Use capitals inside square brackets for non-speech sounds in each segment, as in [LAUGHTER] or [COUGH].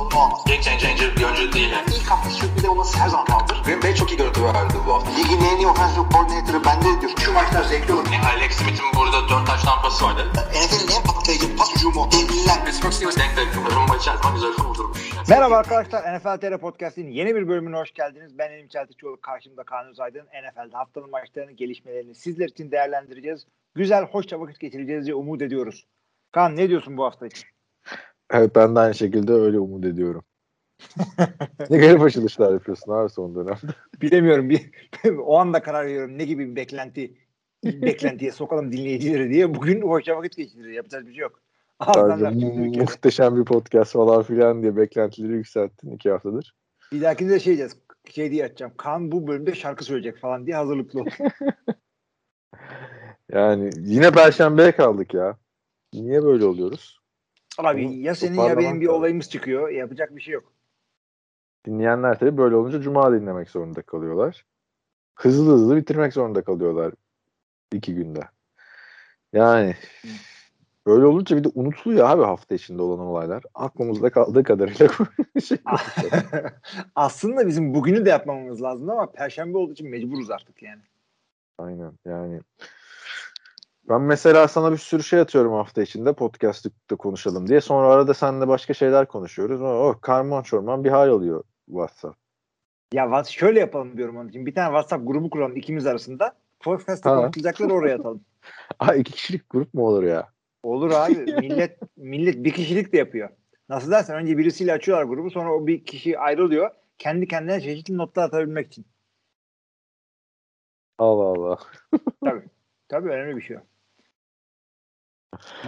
sorunu olmaz. Game changer bir oyuncu değil. Yani. İlk hafta sürpriz olması her zaman kaldır. Green Bay çok iyi görüntü verdi bu hafta. Ligin en iyi offensive coordinator'ı bende diyor. Şu maçlar zevkli olur. Yani Alex Smith'in burada 4 taş tampası vardı. NFL'in en patlayıcı pas hücumu. Devliler. Pittsburgh Steelers denk denk. Rumba içerisinde güzel kurdurmuş. Merhaba arkadaşlar. NFL TR Podcast'in yeni bir bölümüne hoş geldiniz. Ben Elim Çeltikçioğlu. Karşımda Kaan Özaydın. NFL'de haftanın maçlarının gelişmelerini sizler için değerlendireceğiz. Güzel, hoşça vakit geçireceğiz diye umut ediyoruz. Kaan ne diyorsun bu hafta için? Evet ben de aynı şekilde öyle umut ediyorum. ne garip açılışlar yapıyorsun abi son dönemde. [LAUGHS] Bilemiyorum. Bir, [LAUGHS] o anda karar veriyorum. Ne gibi bir beklenti beklentiye sokalım dinleyicileri diye. Bugün hoşça vakit geçireceğiz. Yapacak bir şey yok. Muhteşem bir podcast falan filan diye beklentileri yükselttin iki haftadır. Bir dahakinde de şey diyeceğiz. Şey diye açacağım. Kaan bu bölümde şarkı söyleyecek falan diye hazırlıklı ol. [LAUGHS] Yani yine Perşembe'ye kaldık ya. Niye böyle oluyoruz? Abi Bunu ya senin ya benim bir olayımız çıkıyor. Yapacak bir şey yok. Dinleyenler tabii böyle olunca Cuma dinlemek zorunda kalıyorlar. Hızlı hızlı bitirmek zorunda kalıyorlar iki günde. Yani [LAUGHS] böyle olunca bir de unutuluyor abi hafta içinde olan olaylar. Aklımızda kaldığı kadarıyla [LAUGHS] şey. [LAUGHS] Aslında bizim bugünü de yapmamamız lazım ama perşembe olduğu için mecburuz artık yani. Aynen yani. Ben mesela sana bir sürü şey atıyorum hafta içinde podcast'ta konuşalım diye. Sonra arada seninle başka şeyler konuşuyoruz. Oh, karman çorman bir hal oluyor WhatsApp. Ya şöyle yapalım diyorum onun için. Bir tane WhatsApp grubu kuralım ikimiz arasında. Podcast'ta konuşulacakları oraya atalım. [LAUGHS] Aa iki kişilik grup mu olur ya? Olur abi. [LAUGHS] millet millet bir kişilik de yapıyor. Nasıl dersen önce birisiyle açıyorlar grubu sonra o bir kişi ayrılıyor. Kendi kendine çeşitli notlar atabilmek için. Allah Allah. [LAUGHS] Tabii. Tabii önemli bir şey.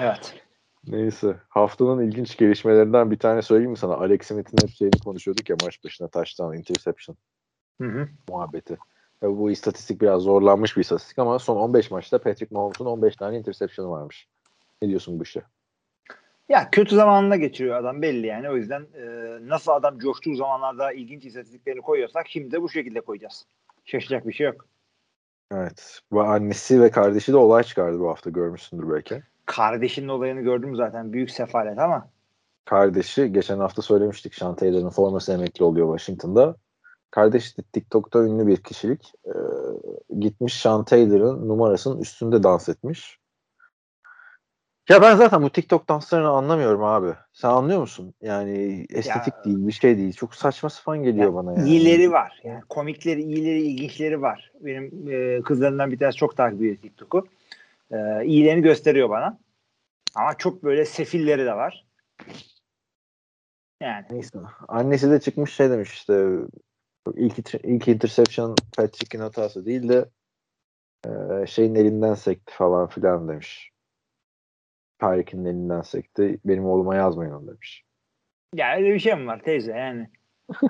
Evet. Neyse. Haftanın ilginç gelişmelerinden bir tane söyleyeyim mi sana? Alex Smith'in hep şeyini konuşuyorduk ya maç başına taştan interception Hı hı. muhabbeti. Tabii bu istatistik biraz zorlanmış bir istatistik ama son 15 maçta Patrick Mahomes'un 15 tane interception'ı varmış. Ne diyorsun bu işe? Ya kötü zamanında geçiriyor adam belli yani. O yüzden e, nasıl adam coştuğu zamanlarda ilginç istatistiklerini koyuyorsak şimdi de bu şekilde koyacağız. Şaşacak bir şey yok. Evet. Bu annesi ve kardeşi de olay çıkardı bu hafta görmüşsündür belki. Kardeşinin olayını gördüm zaten. Büyük sefalet ama Kardeşi geçen hafta söylemiştik Sean Taylor'ın forması emekli oluyor Washington'da. Kardeşi de TikTok'ta ünlü bir kişilik. Ee, gitmiş Sean Taylor'ın numarasının üstünde dans etmiş. Ya ben zaten bu TikTok danslarını anlamıyorum abi. Sen anlıyor musun? Yani estetik Ya- değil, bir şey değil. Çok saçma sapan geliyor Ya, bana yani. iyileri var. Yani komikleri, iyileri, ilginçleri var. Benim e, kızlarımdan bir tanesi çok takip ediyor TikTok'u. E, iyilerini gösteriyor bana. Ama çok böyle sefilleri de var. Yani Neyse. Annesi de çıkmış şey demiş işte ilk, ilk interception Patrick'in hatası değil de e, şeyin elinden sekti falan filan demiş. Tyreek'in elinden sekti. Benim oğluma yazmayın onu demiş. ya öyle bir şey mi var teyze yani? [LAUGHS]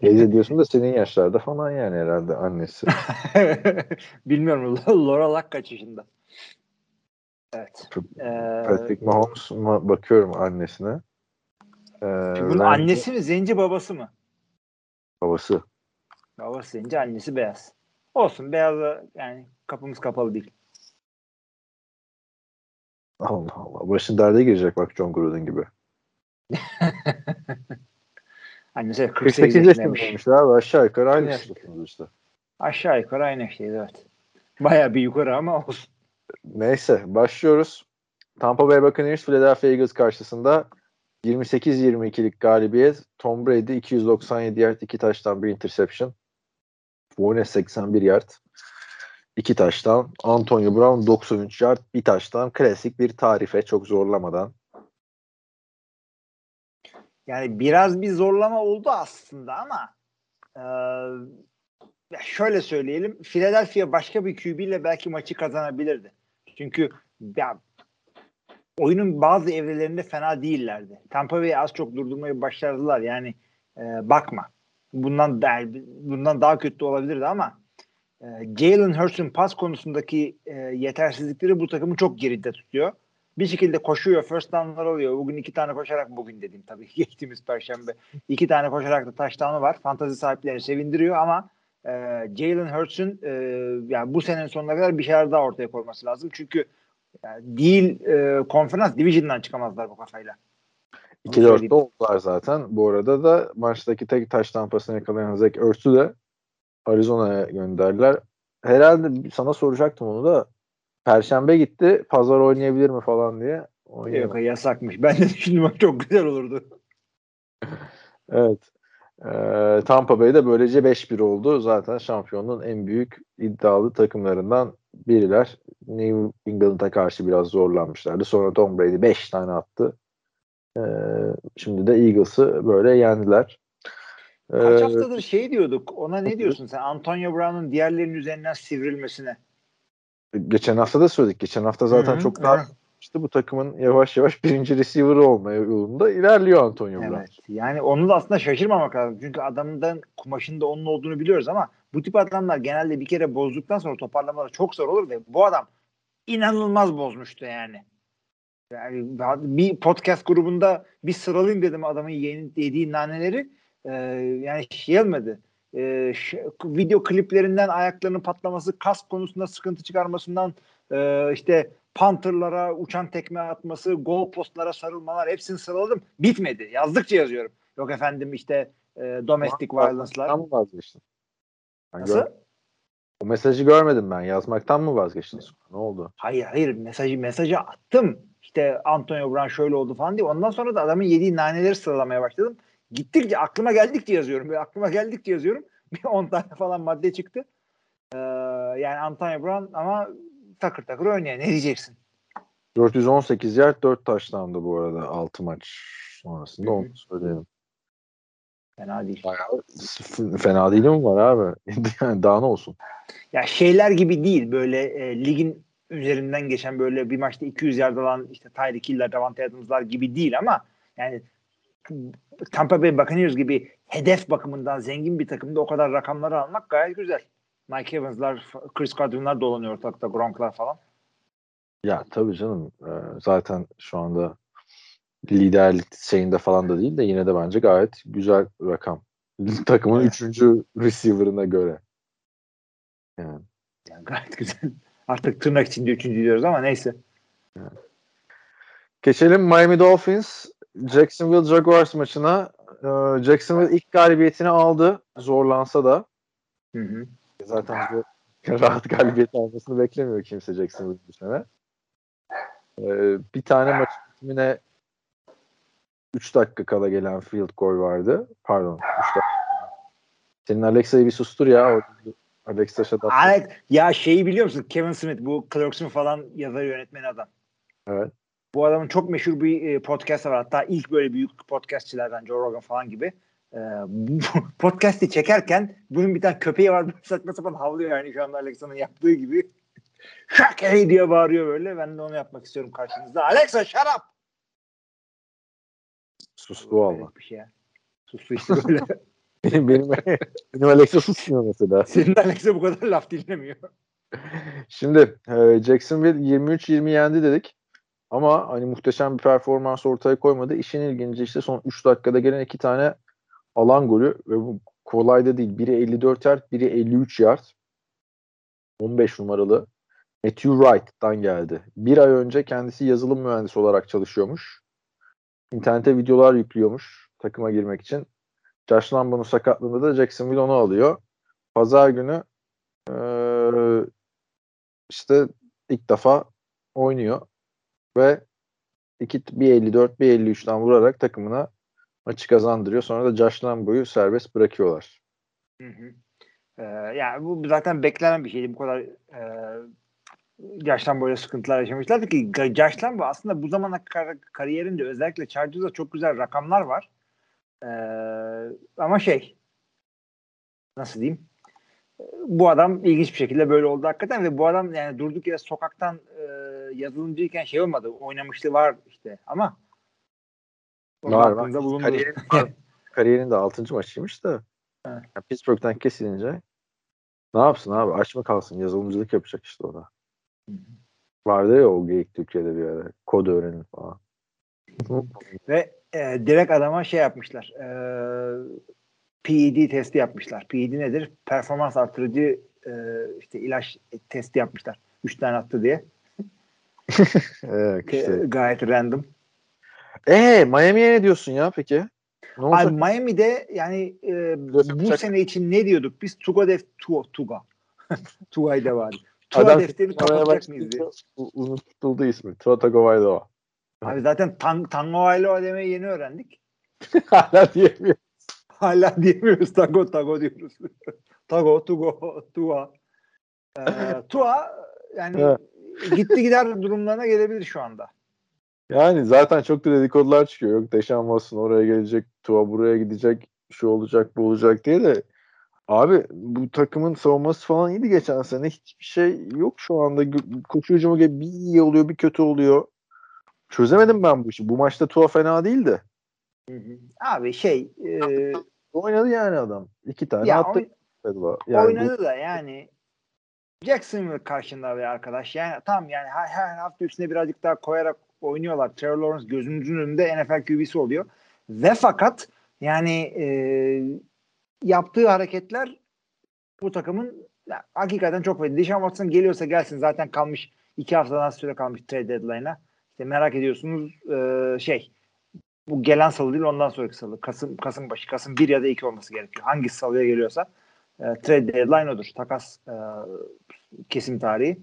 Teyze diyorsun da senin yaşlarda falan yani herhalde annesi. [LAUGHS] Bilmiyorum. Laura Luck kaç yaşında? Evet. Ee, Patrick Mahomes'a bakıyorum annesine. Ee, bunun bence annesi mi? Zenci babası mı? Babası. Babası zenci, annesi beyaz. Olsun. Beyaza yani kapımız kapalı değil. Allah Allah. Başın derde girecek bak John Gruden gibi. Annesi 48 48 yaşındaymış. yaşındaymış abi aşağı yukarı aynı 48 yaşındasınız işte. Aşağı yukarı aynı şeydi evet. Bayağı bir yukarı ama olsun. Neyse başlıyoruz. Tampa Bay Buccaneers Philadelphia Eagles karşısında 28-22'lik galibiyet. Tom Brady 297 yard, 2 taştan bir interception. Warner 81 yard. 2 taştan. Antonio Brown 93 yard, bir taştan. Klasik bir tarife çok zorlamadan. Yani biraz bir zorlama oldu aslında ama e, ya şöyle söyleyelim. Philadelphia başka bir QB ile belki maçı kazanabilirdi. Çünkü ya, oyunun bazı evrelerinde fena değillerdi. Tampa Bay'i az çok durdurmayı başardılar. Yani e, bakma. Bundan da, bundan daha kötü olabilirdi ama Jalen Hurts'un pas konusundaki e, yetersizlikleri bu takımı çok geride tutuyor. Bir şekilde koşuyor, first down'lar alıyor. Bugün iki tane koşarak, bugün dedim tabii [LAUGHS] geçtiğimiz perşembe. iki tane koşarak da touchdown'u var. Fantazi sahiplerini sevindiriyor ama e, Jalen Hurts'un e, yani bu senenin sonuna kadar bir şeyler daha ortaya koyması lazım. Çünkü yani değil e, konferans division'dan çıkamazlar bu kafayla. 2-4'te oldular zaten. Bu arada da maçtaki tek taş tampasını yakalayan Zach Ertz'ü de Arizona'ya gönderdiler. Herhalde sana soracaktım onu da. Perşembe gitti. Pazar oynayabilir mi falan diye. Yok yasakmış. Ben de düşündüm [LAUGHS] çok güzel olurdu. [LAUGHS] evet. Ee, Tampa Bay'de böylece 5-1 oldu. Zaten şampiyonluğun en büyük iddialı takımlarından biriler. New England'a karşı biraz zorlanmışlardı. Sonra Tom Brady 5 tane attı. Ee, şimdi de Eagles'ı böyle yendiler. Kaç ee, haftadır şey diyorduk. Ona ne diyorsun sen? Antonio Brown'un diğerlerinin üzerinden sivrilmesine. Geçen hafta da söyledik. Geçen hafta zaten Hı-hı, çok daha işte bu takımın yavaş yavaş birinci receiver olmaya yolunda ilerliyor Antonio Brown. Evet. Yani onu da aslında şaşırmamak lazım. Çünkü adamın kumaşında onun olduğunu biliyoruz ama bu tip adamlar genelde bir kere bozduktan sonra toparlamaları çok zor olur ve bu adam inanılmaz bozmuştu yani. Yani bir podcast grubunda bir sıralayayım dedim adamın yeni, yediği naneleri. Ee, yani şey olmadı. Ee, video kliplerinden ayaklarının patlaması, kas konusunda sıkıntı çıkarmasından e, işte Panther'lara uçan tekme atması, gol postlara sarılmalar hepsini sıraladım. Bitmedi. Yazdıkça yazıyorum. Yok efendim işte e, domestic violence'lar. Tam mı vazgeçtin? Ben Nasıl? Gör- o mesajı görmedim ben. Yazmaktan mı vazgeçtin? Ne oldu? Hayır hayır mesajı mesajı attım. İşte Antonio Brown şöyle oldu falan diye. Ondan sonra da adamın yediği naneleri sıralamaya başladım. Gittikçe aklıma geldikçe yazıyorum. Böyle aklıma geldikçe yazıyorum. Bir 10 [LAUGHS] tane falan madde çıktı. Ee, yani Antonio Brown ama takır takır oynuyor. Ne diyeceksin? 418 yard 4 taşlandı bu arada 6 maç sonrasında onu söyleyelim. Fena değil. Bayağı fena değil mi var abi? yani [LAUGHS] daha ne olsun? Ya şeyler gibi değil böyle e, ligin üzerinden geçen böyle bir maçta 200 yard alan işte Tyreek Hill'ler, Davante Adams'lar gibi değil ama yani Tampa Bay Buccaneers gibi hedef bakımından zengin bir takımda o kadar rakamları almak gayet güzel. Mike Evans'lar, Chris Godwin'lar dolanıyor ortalıkta, Gronk'lar falan. Ya tabii canım. Ee, zaten şu anda liderlik şeyinde falan da değil de yine de bence gayet güzel rakam. [LAUGHS] Takımın evet. üçüncü receiver'ına göre. Yani. yani gayet güzel. Artık tırnak içinde üçüncü diyoruz ama neyse. Yani. Geçelim Miami Dolphins Jacksonville Jaguars maçına. Ee, Jacksonville ilk galibiyetini aldı. Zorlansa da. Hı hı. Zaten bu [LAUGHS] rahat galibiyet almasını beklemiyor kimse Jacksonville bu sene. Ee, bir tane maç bitimine 3 dakika kala gelen field goal vardı. Pardon. 3 dakika. Senin Alexa'yı bir sustur ya. Alexa shut Alex, ya şeyi biliyor musun? Kevin Smith bu Clarkson falan yazar yönetmeni adam. Evet. Bu adamın çok meşhur bir e, podcast var. Hatta ilk böyle büyük podcastçilerden Joe Rogan falan gibi. E, [LAUGHS] podcast'i çekerken bunun bir tane köpeği var. Saçma sapan havlıyor yani şu anda Alexa'nın yaptığı gibi. [LAUGHS] Şak hey diye bağırıyor böyle. Ben de onu yapmak istiyorum karşınızda. Alexa shut up! Sustu valla. Bir şey ya. Sustu işte böyle. [LAUGHS] benim, benim, benim Alexa susmuyor mesela. Senin Alexa bu kadar laf dinlemiyor. Şimdi e, Jacksonville 23-20 yendi dedik. Ama hani muhteşem bir performans ortaya koymadı. İşin ilginci işte son 3 dakikada gelen iki tane alan golü ve bu kolay da değil. Biri 54 yard, biri 53 yard. 15 numaralı Matthew Wright'tan geldi. Bir ay önce kendisi yazılım mühendisi olarak çalışıyormuş. İnternete videolar yüklüyormuş takıma girmek için. Josh Lambo'nun sakatlığında da Jacksonville onu alıyor. Pazar günü ee, işte ilk defa oynuyor ve iki, bir 54 bir 53'ten vurarak takımına maçı kazandırıyor. Sonra da Josh Lambo'yu serbest bırakıyorlar. Hı hı. Ee, yani bu zaten beklenen bir şeydi. Bu kadar e, Josh Lambo'yla sıkıntılar yaşamışlardı ki Josh Lambo aslında bu zamana kadar kariyerinde özellikle Chargers'da çok güzel rakamlar var. Ee, ama şey nasıl diyeyim bu adam ilginç bir şekilde böyle oldu hakikaten ve bu adam yani durduk yere sokaktan e, yazılımcıyken şey olmadı. Oynamışlığı var işte ama var var. Kariyerin, kariyerinde 6. maçıymış da yani Pittsburgh'ten kesilince ne yapsın abi? Aç mı kalsın? Yazılımcılık yapacak işte o da. Vardı ya o geyik Türkiye'de bir ara. Kod öğrenin falan. Ve e, direkt adama şey yapmışlar. E, PED testi yapmışlar. PED nedir? Performans artırıcı e, işte ilaç testi yapmışlar. Üç tane attı diye. [LAUGHS] Evet, E, işte. gayet random. Ee, Miami'ye ne diyorsun ya peki? Ne olacak? Abi Miami'de yani e, bu yapacak. sene için ne diyorduk? Biz Tuga def Tuga Tuga. [LAUGHS] Tuga'yı da vardı. Tuga Adam defterini kapatacak mıyız diye. Unutuldu ismi. Tua Tagovailoa. Abi zaten Tan Tango Ailoa demeyi yeni öğrendik. [LAUGHS] Hala diyemiyor. Hala [LAUGHS] diyemiyoruz Tago Tago diyoruz. [LAUGHS] Tago, Tugo, Tua. Ee, [LAUGHS] Tua yani Evet. gitti gider durumlarına gelebilir şu anda. Yani zaten çok da dedikodular çıkıyor. Yok Deşan Watson oraya gelecek, Tua buraya gidecek, şu olacak, bu olacak diye de abi bu takımın savunması falan iyiydi geçen sene. Hiçbir şey yok şu anda. Koşu hücumu bir iyi oluyor, bir kötü oluyor. Çözemedim ben bu işi. Bu maçta Tua fena değildi. Abi şey e, Oynadı yani adam. İki tane ya attı. oy- galiba. Yani bu- oynadı da yani Jacksonville karşında bir arkadaş. Yani tamam yani her, her hafta üstüne birazcık daha koyarak oynuyorlar. Trevor Lawrence gözümüzün önünde NFL QB'si oluyor. Ve fakat yani e, yaptığı hareketler bu takımın ya, hakikaten çok faydalı. Deshaun Watson geliyorsa gelsin. Zaten kalmış iki haftadan süre kalmış trade deadline'a. İşte merak ediyorsunuz e, şey bu gelen salı değil ondan sonraki salı. Kasım Kasım başı. Kasım 1 ya da 2 olması gerekiyor. Hangi salıya geliyorsa e, trade deadline odur. Takas e, kesim tarihi.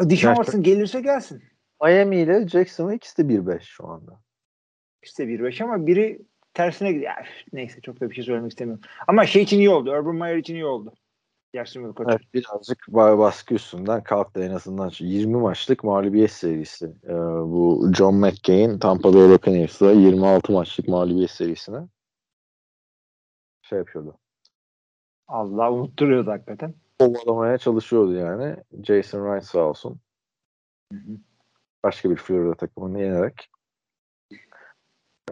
Deshaun Watson gelirse gelsin. Miami ile Jacksonville ikisi de 1-5 şu anda. İşte 1-5 ama biri tersine gidiyor. Neyse çok da bir şey söylemek istemiyorum. Ama şey için iyi oldu. Urban Meyer için iyi oldu. Koçu. Evet, birazcık ba- baskı üstünden kalktı en azından. Şu 20 maçlık mağlubiyet serisi. Ee, bu John McCain Tampa Bay Buccaneers'a 26 maçlık mağlubiyet serisine şey yapıyordu. Allah unutturuyordu hakikaten. Kovalamaya çalışıyordu yani. Jason Wright sağ olsun. Hı hı. Başka bir Florida takımını yenerek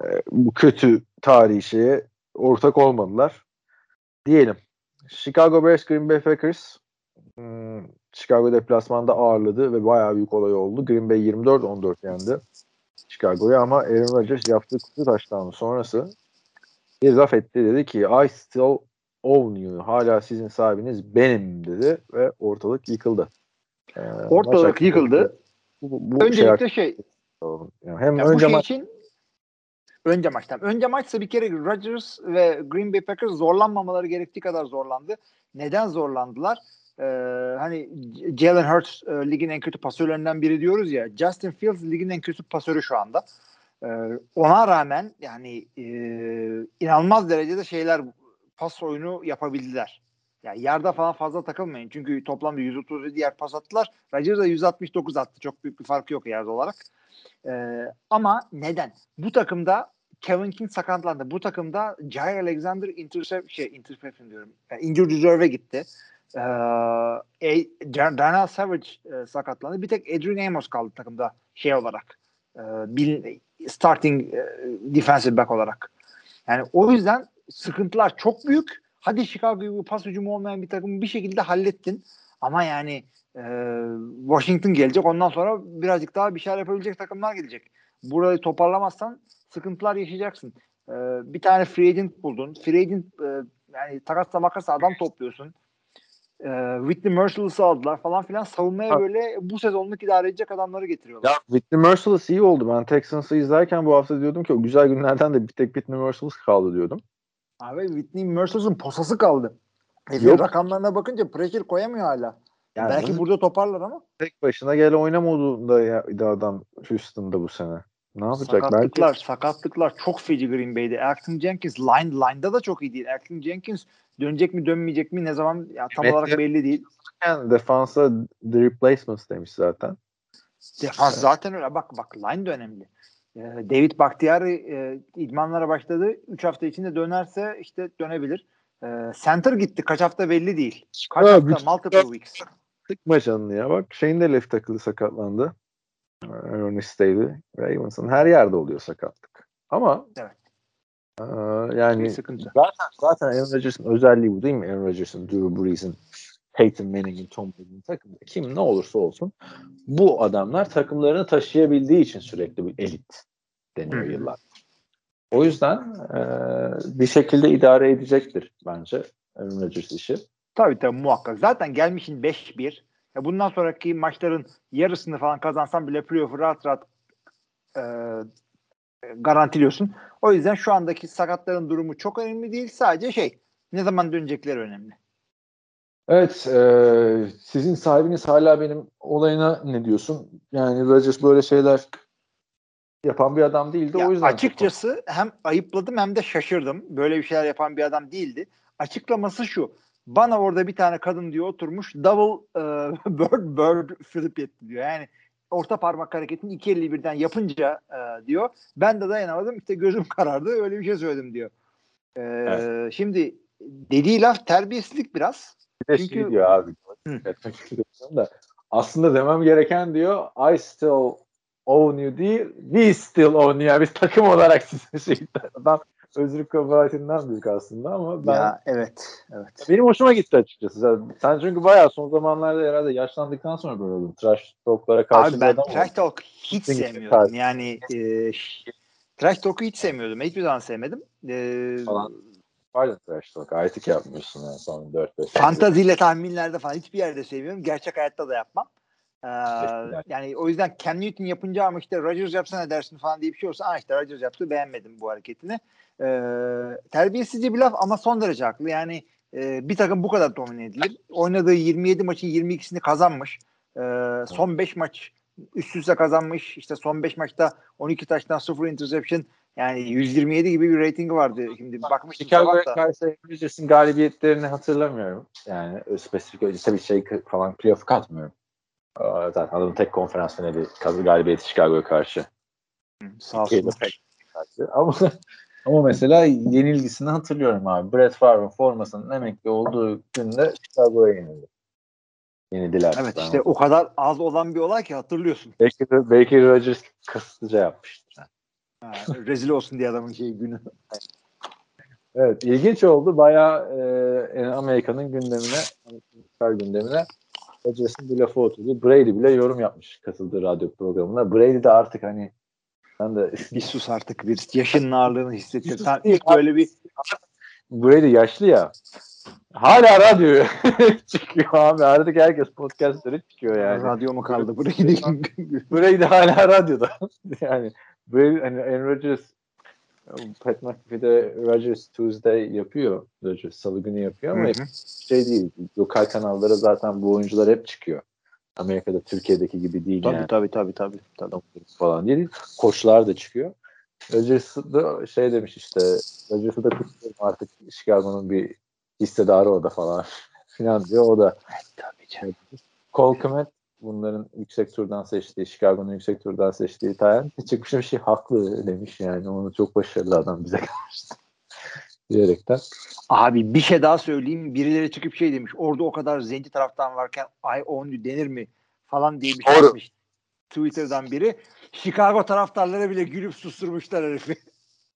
Ee, bu kötü tarihi şeye ortak olmadılar. Diyelim. Chicago Bears Green Bay Packers hmm, Chicago deplasmanda ağırladı ve bayağı büyük olay oldu. Green Bay 24-14 yendi Chicago'yu ama Aaron Rodgers yaptığı kutu taştanın sonrası bir laf etti dedi ki I still own you. Hala sizin sahibiniz benim dedi ve ortalık yıkıldı. Ee, Ortalık yıkıldı. Bu, bu Öncelikle şey, alalım. Yani hem ya bu önce şey maç için önce maçtan. Önce maçsa bir kere Rodgers ve Green Bay Packers zorlanmamaları gerektiği kadar zorlandı. Neden zorlandılar? Ee, hani Jalen Hurts e, ligin en kötü pasörlerinden biri diyoruz ya. Justin Fields ligin en kötü pasörü şu anda. Ee, ona rağmen yani e, inanılmaz derecede şeyler pas oyunu yapabildiler. Yani yarda falan fazla takılmayın. Çünkü toplamda 137 yer pas attılar. Rodgers da 169 attı. Çok büyük bir farkı yok yard olarak. Ee, ama neden? Bu takımda Kevin King sakatlandı. Bu takımda Jay Alexander intercept şey interception diyorum. Yani injured reserve'e gitti. Ee, e, Savage e, sakatlandı. Bir tek Adrian Amos kaldı takımda şey olarak. E, bil, starting e, defensive back olarak. Yani o yüzden sıkıntılar çok büyük. Hadi Chicago gibi pas hücumu olmayan bir takımı bir şekilde hallettin. Ama yani e, Washington gelecek. Ondan sonra birazcık daha bir şeyler yapabilecek takımlar gelecek. Burayı toparlamazsan sıkıntılar yaşayacaksın. E, bir tane free agent buldun. Free agent e, yani takasla makasla adam topluyorsun. E, Whitney Merciless'ı aldılar falan filan. Savunmaya Ha. böyle bu sezonluk idare edecek adamları getiriyorlar. Ya Whitney Merciless iyi oldu. Ben Texans'ı izlerken bu hafta diyordum ki o güzel günlerden de bir tek Whitney Merciless kaldı diyordum. Abi Whitney Merciless'ın posası kaldı. Yok. rakamlarına bakınca pressure koyamıyor hala. Yani Belki burada toparlar ama tek başına gel oyna modunda ya, adam Houston'da bu sene. Ne yapacak? sakatlıklar, Belki sakatlıklar çok feci Green Bay'de. Elton Jenkins line line'da da çok iyi değil. Elton Jenkins dönecek mi dönmeyecek mi ne zaman ya tam Evet, olarak belli değil. yani defansa the replacements demiş zaten. Defans zaten öyle. Bak bak line de önemli. Ee, David Bakhtiari e, idmanlara başladı. 3 hafta içinde dönerse işte dönebilir. Ee, center gitti. Kaç hafta belli değil. Kaç Ha, hafta? Multiple weeks. Sıkma canını ya. Bak şeyin de left tackle'ı sakatlandı. Aaron Staley. Ravens'ın her yerde oluyor sakatlık. Ama Evet. Bir yani zaten zaten Aaron Rodgers'ın özelliği bu değil mi? Aaron Rodgers'ın, Drew Brees'in, Peyton Manning'in, Tom Brady'nin takımında kim ne olursa olsun bu adamlar takımlarını taşıyabildiği için sürekli bir elit deniyor Hı hı. yıllar. O yüzden e, bir şekilde idare edecektir bence Aaron Rodgers işi. Tabii tabii muhakkak. Zaten gelmişin 5-1. Ya bundan sonraki maçların yarısını falan kazansan bile playoff'u rahat rahat e, garantiliyorsun. O yüzden şu andaki sakatların durumu çok önemli değil. Sadece şey ne zaman dönecekleri önemli. Evet, e, sizin sahibiniz hala benim olayına ne diyorsun? Yani Rodgers böyle şeyler yapan bir adam değildi. Ya o yüzden açıkçası hem ayıpladım hem de şaşırdım. Böyle bir şeyler yapan bir adam değildi. Açıklaması şu. Bana orada bir tane kadın diyor oturmuş double e, [LAUGHS] bird bird flip etti diyor. Yani orta parmak hareketini iki elli birden yapınca e, diyor. Ben de dayanamadım işte gözüm [LAUGHS] karardı öyle bir şey söyledim diyor. E, Evet. Şimdi dediği laf terbiyesizlik biraz. Bir de çünkü- şey diyor abi. Da. Aslında demem gereken diyor I still own you değil we still own you. Biz takım olarak [LAUGHS] size şey adam özür kabahatinden büyük aslında ama ben Ya evet evet. benim hoşuma gitti açıkçası. Sen, çünkü bayağı son zamanlarda herhalde yaşlandıktan sonra böyle oldun. Trash talk'lara karşı Abi ben trash talk hiç Kesinlikle sevmiyordum. Yani e, trash talk'u hiç sevmiyordum. Hiçbir zaman sevmedim. E, Falan. Pardon trash talk. Artık yapmıyorsun yani son 4-5 sene. Fantaziyle tahminlerde falan hiçbir yerde sevmiyorum. Gerçek hayatta da yapmam. Ee, yani o yüzden Cam Newton yapınca ama işte Rodgers yapsa ne dersin falan diye bir şey olsa aa işte Rodgers yaptı beğenmedim bu hareketini. Ee, terbiyesizce bir laf ama son derece haklı. Yani e, bir takım bu kadar domine edilir. Oynadığı 27 maçın 22'sini kazanmış. Ee, son 5 maç üst üste kazanmış. İşte son 5 maçta 12 taştan 0 interception yani 127 gibi bir ratingi vardı. Şimdi bakmıştım Chicago'ya karşı Rodgers'ın galibiyetlerini hatırlamıyorum. Yani spesifik öyle tabii şey falan playoff katmıyorum. Zaten adamın tek konferans finali kazı galibiyeti Chicago'ya karşı. Sağ olsun. [LAUGHS] Ama ama mesela yenilgisini hatırlıyorum abi. Brett Favre'ın formasının emekli olduğu günde Chicago'ya yenildi. Yenildiler. Evet işte o kadar az olan bir olay ki hatırlıyorsun. Belki, belki Rodgers kasıtlıca yapmıştır. Ha, rezil olsun diye adamın şey günü. Evet ilginç oldu. Bayağı e, Amerika'nın gündemine Amerikan gündemine Rodgers'ın bir lafı oturdu. Brady bile yorum yapmış katıldığı radyo programına. Brady de artık hani ben de [LAUGHS] Bir sus artık bir yaşının ağırlığını hissettir. Sen ilk böyle bir Brady yaşlı ya. Hala radyo [LAUGHS] çıkıyor abi. Artık herkes podcastları çıkıyor yani. radyo mu kaldı değil. Brady hala radyoda. [LAUGHS] yani Brady hani Aaron Rodgers Pat McAfee'de Rodgers Tuesday yapıyor. Rodgers salı günü yapıyor ama Hı hı. şey değil. Lokal kanallara zaten bu oyuncular hep çıkıyor. Amerika'da Türkiye'deki gibi değil tabii, yani. tabii tabii tabii tabii. falan değil. Koçlar da çıkıyor. Rodgers da şey demiş işte Rodgers'ı da kutluyorum artık Chicago'nun bir hissedarı o da falan [LAUGHS] filan diyor. O da Tabii canım. Cole Kmet bunların yüksek turdan seçtiği, Chicago'nun yüksek turdan seçtiği Tayyip çıkmış bir şey haklı demiş yani. Onu çok başarılı adam bize [LAUGHS] karşı diyerekten. Abi bir şey daha söyleyeyim. Birileri çıkıp şey demiş. Orada o kadar zenci taraftan varken I own you denir mi? Falan diye bir şey Doğru. yapmış. Twitter'dan biri. Chicago taraftarları bile gülüp susturmuşlar herifi.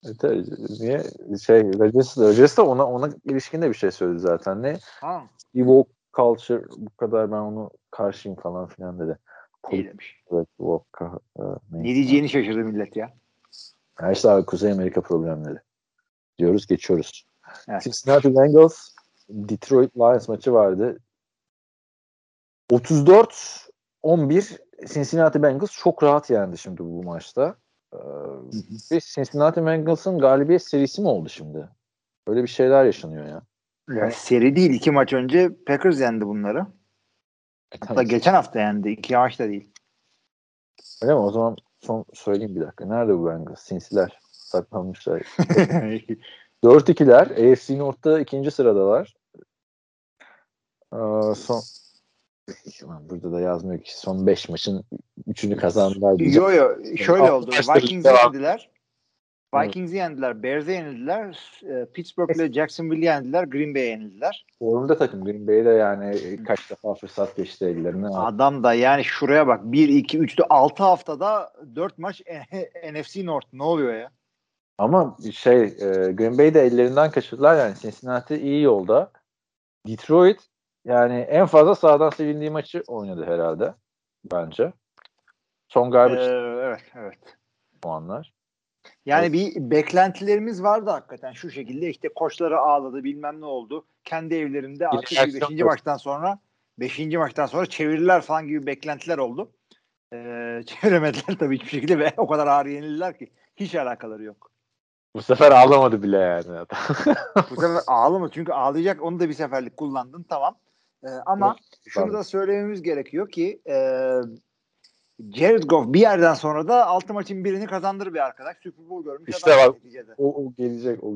E, tabii, niye? Şey, Rodgers, Rodgers da ona, ona ilişkin de bir şey söyledi zaten. Ne? Ha, Woke culture bu kadar ben onu karşıyım falan filan dedi. iyi demiş. Evet, ka- e, Ne diyeceğini şaşırdı millet ya. Ya işte abi Kuzey Amerika problemleri. Diyoruz geçiyoruz. Evet. Cincinnati Bengals Detroit Lions maçı vardı. 34-11 Cincinnati Bengals çok rahat yendi şimdi bu maçta. Ee, ve Cincinnati Bengals'ın galibiyet serisi mi oldu şimdi? Böyle bir şeyler yaşanıyor ya. Ya, seri değil. iki maç önce Packers yendi bunları. Hatta geçen hafta yendi. İki maç da değil. Öyle mi? O zaman son söyleyeyim bir dakika. Nerede bu Bengals? Sinsiler. Saklanmışlar. [LAUGHS] 4-2'ler. AFC North'ta ikinci sıradalar. Ee, son burada da yazmıyor ki son 5 maçın 3'ünü kazandılar. yo yo şöyle oldu. devam. yendiler. Vikings'i yendiler. Bears'e yenildiler. e, Pittsburgh'le Jacksonville'i yendiler. Green Bay'e yenildiler. Formda takım Green Bay'de yani kaç defa fırsat geçti ellerine. Adam da yani şuraya bak 1, 2, 3'te 6 haftada 4 maç NFC North. Ne oluyor ya? Ama şey e, Green Bay'de ellerinden kaçırdılar yani Cincinnati iyi yolda. Detroit yani en fazla sağdan sevindiği maçı oynadı herhalde bence. Son Ee, galiba evet, evet. puanlar. Yani bir beklentilerimiz vardı hakikaten şu şekilde işte koçları ağladı bilmem ne oldu. Kendi evlerinde artık reaksiyon 5. koç. maçtan sonra 5. maçtan sonra çevirirler falan gibi beklentiler oldu. Ee, [LAUGHS] çeviremediler tabii hiçbir şekilde ve o kadar ağır yenildiler ki hiç alakaları yok. Bu sefer ağlamadı bile yani. adam. Bu sefer [LAUGHS] ağlama çünkü ağlayacak onu da bir seferlik kullandın tamam. Ee, ama şunu da söylememiz gerekiyor ki e, Jared Goff bir yerden sonra da altı maçın birini kazandır bir arkadaş. Super Bowl görmüş İşte bak, o, o gelecek. O,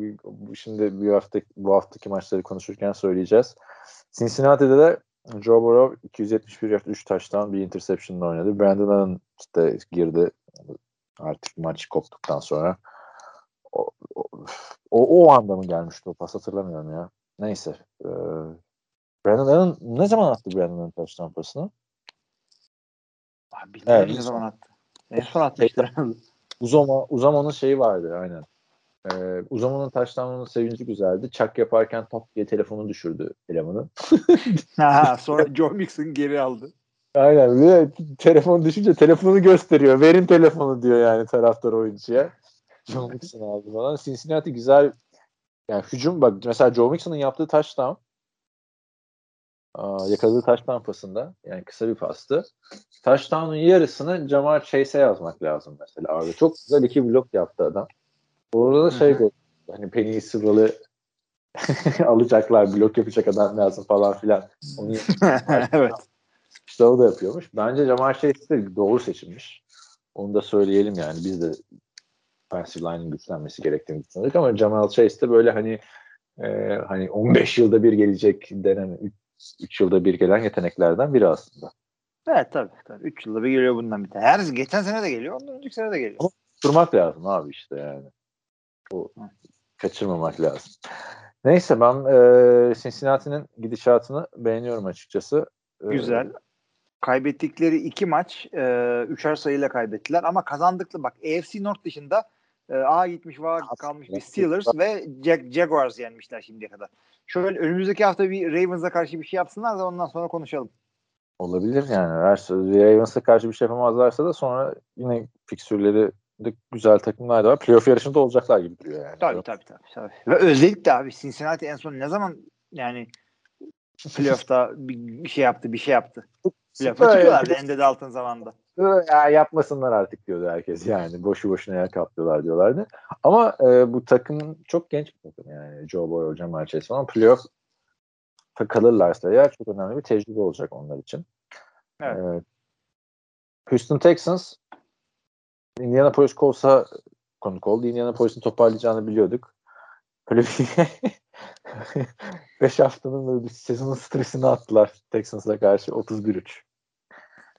şimdi bir hafta bu haftaki maçları konuşurken söyleyeceğiz. Cincinnati'de de Joe Burrow 271 yard 3 taştan bir interception'la oynadı. Brandon Allen işte girdi artık maç koptuktan sonra. O, o, o, o anda mı gelmişti o pas hatırlamıyorum ya. Neyse. Ee, Brandon Allen ne zaman attı Brandon Allen taştan pasını? Abi bilmiyorum Evet, ne zaman attı. En son atmıştır. Uzama, Uzamo'nun şeyi vardı aynen. Ee, Uzamo'nun taştanının sevinci güzeldi. Çak yaparken top diye telefonu düşürdü elemanın. [LAUGHS] Ha, [LAUGHS] sonra Joe Mixon geri aldı. Aynen. Bir telefon düşünce telefonu gösteriyor. Verin telefonu diyor yani taraftar oyuncuya. Joe Mixon aldı falan. Cincinnati güzel yani hücum bak mesela Joe Mixon'ın yaptığı touchdown yakaladığı touchdown pasında yani kısa bir pastı. Touchdown'un yarısını Jamar Chase'e yazmak lazım mesela abi. Çok güzel iki blok yaptı adam. Orada da şey gol. Hani Penny Sırralı [LAUGHS] alacaklar blok yapacak adam lazım falan filan. Onu [LAUGHS] evet. işte o da yapıyormuş. Bence Jamar Chase de doğru seçilmiş. Onu da söyleyelim yani. Biz de offensive line'ın güçlenmesi gerektiğini düşünüyorduk ama Jamal Chase de böyle hani e, hani 15 yılda bir gelecek denen 3 yılda bir gelen yeteneklerden biri aslında. Evet tabii. tabii. 3 yılda bir geliyor bundan bir tane. Her geçen sene de geliyor. Ondan önceki sene de geliyor. Durmak lazım abi işte yani. O kaçırmamak lazım. Neyse ben e, Cincinnati'nin gidişatını beğeniyorum açıkçası. E, Güzel. Kaybettikleri iki maç e, üçer sayıyla kaybettiler ama kazandıklı bak AFC North dışında e, A gitmiş var kalmış bir Steelers ve Jag- Jaguars yenmişler şimdiye kadar. Şöyle önümüzdeki hafta bir Ravens'a karşı bir şey yapsınlar da ondan sonra konuşalım. Olabilir yani. Eğer Ravens'a karşı bir şey yapamazlarsa da sonra yine fiksürleri de güzel takımlar da var. Playoff yarışında olacaklar gibi duruyor yani. Tabii tabii tabii. tabii. Ve özellikle abi Cincinnati en son ne zaman yani playoff'ta bir, bir şey yaptı bir şey yaptı. Playoff'a çıkıyorlardı Ende Dalton zamanında. Ya yapmasınlar artık diyordu herkes yani. Boşu boşuna yer kaplıyorlar diyorlardı. Ama e, bu takım çok genç bir takım yani. Joe Burrow, Jamar Chase falan. Playoff kalırlarsa eğer çok önemli bir tecrübe olacak onlar için. Evet. E, Houston Texans Indianapolis Colts'a konuk oldu. Indianapolis'in toparlayacağını biliyorduk. Böyle bir [LAUGHS] 5 haftanın böyle bir sezonun stresini attılar Texans'a karşı 31-3.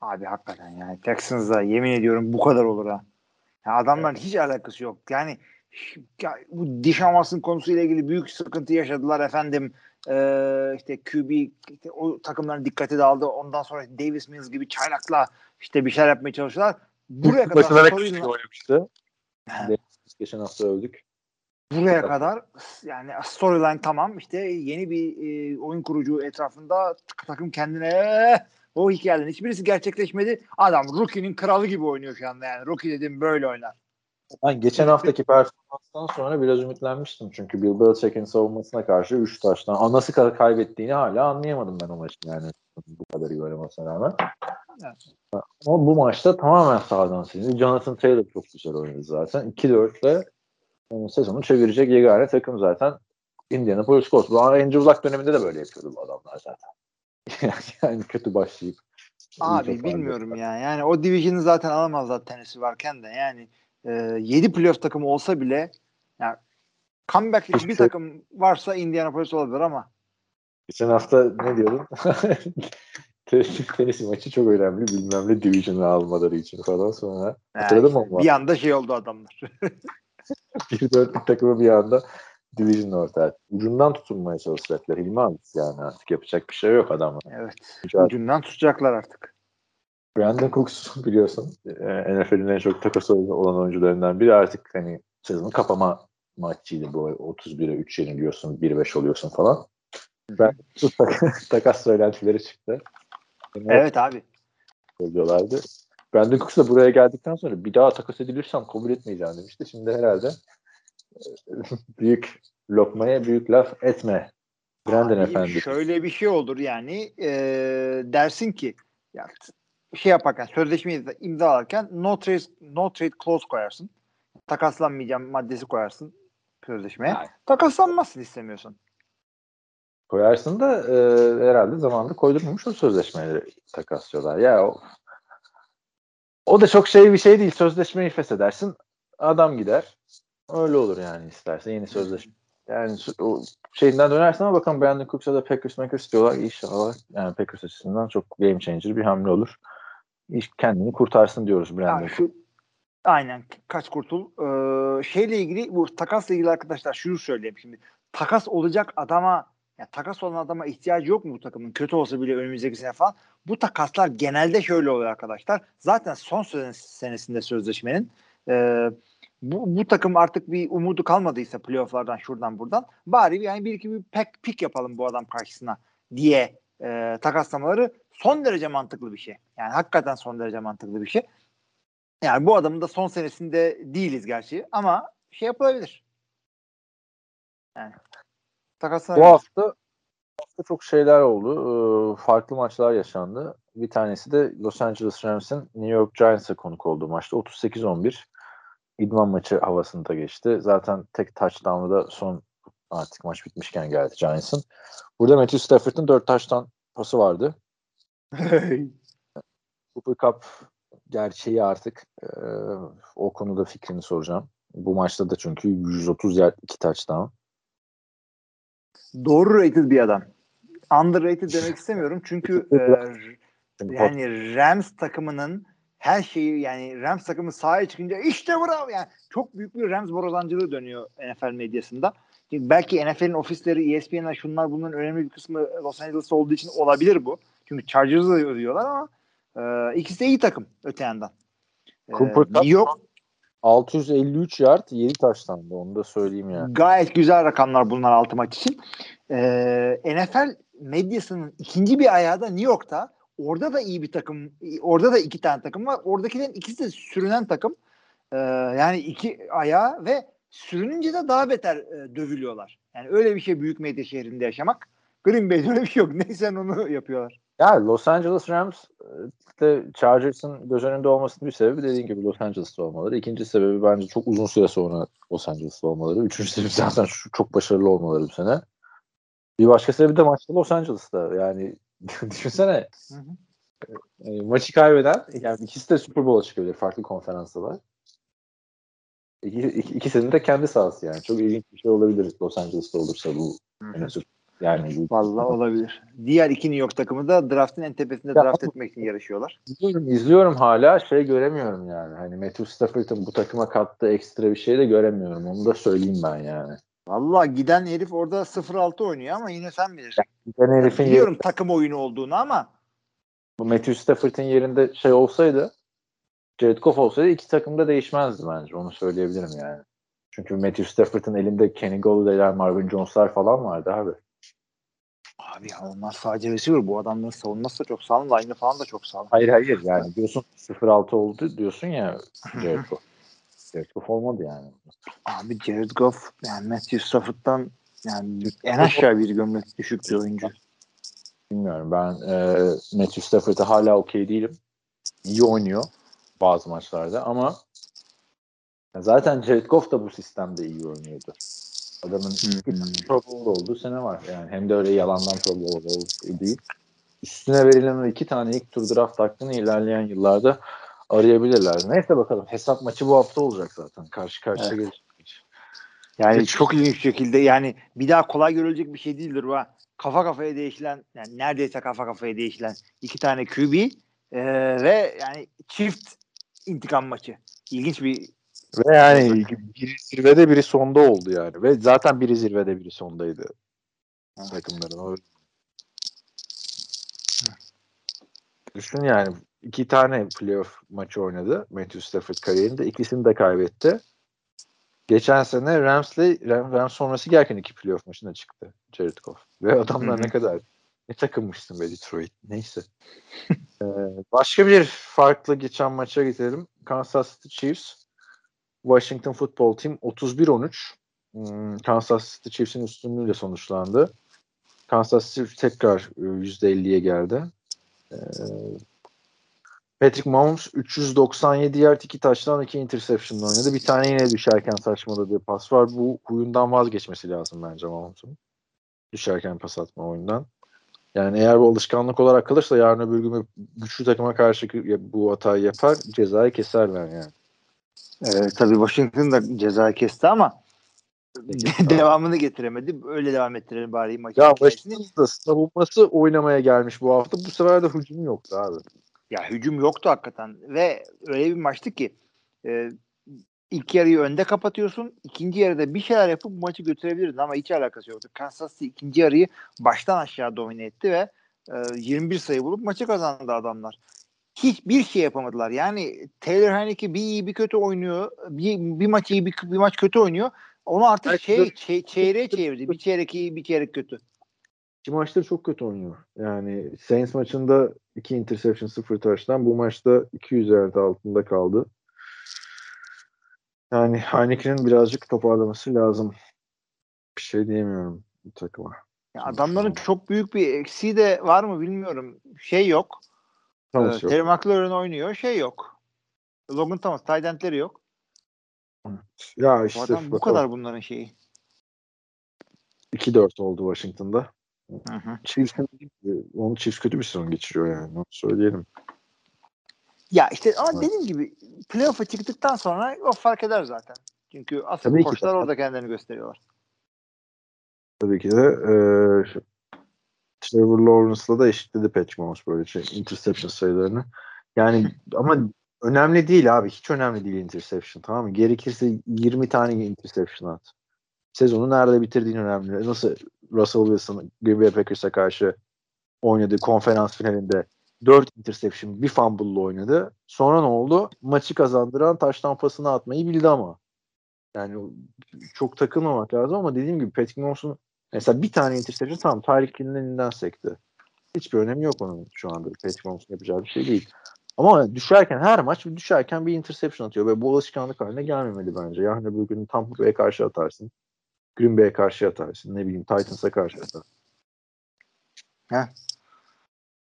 Abi hakikaten yani Texans'da yemin ediyorum bu kadar olur ha. Ya adamların hiç alakası yok. Yani ya bu diş Hamas'ın konusuyla ilgili büyük sıkıntı yaşadılar efendim. Ee, işte QB işte o takımların dikkati dağıldı. Ondan sonra Davis Mills gibi çaylakla işte bir şeyler yapmaya çalışıyorlar. Buraya kadar Başına küçük oynamıştı. Geçen hafta övdük. buraya kadar yani storyline tamam işte yeni bir e, oyun kurucu etrafında takım kendine o hikayelerin hiçbirisi gerçekleşmedi. Adam rookie'nin kralı gibi oynuyor şu anda yani. Rookie dedim böyle oynar. Ben geçen haftaki performanstan sonra biraz ümitlenmiştim. Çünkü Bill Belichick'in savunmasına karşı 3 taştan Aa, nasıl kadar kaybettiğini hala anlayamadım ben o maçın yani. Bu kadar iyi oynamasına rağmen. Evet. Ama bu maçta tamamen sağdan silindi. Jonathan Taylor çok güzel oynadı zaten. 2-4'le yani sezonu çevirecek yegane takım zaten Indianapolis Colts. Bu Andrew Luck döneminde de böyle yapıyordu bu adamlar zaten. [LAUGHS] yani kötü başlayıp Abi bilmiyorum ya. Yani o division'ı zaten alamazlar tenisi varken de. Yani e, 7 playoff takımı olsa bile yani comeback'lik bir takım varsa Indianapolis olabilir ama Geçen hafta ne diyordun? [LAUGHS] Tennessee maçı çok önemli. Bilmem ne division'ı almaları için falan sonra. Hatırladın mı? yani bir anda şey oldu adamlar. [LAUGHS] 1-4 takımı bir anda division ortaya. Ucundan tutunmaya çalışacaklar. Hilmi abi yani artık yapacak bir şey yok adamlar. evet. Mücadele. Ucundan tutacaklar artık. Brandon Cooks biliyorsun e, NFL'in en çok takas olan oyuncularından biri artık hani sezonu kapama maçıydı bu 31'e 3 yeniliyorsun 1-5 oluyorsun falan. Ben [LAUGHS] takas söylentileri çıktı. Yani Evet abi. Diyorlardı. Brandon Cooks da buraya geldikten sonra bir daha takas edilirsem kabul etmeyeceğim demişti. Şimdi herhalde [LAUGHS] büyük lokmaya büyük laf etme. Brandon Abi, efendi. Şöyle bir şey olur yani e, dersin ki ya, şey yaparken sözleşmeyi imzalarken no trade, no trade clause koyarsın. Takaslanmayacağım maddesi koyarsın sözleşmeye. Yani. Takaslanmazsın istemiyorsan. Koyarsın da e, herhalde zamanında koydurmamış o sözleşmeleri takaslıyorlar. Ya o, o da çok şey bir şey değil. Sözleşmeyi feshedersin. Adam gider. Öyle olur yani isterse yeni sözleşme. Yani o şeyinden dönersen ama bakalım Brandon Cooks'a da Packers Makers diyorlar. İnşallah yani Packers açısından çok game changer bir hamle olur. İş kendini kurtarsın diyoruz Brandon Yani şu aynen kaç kurtul. Ee, şeyle ilgili bu takasla ilgili arkadaşlar şunu söyleyeyim şimdi. Takas olacak adama ya takas olan adama ihtiyacı yok mu bu takımın? Kötü olsa bile önümüzdeki sene falan. Bu takaslar genelde şöyle oluyor arkadaşlar. Zaten son sene- senesinde sözleşmenin e, bu, bu takım artık bir umudu kalmadıysa playofflardan şuradan buradan bari yani bir iki bir pek pik yapalım bu adam karşısına diye e, takaslamaları son derece mantıklı bir şey. Yani hakikaten son derece mantıklı bir şey. Yani bu adamın da son senesinde değiliz gerçi ama şey yapılabilir. Yani Bu hafta, hafta çok şeyler oldu. Ee, farklı maçlar yaşandı. Bir tanesi de Los Angeles Rams'in New York Giants'a konuk olduğu maçta 38-11 idman maçı havasında geçti. Zaten tek touchdown'u da son artık maç bitmişken geldi Giants'ın. Burada Matthew Stafford'ın 4 touchdown pası vardı. [LAUGHS] Cooper Cup gerçeği artık e, o konuda fikrini soracağım. Bu maçta da çünkü 130 yard 2 touchdown. Doğru rated bir adam. Underrated demek istemiyorum çünkü [LAUGHS] e, yani Rams takımının her şeyi yani Rams takımı sahaya çıkınca işte bravo yani çok büyük bir Rams borazancılığı dönüyor NFL medyasında. Çünkü belki NFL'in ofisleri, ESPN'ler şunlar bunların önemli bir kısmı Los Angeles'ta olduğu için olabilir bu. Çünkü Chargers'ı da diyorlar ama e, ikisi de iyi takım öte yandan. Cooper Cup yok 653 yard 7 touchdown'dı onu da söyleyeyim yani. Gayet güzel rakamlar bunlar altı maç için. Ee, NFL medyasının ikinci bir ayağı da New York'ta. Orada da iyi bir takım. Orada da iki tane takım var. Oradakilerin ikisi de sürünen takım. Ee, yani iki ayağı ve sürününce de daha beter e, dövülüyorlar. Yani öyle bir şey büyük medya şehrinde yaşamak. Green Bay'de öyle bir şey yok. [LAUGHS] Neyse onu yapıyorlar. Ya Los Angeles Rams e, de Chargers'ın göz önünde olmasının bir sebebi dediğin gibi Los Angeles'ta olmaları. İkinci sebebi bence çok uzun süre sonra Los Angeles'ta olmaları. Üçüncü sebebi zaten çok başarılı olmaları bu sene. Bir başka sebebi de maçta Los Angeles'ta. Yani [LAUGHS] düşünsene Hı hı. e, maçı kaybeden yani ikisi de Super Bowl'a çıkabilir. Farklı konferanslar. İki, iki, ikisinin de kendi sahası yani. Çok ilginç bir şey olabilir Los Angeles'ta olursa bu. Yani bu Vallahi olabilir. Diğer iki New York takımı da draftın en tepesinde Ya draft etmek için yarışıyorlar. İzliyorum, izliyorum hala şey göremiyorum yani. Hani Matthew Stafford'ın bu takıma kattığı ekstra bir şey de göremiyorum. Onu da söyleyeyim ben yani. Vallahi giden herif orada 0-6 oynuyor ama yine sen bilirsin. Tane herifin Biliyorum takım oyunu olduğunu ama bu Matthew Stafford'ın yerinde şey olsaydı Jared Goff olsaydı iki takım da değişmezdi bence. Onu söyleyebilirim yani. Çünkü Matthew Stafford'ın elinde Kenny Golladay'ler, Marvin Jones'lar falan vardı abi. Abi ya onlar sadece receiver. Bu adamların savunması da çok sağlam. Line'ı falan da çok sağlam. Hayır hayır yani diyorsun 0-6 oldu diyorsun ya [LAUGHS] Jared Goff. Jared Goff olmadı yani. Abi Jared Goff yani Matthew Stafford'dan yani en aşağı bir gömlek düşük bir oyuncu. Bilmiyorum ben e, Matthew Stafford'a hala okey değilim. İyi oynuyor bazı maçlarda ama zaten Jared Goff da bu sistemde iyi oynuyordu. Adamın iki Pro Bowl olduğu sene var. Yani hem de öyle yalandan Pro Bowl değil. Üstüne verilen iki tane ilk tur draft hakkını ilerleyen yıllarda arayabilirler. Neyse bakalım. Hesap maçı bu hafta olacak zaten. Karşı karşıya gelecek. Yani çok ilginç şekilde yani bir daha kolay görülecek bir şey değildir bu. Kafa kafaya değişilen yani neredeyse kafa kafaya değişilen iki tane QB e, ve yani çift intikam maçı. İlginç bir Ve yani biri zirvede biri sonda oldu yani. Ve zaten biri zirvede biri sondaydı. Takımların. Düşün yani iki tane playoff maçı oynadı Matthew Stafford kariyerinde. ikisini de kaybetti. Geçen sene Rams'le Ram, Rams sonrası gelken iki playoff maçına çıktı Jared Goff. Ve adamlar ne kadar Ne takılmışsın be Detroit. Neyse. [LAUGHS] ee, başka bir farklı geçen maça gidelim. Kansas City Chiefs Washington Football Team 31-13 hmm, Kansas City Chiefs'in üstünlüğüyle sonuçlandı. Kansas City tekrar %50'ye geldi. Ee, Patrick Mahomes 397 yard 2 taştan 2 interception oynadı. Bir tane yine düşerken saçmaladığı pas var. Bu huyundan vazgeçmesi lazım bence Mahomes'un. Düşerken pas atma oyundan. Yani eğer bu alışkanlık olarak kalırsa yarın öbür gün güçlü takıma karşı bu hatayı yapar, cezayı keserler yani. Ee, tabii Washington da ceza kesti ama [LAUGHS] devamını getiremedi. Öyle devam ettirelim bari maçı. Ya Washington'da savunması oynamaya gelmiş bu hafta. Bu sefer de hücum yoktu abi. Ya hücum yoktu hakikaten ve öyle bir maçtı ki e, ilk yarıyı önde kapatıyorsun. ikinci yarıda bir şeyler yapıp maçı götürebilirdin ama hiç alakası yoktu. Kansas City ikinci yarıyı baştan aşağı domine etti ve e, 21 sayı bulup maçı kazandı adamlar. Hiçbir şey yapamadılar. Yani Taylor Heineke bir iyi bir kötü oynuyor. Bir, bir maç iyi bir, bir maç kötü oynuyor. Onu artık şey, çey, çeyreğe çevirdi. Bir çeyrek iyi bir çeyrek kötü. İki maçta çok kötü oynuyor. Yani Saints maçında iki interception sıfır taştan bu maçta 200 yard altında kaldı. Yani Heineken'in birazcık toparlaması lazım. Bir şey diyemiyorum bu takıma. Ya adamların çok büyük bir eksiği de var mı bilmiyorum. Şey yok. Thomas ee, yok. Terry McLaurin oynuyor. Şey yok. Logan Thomas. Tight yok. Ya işte. Bu, adam, bu kadar bunların şeyi. 2-4 oldu Washington'da. Hı hı. Chiefs'in onu Chiefs kötü bir sezon geçiriyor yani. Onu söyleyelim. Ya işte ama evet. dediğim gibi playoff'a çıktıktan sonra o fark eder zaten. Çünkü asıl Tabii koçlar orada kendilerini gösteriyorlar. Tabii ki de e, Trevor Lawrence'la da eşitledi Patrick Mahomes böyle şey, interception sayılarını. Yani [LAUGHS] ama önemli değil abi. Hiç önemli değil interception tamam mı? Gerekirse 20 tane interception at. Sezonu nerede bitirdiğin önemli. Nasıl Russell Wilson Green Bay Packers'a karşı oynadığı konferans finalinde 4 interception bir fumble'la oynadı. Sonra ne oldu? Maçı kazandıran taştan pasını atmayı bildi ama. Yani çok takılmamak lazım ama dediğim gibi Patrick Mahomes'un mesela bir tane interception tamam Tyreek Hill'in elinden sekti. Hiçbir önemi yok onun şu anda. Patrick Mahomes'un yapacağı bir şey değil. Ama düşerken her maç düşerken bir interception atıyor ve bu alışkanlık haline gelmemeli bence. Yani bugün Tampa Bay'e karşı atarsın. Green Bay'e karşı atarsın. Ne bileyim Titans'a karşı atarsın. Ha.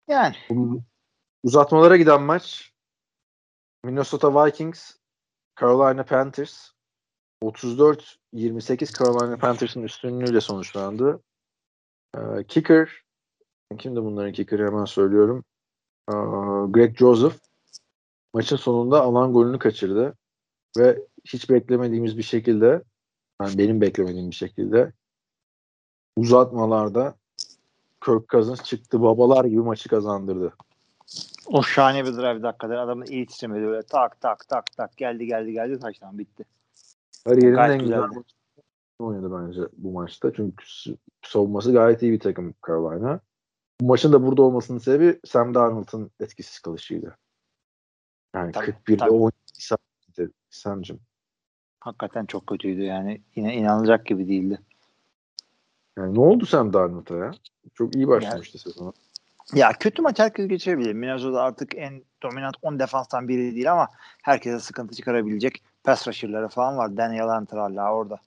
Yani. Uzatmalara giden maç Minnesota Vikings Carolina Panthers 34-28 Carolina Panthers'ın üstünlüğüyle sonuçlandı. Ee, kicker kimdi bunların kicker'ı hemen söylüyorum. Ee, Greg Joseph maçın sonunda alan golünü kaçırdı ve hiç beklemediğimiz bir şekilde yani benim beklemediğim bir şekilde uzatmalarda Kirk Cousins çıktı babalar gibi maçı kazandırdı. O şahane bir drive hakikaten adamın iyi titremedi öyle tak tak tak tak geldi geldi geldi taştan bitti. Kariyerinin en güzel oynadı bence bu maçta. Çünkü savunması gayet iyi bir takım Carolina. Bu maçın da burada olmasının sebebi Sam Darnold'un etkisiz kalışıydı. Yani tabii, 41'de tabii. 10 Sam'cım. Hakikaten çok kötüydü yani. Yine inanılacak gibi değildi. Yani ne oldu Sam Darnold'a ya? Çok iyi başlamıştı yani, sezona. Ya kötü maç herkes geçirebilir. Minnesota artık en dominant 10 defanstan biri değil ama herkese sıkıntı çıkarabilecek pass rusher'ları falan var. Daniel Hunter hala orada.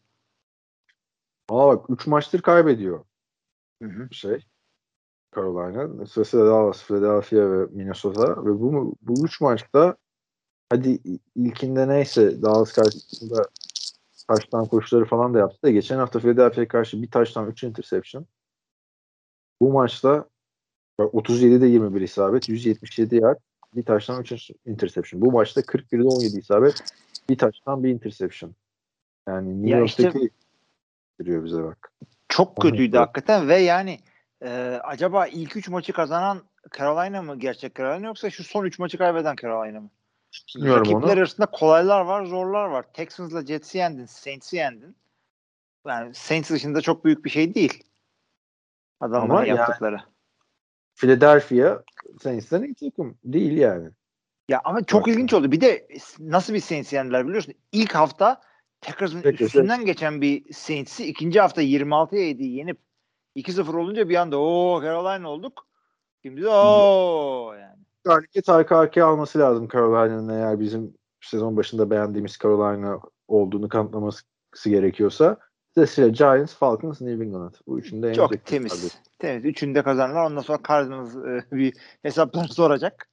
Aa bak 3 maçtır kaybediyor. Hı hı. Şey Carolina. Sırasıyla Dallas, Philadelphia ve Minnesota ve bu bu üç maçta hadi ilkinde neyse Dallas karşısında taştan koşuları falan da yaptı da geçen hafta Philadelphia'ya karşı bir taştan 3 interception. Bu maçta 37'de 21 isabet, 177 yard, bir taştan 3 interception. Bu maçta 41'de 17 isabet, bir taştan bir interception. Yani New ya York'taki işte, bize bak. Çok kötüydü hakikaten ve yani e, acaba ilk 3 maçı kazanan Carolina mı gerçek Carolina yoksa şu son 3 maçı kaybeden Carolina mı? Bilmiyorum Rakipler onu. arasında kolaylar var, zorlar var. Texans'la Jets'i yendin, Saints'i yendin. Yani Saints dışında çok büyük bir şey değil. Adamların Ama yaptıkları. Yani, Philadelphia Saints'ten iyi takım değil yani. Ya ama çok Bak. ilginç oldu. Bir de nasıl bir Saints yendiler biliyorsun. İlk hafta Packers'ın üstünden geçen bir Saints'i ikinci hafta 26'ya 7 yenip 2-0 olunca bir anda o Carolina olduk. Şimdi de o yani. Galibiyet arka arkaya alması lazım Carolina'nın eğer bizim sezon başında beğendiğimiz Carolina olduğunu kanıtlaması gerekiyorsa. Dolayısıyla Giants, Falcons, New England. Bu üçünde en Çok temiz. tabii. Temiz. Üçünde kazanırlar. Ondan sonra Cardinals e, bir hesaplarını soracak.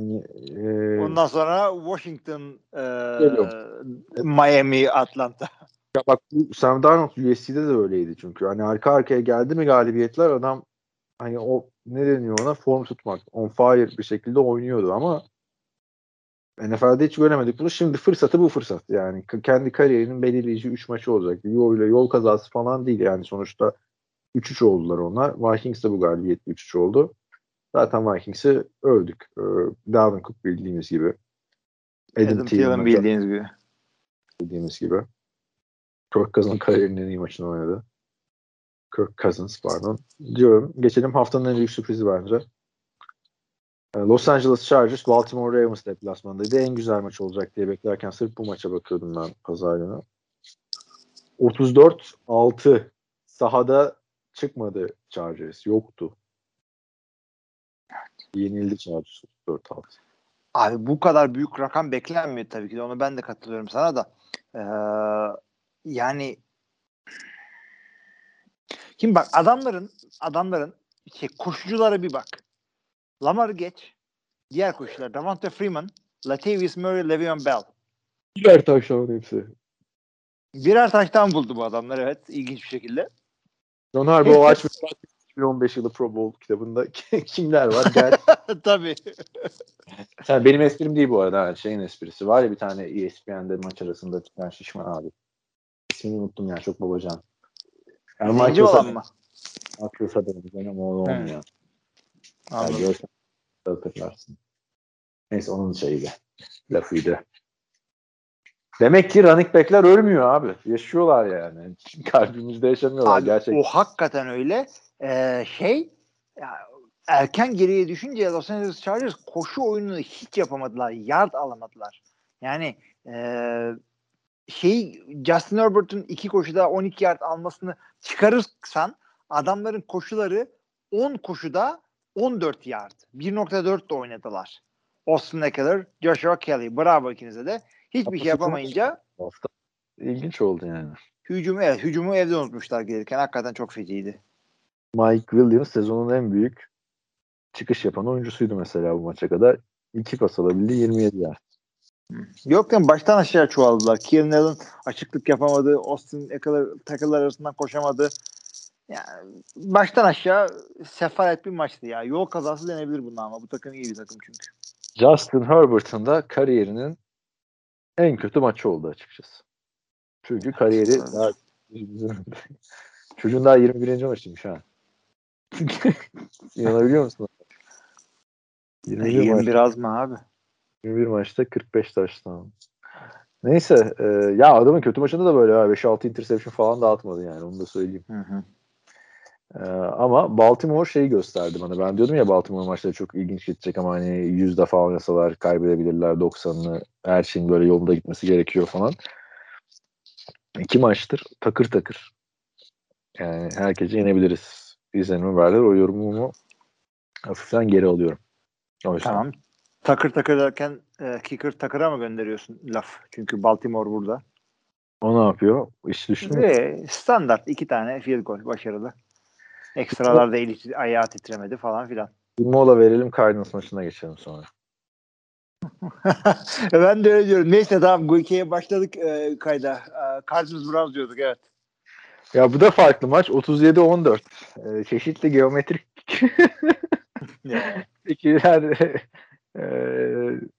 Ee, Ondan sonra Washington, e, Geliyorum. Miami, Atlanta. Ya bak Sam Darnold USC'de de öyleydi çünkü. Hani arka arkaya geldi mi galibiyetler adam hani o ne deniyor ona form tutmak. On fire bir şekilde oynuyordu ama NFL'de hiç göremedik bunu. Şimdi fırsatı bu fırsat. Yani kendi kariyerinin belirleyici 3 maçı olacak. Yol, yol kazası falan değil yani sonuçta 3-3 oldular onlar. Vikings de bu galibiyetle 3-3 oldu. Zaten Vikings'i övdük. Ee, Dalvin Cook bildiğimiz gibi. Adam, Adam Thielen bildiğiniz gibi. bildiğimiz gibi. Kirk Cousins kariyerinin en iyi maçını oynadı. Kirk Cousins pardon. Diyorum. Geçelim haftanın en büyük sürprizi bence. Ee, Los Angeles Chargers Baltimore Ravens deplasmanındaydı. En güzel maç olacak diye beklerken sırf bu maça bakıyordum ben pazar günü. 34-6 sahada çıkmadı Chargers. Yoktu. Yenildi Chargers 34-6. Abi bu kadar büyük rakam beklenmiyor tabii ki de. Onu ben de katılıyorum sana da. Ee, yani Şimdi bak adamların adamların şey, koşuculara bir bak. Lamar'ı geç. Diğer koşucular. Davante Freeman, Latavius Murray, Le'Veon Bell. Birer taşların hepsi. Birer taştan buldu bu adamlar evet. ilginç bir şekilde. John Harbaugh açmış 2015 yılı Pro Bowl kitabında [LAUGHS] kimler var? Gel. [LAUGHS] tabii. Yani benim esprim değil bu arada. Şeyin esprisi. Var ya bir tane ESPN'de maç arasında çıkan şişman abi. İsmini unuttum ya çok babacan. Yani Zenci olan mı? akılsa da benim ama o olmuyor. Yani görsen hatırlarsın. Neyse onun şeyiydi. Lafıydı. Demek ki running back'ler ölmüyor abi. Yaşıyorlar yani. [LAUGHS] Kalbimizde yaşamıyorlar Abi, gerçekten. O hakikaten öyle. Ee, şey ya, erken geriye düşünce Los Angeles Chargers koşu oyununu hiç yapamadılar. Yard alamadılar. Yani ee, şey Justin Herbert'ın iki koşuda 12 yard almasını çıkarırsan adamların koşuları 10 koşuda 14 yard. 1.4 de oynadılar. Austin Eckler, Joshua Kelly. Bravo ikinize de. Hiçbir şey yapamayınca ilginç oldu yani. hücumu, evet, hücumu evde unutmuşlar gelirken. Hakikaten çok feciydi. Mike Williams sezonun en büyük çıkış yapan oyuncusuydu mesela bu maça kadar. İki pas alabildi 27 yard. Yok yani baştan aşağı çoğaldılar. Kieran Allen açıklık yapamadı. Austin Eckler takılar arasından koşamadı. Yani baştan aşağı sefalet bir maçtı ya. Yol kazası denebilir bundan ama bu takım iyi bir takım çünkü. Justin Herbert'ın da kariyerinin en kötü maçı oldu açıkçası. Çünkü kariyeri daha çocuğun daha 21. maçıymış ha. [LAUGHS] İnanabiliyor musun? 21, maç, 21 az mı abi? 21 maçta 45 taştan. Neyse e, ya adamın kötü maçında da böyle ha, 5-6 interception falan dağıtmadı yani onu da söyleyeyim. Hı hı. Ee, ama Baltimore şeyi gösterdi bana. Ben diyordum ya Baltimore maçları çok ilginç gidecek ama hani 100 defa oynasalar kaybedebilirler 90'ını. Her şeyin böyle yolunda gitmesi gerekiyor falan. İki maçtır takır takır. Yani herkesi yenebiliriz. İzlenimi verdiler. O yorumumu hafiften geri alıyorum. O yüzden. Tamam. Takır takır derken e, kicker takıra mı gönderiyorsun laf? Çünkü Baltimore burada. O ne yapıyor? İş düştü mü? Ve standart iki tane field goal başarılı. Ekstralarda eli ayağı titremedi falan filan. Bir mola verelim Cardinals maçına geçelim sonra. [LAUGHS] ben de öyle diyorum. Neyse tamam Guike'ye başladık e, kayda. E, Cardinals Browns diyorduk evet. Ya bu da farklı maç. 37-14. Ee, çeşitli geometrik [LAUGHS] [LAUGHS] fikirler e,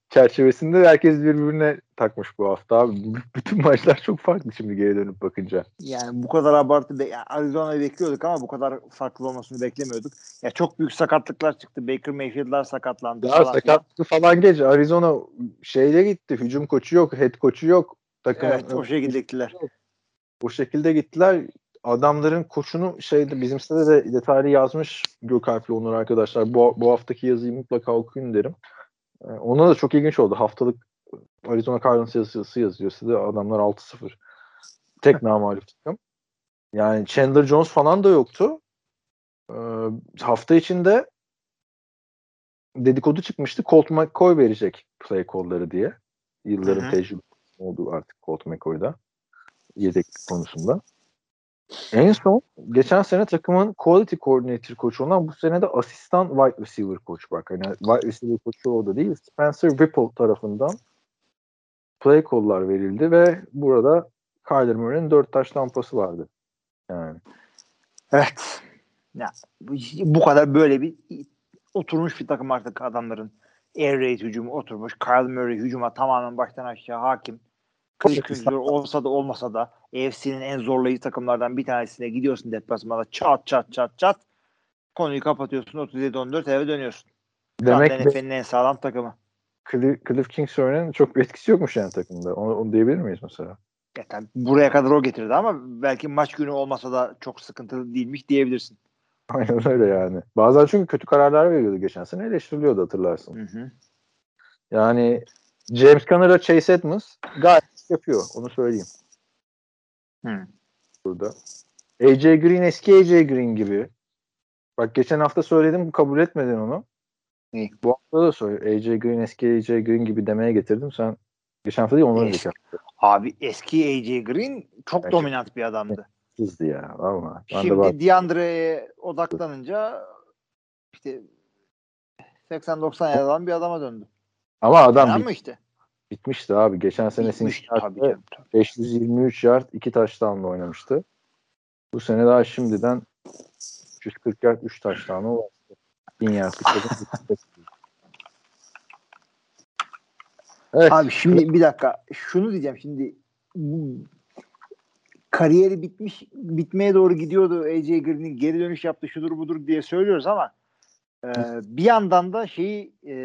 çerçevesinde herkes birbirine takmış bu hafta abi. Bütün [LAUGHS] maçlar çok farklı şimdi geri dönüp bakınca. Yani bu kadar abartı be- Arizona'yı bekliyorduk ama bu kadar farklı olmasını beklemiyorduk. Ya çok büyük sakatlıklar çıktı. Baker Mayfield'lar sakatlandı Ya falan. sakatlığı falan geç. Arizona şeyle gitti. Hücum koçu yok, head koçu yok. Takımın Evet o şekilde gittiler. o şekilde gittiler. Adamların koçunu şeyde bizim sitede de detaylı yazmış Gökalp'le Onur arkadaşlar. Bu, bu haftaki yazıyı mutlaka okuyun derim. Ee, ona da çok ilginç oldu. Haftalık Arizona Cardinals yazısı yazıyor. Size adamlar 6-0. Tek namalip takım. Yani Chandler Jones falan da yoktu. Ee, hafta içinde dedikodu çıkmıştı. Colt McCoy verecek play call'ları diye. Yılların tecrübesi oldu artık Colt McCoy'da. Yedek konusunda. En son geçen sene takımın quality coordinator koçu olan bu sene de asistan wide receiver koç bak. Hani wide receiver koçu o da değil. Spencer Whipple tarafından play call'lar verildi ve burada Kyler Murray'nin dört taş tampası vardı. Yani. Evet. Ya, bu kadar böyle bir oturmuş bir takım artık adamların. Air raid hücumu oturmuş. Kyle Murray hücuma tamamen baştan aşağı hakim. Kırık olsa da olmasa da AFC'nin en zorlayıcı takımlardan bir tanesine gidiyorsun deplasmanda çat çat çat çat konuyu kapatıyorsun 37-14 eve dönüyorsun. Demek NFL'in en sağlam takımı. Cliff, Cliff Kingsbury'nin çok bir etkisi yokmuş yani takımda. Onu, onu diyebilir miyiz mesela? Ya, tabii buraya kadar o getirdi ama belki maç günü olmasa da çok sıkıntılı değilmiş diyebilirsin. [LAUGHS] Aynen öyle yani. Bazen çünkü kötü kararlar veriyordu geçen sene eleştiriliyordu hatırlarsın. Hı hı. Yani James Conner'a Chase Edmonds gayet yapıyor. Onu söyleyeyim. Hı. Burada. AJ Green eski AJ Green gibi. Bak geçen hafta söyledim kabul etmedin onu. Ne? Bu hafta da söyle. AJ Green eski AJ Green gibi demeye getirdim. Sen geçen hafta değil ondan önceki hafta. Abi eski AJ Green çok Gerçekten. dominant bir adamdı. Hızlı ya. Valla. Şimdi bak. DeAndre'ye odaklanınca işte 80-90 yaşından bir adama döndü. Ama adam Fena bit- mı işte? Bitmişti abi. Geçen sene Cincinnati'de canım. tabii. 523 yard 2 touchdown'la oynamıştı. Bu sene daha şimdiden 340 yard 3 touchdown'a ulaştı. 1000 yardlık kadın. evet. Abi şimdi bir dakika şunu diyeceğim şimdi kariyeri bitmiş bitmeye doğru gidiyordu AJ Green'in geri dönüş yaptı şudur budur diye söylüyoruz ama e, bir yandan da şeyi e,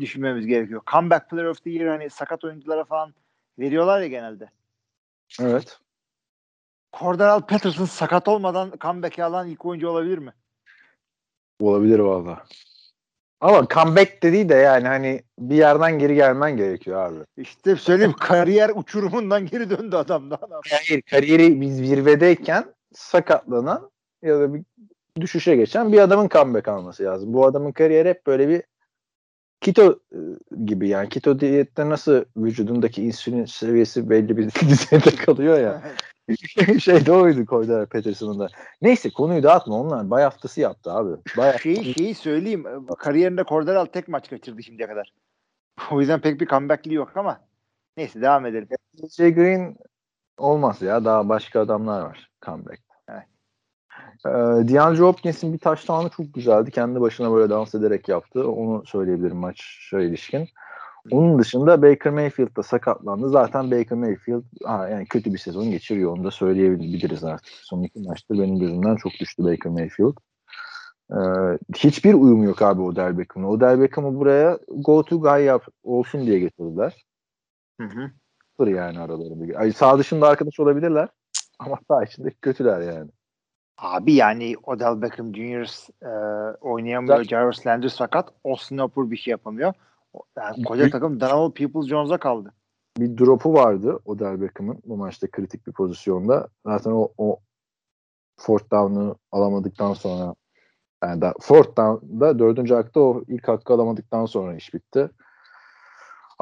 düşünmemiz gerekiyor. Comeback Player of the Year hani sakat oyunculara falan veriyorlar ya genelde. Evet. Cordell Patterson sakat olmadan comeback'i alan ilk oyuncu olabilir mi? Olabilir valla. Ama comeback dediği de yani hani bir yerden geri gelmen gerekiyor abi. İşte söyleyeyim kariyer uçurumundan geri döndü adam da. Hayır kariyeri biz zirvedeyken sakatlanan ya da bir düşüşe geçen bir adamın comeback alması lazım. Bu adamın kariyeri hep böyle bir keto e, gibi yani keto diyette nasıl vücudundaki insülin seviyesi belli bir [LAUGHS] düzeyde kalıyor ya. [LAUGHS] şey de oydu Cordell Patterson'ın da. Neyse konuyu dağıtma onlar bay haftası yaptı abi. Bay şeyi, şeyi söyleyeyim. e, Kariyerinde Cordell tek maç kaçırdı şimdiye kadar. [LAUGHS] O yüzden pek bir comeback'li yok ama neyse devam edelim. AJ Green olmaz ya. Daha başka adamlar var comeback. Ee, DeAndre Hopkins'in bir touchdown'ı çok güzeldi. Kendi başına böyle dans ederek yaptı. Onu söyleyebilirim maça ilişkin. Onun dışında Baker Mayfield da sakatlandı. Zaten Baker Mayfield ha, yani kötü bir sezon geçiriyor. Onu da söyleyebiliriz artık. Son iki maçta benim gözümden çok düştü Baker Mayfield. Ee, hiçbir uyumu yok abi Odell Beckham'la. Odell Beckham'ı buraya go to guy yap, olsun diye getirdiler. Hı hı. Sıfır yani aralarında. Ay, sağ dışında arkadaş olabilirler ama sağ içinde kötüler yani. Abi yani Odell Beckham Jr. E, oynayamıyor. Zaten- Jarvis Landry sakat. Austin Hooper bir şey yapamıyor. Yani koca takım Donovan Peoples-Jones'a kaldı. Bir drop'u vardı Odell Beckham'ın bu maçta kritik bir pozisyonda. Zaten o, o fourth down'u alamadıktan sonra yani da fourth down'da dördüncü hakta o ilk hakkı alamadıktan sonra iş bitti.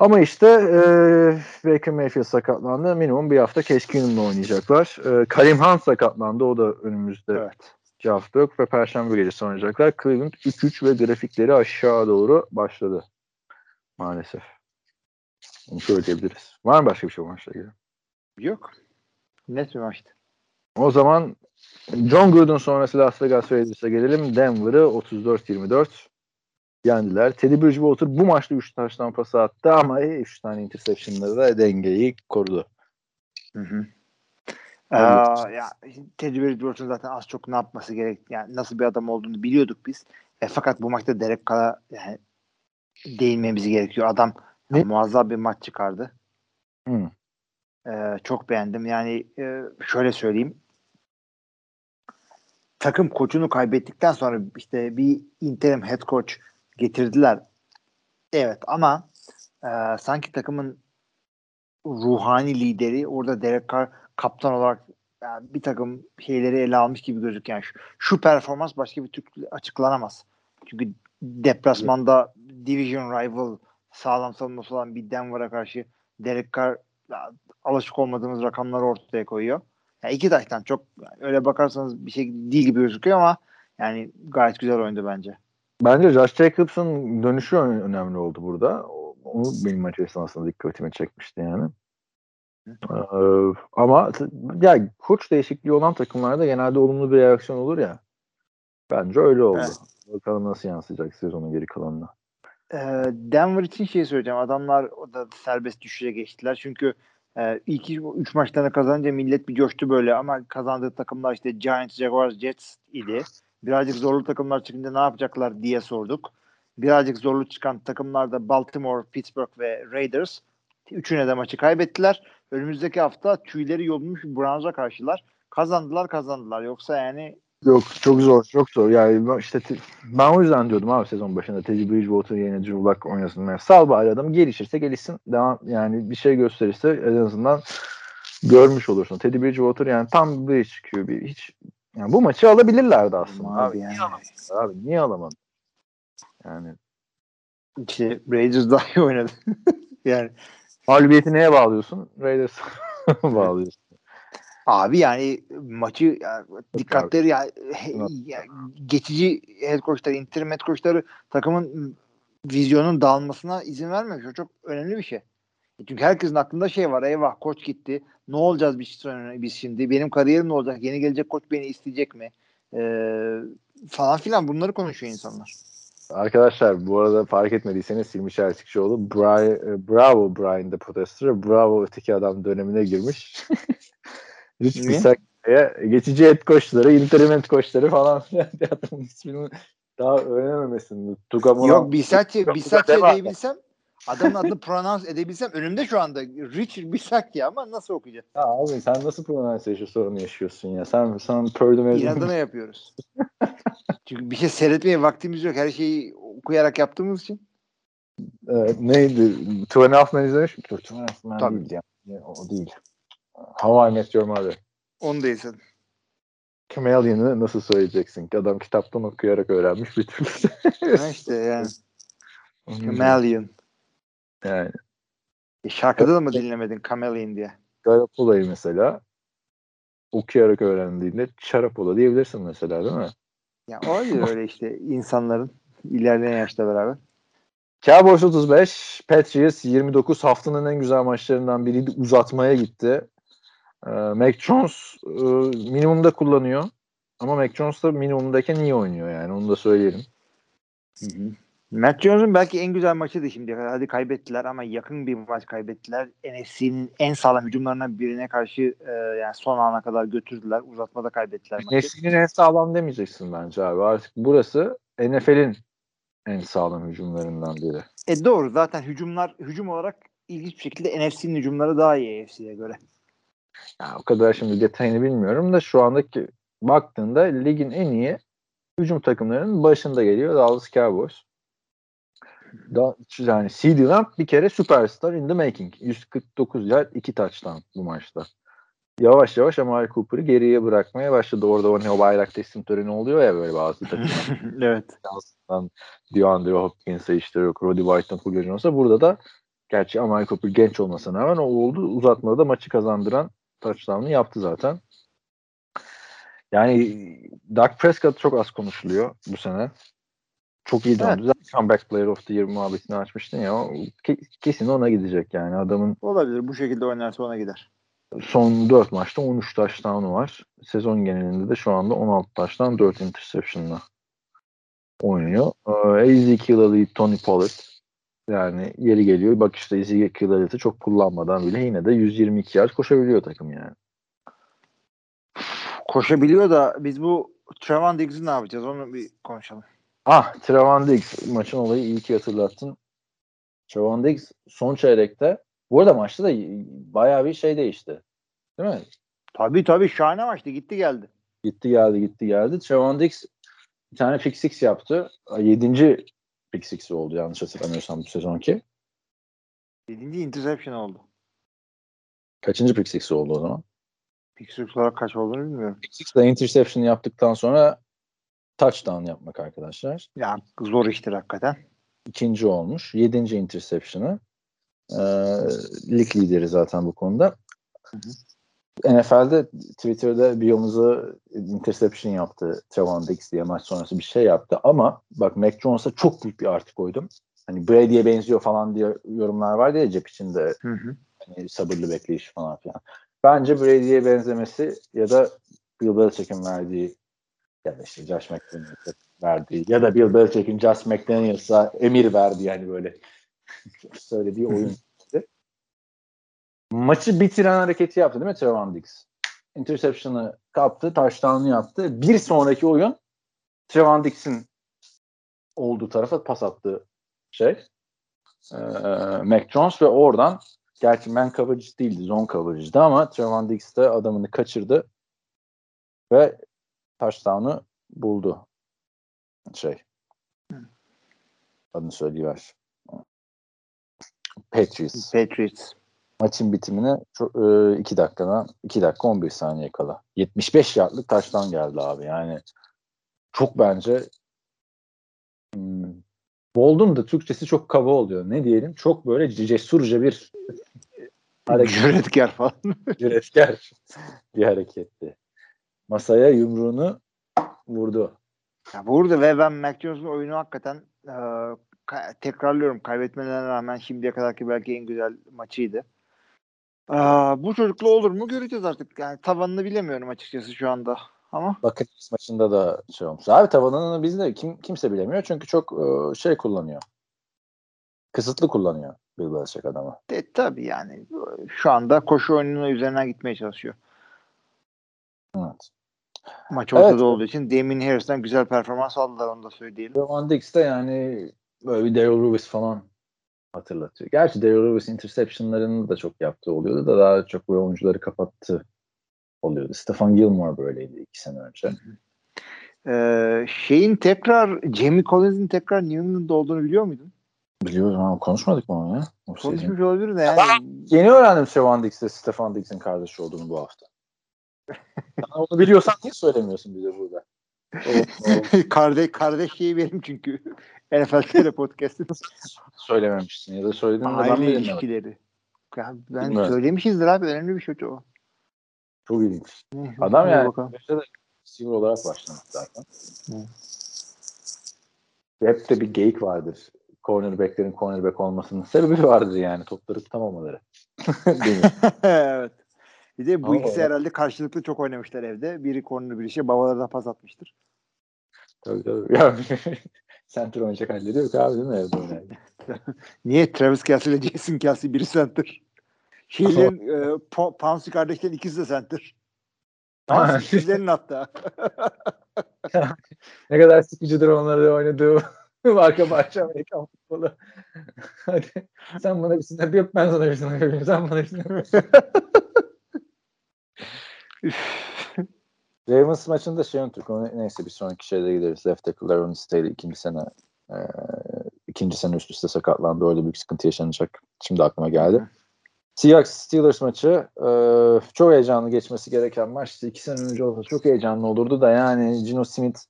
Ama işte e, Baker Mayfield sakatlandı. Minimum bir hafta Keenum'la oynayacaklar. E, Karim Hunt sakatlandı. O da önümüzde Evet. iki hafta yok ve Perşembe gecesi oynayacaklar. Cleveland 3-3 ve grafikleri aşağı doğru başladı. Maalesef. Onu söyleyebiliriz. Var mı başka bir şey bu maçla ilgili? Yok. Net bir maçtı. O zaman John Gruden sonrası Las Vegas Raiders'a gelelim. Denver'ı 34-24 yendiler. Teddy Bridgewater bu maçta 3 taştan pas attı ama 3 tane interception'ları da dengeyi korudu. Hı hı. Aa, ya Teddy Bridgewater'ın zaten az çok ne yapması gerek yani nasıl bir adam olduğunu biliyorduk biz. E, fakat bu maçta Derek Carr'a yani değinmemiz gerekiyor. Adam Ne? muazzam bir maç çıkardı. Hı. Ee, çok beğendim. Yani e, şöyle söyleyeyim. Takım koçunu kaybettikten sonra işte bir interim head coach getirdiler. Evet ama e, sanki takımın ruhani lideri orada Derek Carr kaptan olarak yani bir takım şeyleri ele almış gibi gözüküyor. Yani şu, şu performans başka bir türlü açıklanamaz. Çünkü deplasmanda division rival sağlam savunması olan bir Denver'a karşı Derek Carr alışık olmadığımız rakamları ortaya koyuyor. Yani iki taştan çok öyle bakarsanız bir şey değil gibi gözüküyor ama yani gayet güzel oyundu bence. Bence Josh Jacobs'ın dönüşü ön- önemli oldu burada. Onu benim maç esnasında dikkatimi çekmişti yani. Ee, ama ya koç değişikliği olan takımlarda genelde olumlu bir reaksiyon olur ya. Bence öyle oldu. Evet. Bakalım nasıl yansıyacak sezonun geri kalanına. Ee, Denver için şey söyleyeceğim. Adamlar o da serbest düşüşe geçtiler. Çünkü e, ilk üç maçlarını kazanınca millet bir coştu böyle ama kazandığı takımlar işte Giants, Jaguars, Jets idi. Birazcık zorlu takımlar çıkınca ne yapacaklar diye sorduk. Birazcık zorlu çıkan takımlar da Baltimore, Pittsburgh ve Raiders. Üçüne de maçı kaybettiler. Önümüzdeki hafta tüyleri yolmuş Browns'a karşılar. Kazandılar kazandılar. Yoksa yani Yok çok zor çok zor. Yani işte te- ben o yüzden diyordum abi sezon başında Teddy Bridgewater yerine Drew Lock oynasın. Yani sal bari adamı gelişirse gelişsin. Devam, yani bir şey gösterirse en azından görmüş olursun. Teddy Bridgewater yani tam. Bir, hiç yani bu maçı alabilirlerdi aslında abi. Abi Niye yani. alamadılar abi? Niye alamadı? Yani işte Raiders daha iyi oynadı. [LAUGHS] yani mağlubiyeti neye bağlıyorsun? Raiders [LAUGHS] bağlıyorsun. Abi yani maçı ya, dikkatleri ya, ya, geçici head coachları, interim head coachları takımın vizyonun dağılmasına izin vermemiş. O çok önemli bir şey. E Çünkü herkesin aklında şey var. Eyvah koç gitti. Ne olacağız biz, biz şimdi? Benim kariyerim ne olacak? Yeni gelecek koç beni isteyecek mi? Ee, falan filan bunları konuşuyor insanlar. Arkadaşlar bu arada fark etmediyseniz Silmi Çeltikçioğlu Brian, e, Bravo Brian de Protester Bravo öteki adam dönemine girmiş. [LAUGHS] Hiç Niye? Bisakya geçici et koçları, interim et koçları falan filan ismini daha öğrenememesin. Tugamola, Yok Tuga- Bisakya Tuga- diyebilsem adamın adını [LAUGHS] pronounce edebilsem önümde şu anda Richard Bisakya ama nasıl okuyacağım? Ya abi sen nasıl pronunciation sorunu yaşıyorsun ya? Sen sen mezunu İnadına yapıyoruz. [LAUGHS] Çünkü bir şey seyretmeye vaktimiz yok. Her şeyi okuyarak yaptığımız için. e, neydi? Two and a Half Men izlemiş miydin? Two and a Half Men Tabii. değildi ya. Ya, O değil. How I Met Your Mother. Onu da izledim. Chameleon'ı nasıl söyleyeceksin? Adam kitaptan okuyarak öğrenmiş bir türlü. Ha işte yani. [LAUGHS] Chameleon. Yani E şarkıda da mı dinlemedin Chameleon diye? Garapola'yı mesela okuyarak öğrendiğinde Çarapola diyebilirsin mesela değil mi? Ya olabilir [LAUGHS] öyle işte insanların ilerleyen yaşta beraber. Cowboys 35, Patriots 29 haftanın en güzel maçlarından biriydi. Uzatmaya gitti. Ee, Mac Jones e, minimumda kullanıyor. Ama Mac Jones da minimumdayken iyi oynuyor yani onu da söyleyelim. Matt Jones'un belki en güzel maçıydı kadar. Hadi kaybettiler ama yakın bir maç kaybettiler. NFC'nin en sağlam hücumlarından birine karşı e, yani son ana kadar götürdüler. Uzatmada kaybettiler maçı. NFC'nin en sağlam demeyeceksin bence abi. Artık burası NFL'in en sağlam hücumlarından biri. E doğru zaten hücumlar hücum olarak ilginç bir şekilde NFC'nin hücumları daha iyi AFC'ye göre. Ya o kadar şimdi detayını bilmiyorum da şu andaki baktığında ligin en iyi hücum takımlarının başında geliyor Dallas Cowboys. Da, yani CD Lamb bir kere superstar in the making. 149 yard 2 touchdown bu maçta. Yavaş yavaş Amari Cooper'ı geriye bırakmaya başladı. Orada o, ne, o bayrak teslim töreni oluyor ya böyle bazı takımlar. [LAUGHS] evet. Johnson'dan DeAndre Hopkins'e işte yok Roddy White'dan Julio Jones'a. Burada da gerçi Amari Cooper genç olmasına rağmen o oldu. Uzatmada da maçı kazandıran touchdown'ı yaptı zaten. Yani Dak Prescott çok az konuşuluyor bu sene. Çok iyi döndü. Zaten Comeback Player of the Year muhabbetini açmıştın ya. kesin ona gidecek yani. Adamın Olabilir. Bu şekilde oynarsa ona gider. son 4 maçta 13 touchdown'u var. Sezon genelinde de şu anda 16 touchdown 4 interception'la oynuyor. Ee, Ezekiel Elliott, Tony Pollard yani yeri geliyor. Bak işte Ezekiel Elliott'ı çok kullanmadan bile yine de 122 yard koşabiliyor takım yani. Koşabiliyor da biz bu Trevon Diggs'i ne yapacağız? Onu bir konuşalım. Ah Trevon Diggs maçın olayı iyi ki hatırlattın. Trevon Diggs son çeyrekte bu arada maçta da bayağı bir şey değişti. Değil mi? Tabii tabii şahane maçtı. Gitti geldi. Gitti geldi gitti geldi. Trevon Diggs bir tane pick six yaptı. Yedinci pick six oldu yanlış hatırlamıyorsam bu sezonki. Yedinci interception oldu. Kaçıncı pick six oldu o zaman? XX olarak kaç olduğunu bilmiyorum. XX'de interception yaptıktan sonra touchdown yapmak arkadaşlar. Ya zor iştir hakikaten. İkinci olmuş. Yedinci interception'ı. Ee, lig lideri zaten bu konuda. NFL'de Twitter'da biyomuza interception yaptı Trevon Diggs diye maç sonrası bir şey yaptı ama bak Mac Jones'a çok büyük bir artı koydum. Hani Brady'ye benziyor falan diye yorumlar var ya cep içinde Hı hı. hani sabırlı bekleyiş falan filan. Bence Brady'ye benzemesi ya da Bill Belichick'in verdiği ya da işte Josh McDaniels'a verdiği ya da Bill Belichick'in Josh McDaniels'a emir verdiği yani böyle [LAUGHS] söylediği oyun. Maçı bitiren hareketi yaptı değil mi Trevon Diggs? Interception'ı kaptı, touchdown'u yaptı. Bir sonraki oyun Trevon Diggs'in olduğu tarafa pas attı şey. Ee, Mac Jones ve oradan gerçi man coverage değildi, zone coverage'dı ama Trevon Diggs de adamını kaçırdı ve touchdown'u buldu. Şey. Adını söyleyiver. Patriots. Patriots. Maçın bitimine 2 dakikadan 2 dakika 11 saniye kala. 75 yardlık taştan geldi abi. Yani çok bence hmm, Bold'un da Türkçesi çok kaba oluyor. Ne diyelim? Çok böyle cesurca bir [LAUGHS] hareket. Cüretkar falan. Cüretkar bir hareketti. Masaya yumruğunu vurdu. Ya vurdu ve ben Mac Jones'un oyunu hakikaten e, ka- tekrarlıyorum. Kaybetmelerine rağmen şimdiye kadarki belki en güzel maçıydı. Aa, bu çocukla olur mu göreceğiz artık. Yani tavanını bilemiyorum açıkçası şu anda. Ama Bakın maçında da şey olmuş. Abi tavanını bizde kim kimse bilemiyor çünkü çok e, şey kullanıyor. Kısıtlı kullanıyor Bill Belichick adamı. de, tabii yani şu anda koşu oyununa üzerinden gitmeye çalışıyor. Evet. Maç Evet. ortada olduğu için Damien Harris'ten güzel performans aldılar onu da söyleyelim. Roman Dix de yani böyle bir Daryl Lewis falan hatırlatıyor. Gerçi Daryl Lewis interceptionlarını da çok yaptığı oluyordu da daha çok böyle oyuncuları kapattı oluyordu. Stefan Gilmore böyleydi iki sene önce. Ee, şeyin tekrar Jamie Collins'in tekrar New England'da olduğunu biliyor muydun? Biliyoruz ama konuşmadık mı onu ya? O. Konuşmuş olabilir de yani. Yeni öğrendim Stefan Dix'le Stefan Dix'in kardeşi olduğunu bu hafta. Sen onu biliyorsan niye söylemiyorsun bize burada? [LAUGHS] Kardeş kardeş şeyi benim çünkü. [LAUGHS] NFL TR podcast'ın söylememişsin ya da söyledin ben aile ilişkileri. Ya ben Bilmiyorum. söylemişizdir abi. Önemli bir şey o. Çok ilginç. Adam yani bakalım. receiver olarak başlamış zaten. Hı. Hep de bir geyik vardır. Cornerback'lerin cornerback olmasının sebebi vardır yani. Topları tutamamaları. [LAUGHS] Mi? evet. Bir de bu Ama ikisi herhalde karşılıklı çok oynamışlar evde. Biri corner biri şey. Babaları da pas atmıştır. tabii tabii. Ya, [LAUGHS] center oynayacak halleri yok abi değil mi evde oynayan? [LAUGHS] Niye Travis Kelsey ile Jason Kelsey biri center? Şeylerin [LAUGHS] e, Po- Pouncey kardeşlerin ikisi de center. Pouncey ikizlerinin hatta. ne kadar sıkıcıdır onları oynadığı arka bahçe Amerikan futbolu. Hadi sen bana bir snap yap ben sana bir snap yapayım. Sen bana bir yap. Ravens maçında şey unuttuk. Neyse bir sonraki şeyde gideriz. Left tackle Aaron Staley ikinci sene e, ikinci sene üst üste sakatlandı. Orada büyük sıkıntı yaşanacak. Şimdi aklıma geldi. Seahawks Steelers maçı e, çok heyecanlı geçmesi gereken maçtı. İki sene önce olsa çok heyecanlı olurdu da yani Gino Smith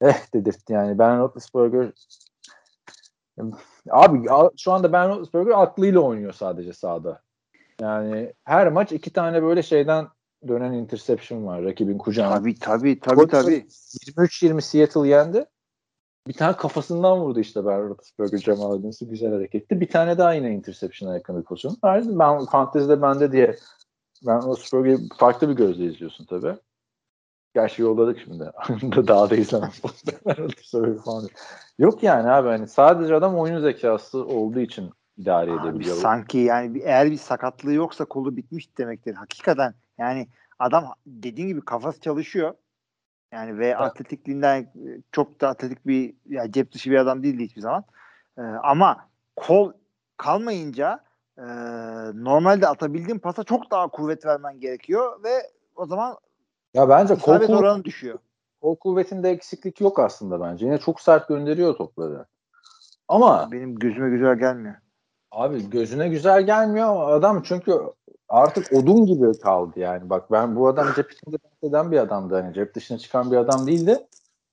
eh dedirtti yani. Ben Roethlisberger abi şu anda Ben Roethlisberger aklıyla oynuyor sadece sahada. Yani her maç iki tane böyle şeyden dönen interception var rakibin kucağına. tabii tabii tabii tabii. 23-20 Seattle yendi. Bir tane kafasından vurdu işte Ben Roethlisberger Jamal Adams'ı güzel hareketti. Bir tane daha yine interception'a yakın bir pozisyon. vardı. Ben fantezide bende diye Ben Roethlisberger'i farklı bir gözle izliyorsun tabii. Gerçi yolladık şimdi. [LAUGHS] Daha da izlemem. [LAUGHS] Falan. Yok yani abi hani sadece adam oyun zekası olduğu için idare Abi edebiliyor. sanki yani bir- eğer bir sakatlığı yoksa kolu bitmiş demektir. Hakikaten yani adam dediğin gibi kafası çalışıyor. Yani ve atletikliğinden e, çok da atletik bir ya cep dışı bir adam değildi hiçbir zaman. Ee, ama kol kalmayınca e, normalde atabildiğin pasa çok daha kuvvet vermen gerekiyor ve o zaman Ya bence kol, kuvvet- oranı düşüyor. kol kuvvetinde eksiklik yok aslında bence. Yine çok sert gönderiyor topları. Ama Benim gözüme güzel gelmiyor. Abi gözüne güzel gelmiyor adam çünkü artık odun gibi kaldı yani. Bak ben bu adam cep içinde eden bir adamdı. Hani cep dışına çıkan bir adam değildi.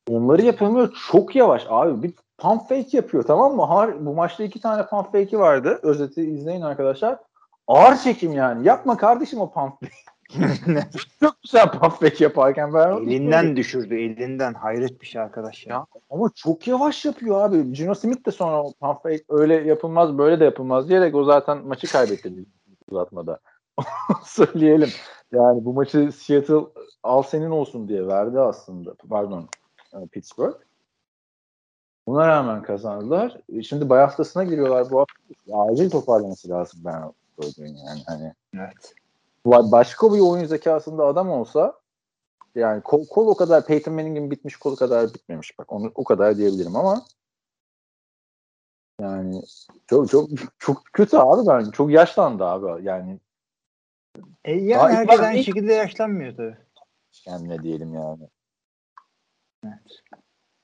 Onları yapamıyor. Çok yavaş abi. Bir pump fake yapıyor tamam mı? Har bu maçta iki tane pump fake'i vardı. Özeti izleyin arkadaşlar. Ağır çekim yani. Yapma kardeşim o pump fake. [LAUGHS] Çok güzel pump fake yaparken ben elinden düşürdü elinden. Hayret bir şey arkadaş ya. Ya, ama çok yavaş yapıyor abi. Gino Smith de sonra pump fake öyle yapılmaz böyle de yapılmaz diyerek o zaten maçı kaybetti uzatmada. [LAUGHS] Söyleyelim. Yani bu maçı Seattle al senin olsun diye verdi aslında. Pardon. e, Pittsburgh. Buna rağmen kazandılar. E, Şimdi bay haftasına giriyorlar bu hafta. Acil toparlaması lazım ben söyleyeyim yani. Hani Evet. ba- başka bir oyun zekasında adam olsa yani kol, kol o kadar Peyton Manning'in bitmiş kolu kadar bitmemiş bak onu o kadar diyebilirim ama yani çok çok çok kötü abi ben çok yaşlandı abi yani E Daha yani ilk herkes aynı şekilde yaşlanmıyor tabii. kendine diyelim yani. Evet.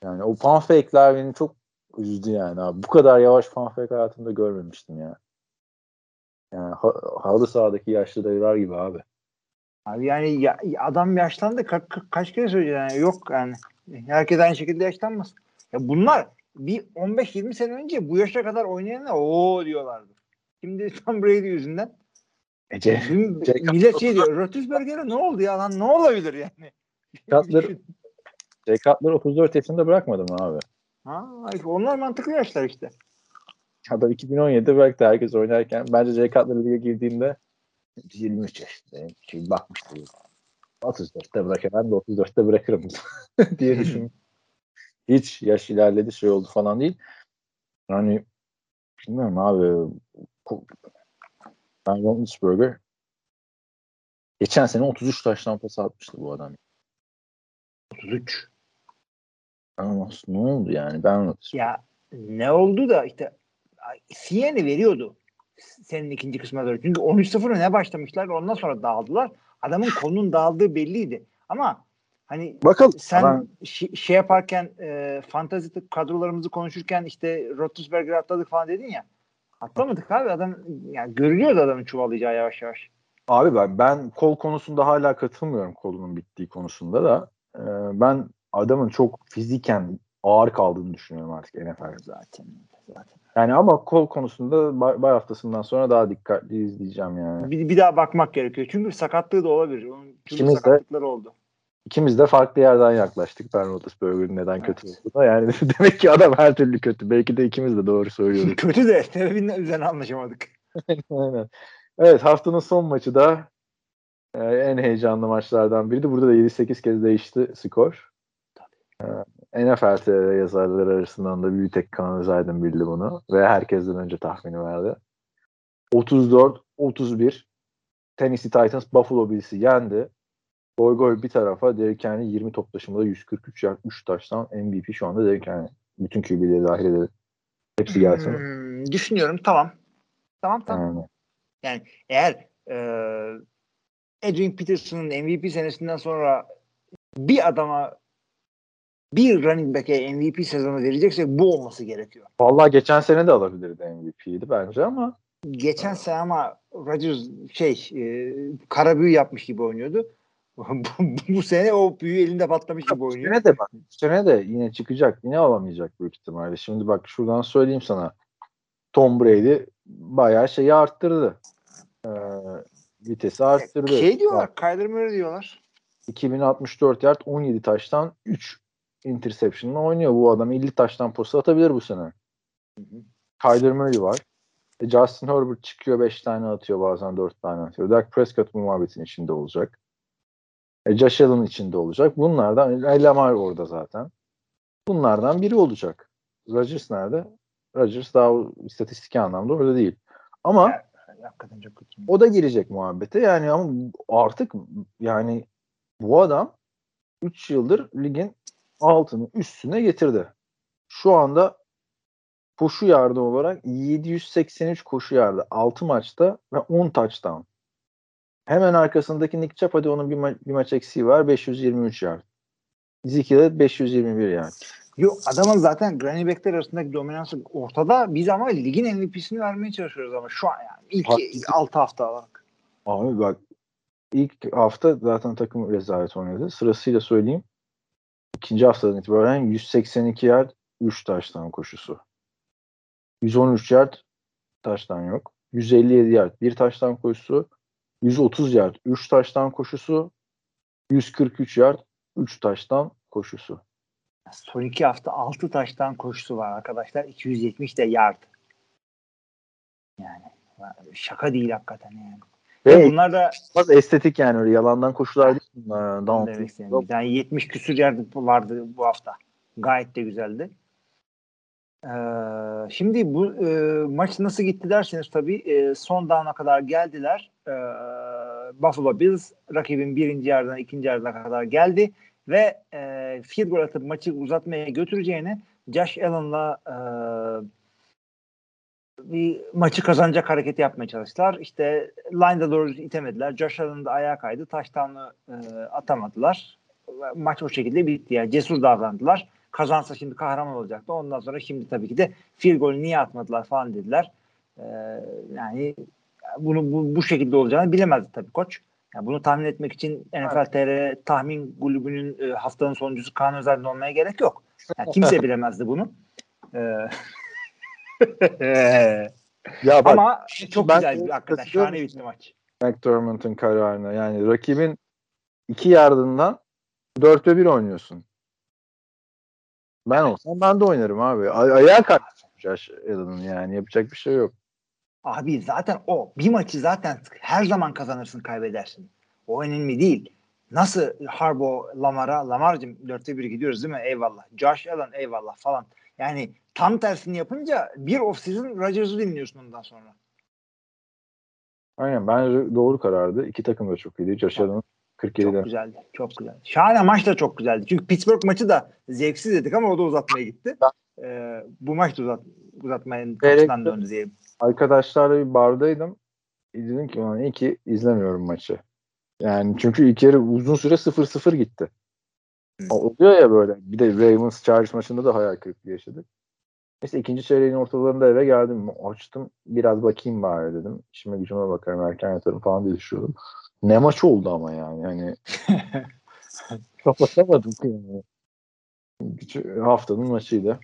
Yani o fan fake'ler beni çok üzdü yani abi. Bu kadar yavaş fan fake hayatımda görmemiştim ya. Yani ha, halı sahadaki yaşlı dayılar gibi abi. Abi yani ya, adam yaşlandı. Ka- ka- kaç kere söyleyeceğim yani. Yok yani. Herkes aynı şekilde yaşlanmaz. Ya bunlar bir 15-20 sene önce bu yaşa kadar oynayanlar o diyorlardı. Şimdi [LAUGHS] Tom Brady yüzünden Ece. Jacob millet şey diyor. Roethlisberger'e ne oldu ya lan? Ne olabilir yani? Cutler, Jay Cutler 34 yaşında bırakmadı mı abi? ha, onlar mantıklı yaşlar işte. Adam 2017'de bıraktı herkes oynarken. Bence Jay Cutler lige girdiğinde 23 yaşındayım. Şimdi bakmıştı. 34'te bırakır. Ben de 34'te bırakırım [LAUGHS] diye düşün. [LAUGHS] Hiç yaş ilerledi şey oldu falan değil. Yani bilmiyorum abi. Ben Roethlisberger geçen sene 33 taştan pas atmıştı bu adam. 33. Ama ne oldu yani? Ben Ya ne oldu da işte Siyen'i veriyordu senin ikinci kısmına doğru. Çünkü 13-0'a ne başlamışlar ondan sonra dağıldılar. Adamın konunun dağıldığı belliydi. Ama hani Bakalım. sen Ben- şi- şey yaparken e, fantazi kadrolarımızı konuşurken işte Roethlisberger'i atladık falan dedin ya. Atlamadık abi adam yani görülüyordu adamın çuvallayacağı yavaş yavaş. Abi ben, ben kol konusunda hala katılmıyorum kolunun bittiği konusunda da. Ee, ben adamın çok fiziken ağır kaldığını düşünüyorum artık NFL. Zaten. zaten. Yani ama kol konusunda bay, bay haftasından sonra daha dikkatli izleyeceğim yani. Bir, bir daha bakmak gerekiyor. Çünkü sakatlığı da olabilir. Onun çünkü İkimiz de- sakatlıkları oldu. İkimiz de farklı yerden yaklaştık Ben Roethlisberger'in neden kötü Evet. olduğuna. Yani [LAUGHS] demek ki adam her türlü kötü. Belki de ikimiz de doğru söylüyorduk. [LAUGHS] Kötü de sebebinden üzerine anlaşamadık. [LAUGHS] Aynen. Evet haftanın son maçı da e, en heyecanlı maçlardan biriydi. Burada da 7-8 kez değişti skor. E, NFL TR yazarları arasından da bir tek Kaan Özaydın bildi bunu. Ve herkesten önce tahmini verdi. 34-31 Tennessee Titans Buffalo Bills'i yendi. Goy goy bir tarafa Derrick Henry 20 top taşımada 143 yard 3 taştan MVP şu anda Derrick Henry. Bütün QB'leri dahil edelim. Hepsi gelsin. Hmm, düşünüyorum tamam. Tamam tamam. Yani, Eğer e, Adrian Peterson'ın MVP senesinden sonra bir adama bir running back'e MVP sezonu vereceksek bu olması gerekiyor. Vallahi geçen sene de alabilirdi MVP'ydi bence ama Geçen sene ama Rodgers şey e, kara büyü yapmış gibi oynuyordu. [LAUGHS] bu, sene o büyü elinde patlamış gibi oynuyor. sene de bak sene de yine çıkacak. Yine alamayacak büyük ihtimalle. Şimdi bak şuradan söyleyeyim sana. Tom Brady bayağı şeyi arttırdı. Ee, vitesi arttırdı. Şey diyorlar, Bak, Kyler Murray diyorlar. 2064 yard 17 taştan 3 interception'la oynuyor. Bu adam 50 taştan posta atabilir bu sene. Kyler Murray var. E, Justin Herbert çıkıyor 5 tane atıyor bazen 4 tane atıyor. Dak Prescott bu muhabbetin içinde olacak. E, Josh Allen içinde olacak. Bunlardan Lamar orada zaten. Bunlardan biri olacak. Rodgers nerede? Rodgers daha istatistik anlamda orada değil. Ama Evet. Hakikaten çok kötü. o da girecek muhabbete. Yani ama artık yani bu adam 3 yıldır ligin altını üstüne getirdi. Şu anda koşu yardı olarak 783 koşu yardı 6 maçta ve 10 touchdown. Hemen arkasındaki Nick Chubb hadi onun bir, ma- bir maç eksiği var 523 yard. Ezekiel 521 yard. Yok adamın zaten running backler arasındaki dominansı ortada. Biz ama ligin MVP'sini vermeye çalışıyoruz ama şu an yani ilk Haklısın. 6 hafta olarak. Abi bak ilk hafta zaten takım rezalet oynadı. Sırasıyla söyleyeyim. İkinci haftadan itibaren 182 yard 3 taştan koşusu. 113 yard taştan yok. 157 yard bir taştan koşusu. 130 yard 3 taştan koşusu. 143 yard 3 taştan koşusu. Son iki hafta 6 taştan koşusu var arkadaşlar. 270 de yard. Yani şaka değil hakikaten yani. Ve Ve bunlar da biraz estetik yani öyle yalandan koşular değil bunlar. Down demek istedim. Bir tane 70 küsür yard vardı bu hafta. Gayet de güzeldi. Ee, şimdi bu e, maç nasıl gitti derseniz tabii e, son down'a kadar geldiler. Ee, Buffalo Bills rakibin birinci yarıdan ikinci yarıdan kadar geldi ve e, field goal atıp maçı uzatmaya götüreceğini Josh Allen'la e, bir maçı kazanacak hareket yapmaya çalıştılar. İşte line'da doğru itemediler. Josh Allen da ayağa kaydı. Taştanlı e, atamadılar. Maç o şekilde bitti. Yani cesur davrandılar. Kazansa şimdi kahraman olacaktı. Ondan sonra şimdi tabii ki de field golü niye atmadılar falan dediler. E, yani bunu bu, bu şekilde olacağını bilemezdi tabii koç. Yani bunu tahmin etmek için NFL TR tahmin kulübünün e, haftanın sonuncusu Kaan Özel'den olmaya gerek yok. Yani kimse [LAUGHS] bilemezdi bunu. Ee, Ya bak, Ama çok ben güzel bir hakikaten şahane bitti maç. McDermott'un kararına. Yani rakibin iki yardından dörtte bir oynuyorsun. Ben olsam ben de oynarım abi. Ay- ayağa kalkmış Josh Allen'ın yani. Yapacak bir şey yok. Abi zaten o bir maçı zaten her zaman kazanırsın kaybedersin. O önemli değil. Nasıl Harbo Lamar'a Lamar'cığım dörtte bir gidiyoruz değil mi? Eyvallah. Josh Allen eyvallah falan. Yani tam tersini yapınca bir off-season Rodgers'ı dinliyorsun ondan sonra. Aynen bence doğru karardı. İki takım da çok iyiydi. Josh Allen 47'den. Çok güzeldi. Çok güzeldi. Şahane maç da çok güzeldi. Çünkü Pittsburgh maçı da zevksiz dedik ama o da uzatmaya gitti. Ee, bu maç da uzat, uzatmanın kapısından döndü diyelim. Arkadaşlarla bir bardaydım. Dedim ki "Ulan iyi ki izlemiyorum maçı. Yani çünkü ilk yarı uzun süre 0-0 gitti. Hı. Oluyor ya böyle. Bir de Ravens Chargers maçında da hayal kırıklığı yaşadık. Neyse ikinci çeyreğin ortalarında eve geldim. Açtım. Biraz bakayım bari dedim. İşime gücüme bakarım. Erken yatarım falan diye düşünüyordum. Ne maç oldu ama yani. Hani [LAUGHS] kapatamadım yani. Haftanın maçıydı.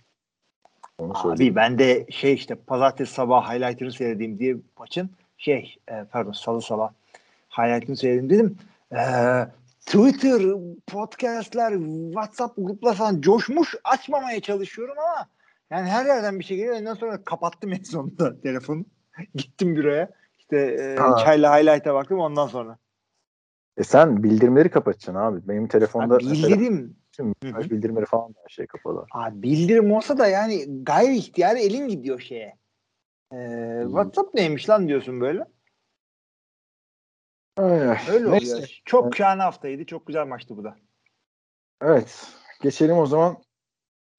Onu söyleyeyim. Abi ben de şey işte pazartesi sabah highlight'ını seyredeyim diye maçın şey e, pardon salı sabah highlight'ını seyredeyim dedim. Ee, Twitter, podcastler, WhatsApp gruplar falan coşmuş açmamaya çalışıyorum ama yani her yerden bir şey geliyor. Ondan sonra kapattım en sonunda telefonu. [LAUGHS] Gittim büroya. İşte e, çayla highlight'a baktım ondan sonra. E sen bildirimleri kapatacaksın abi. Benim telefonda Ha, bildirim. Tüm mesaj bildirimleri falan her şey kapalı. Abi bildirim olsa da yani gayri ihtiyari elin gidiyor şeye. Ee, WhatsApp neymiş lan diyorsun böyle. Ay, Öyle neyse. oluyor. Çok şahane haftaydı. Çok güzel maçtı bu da. Evet. Geçelim o zaman.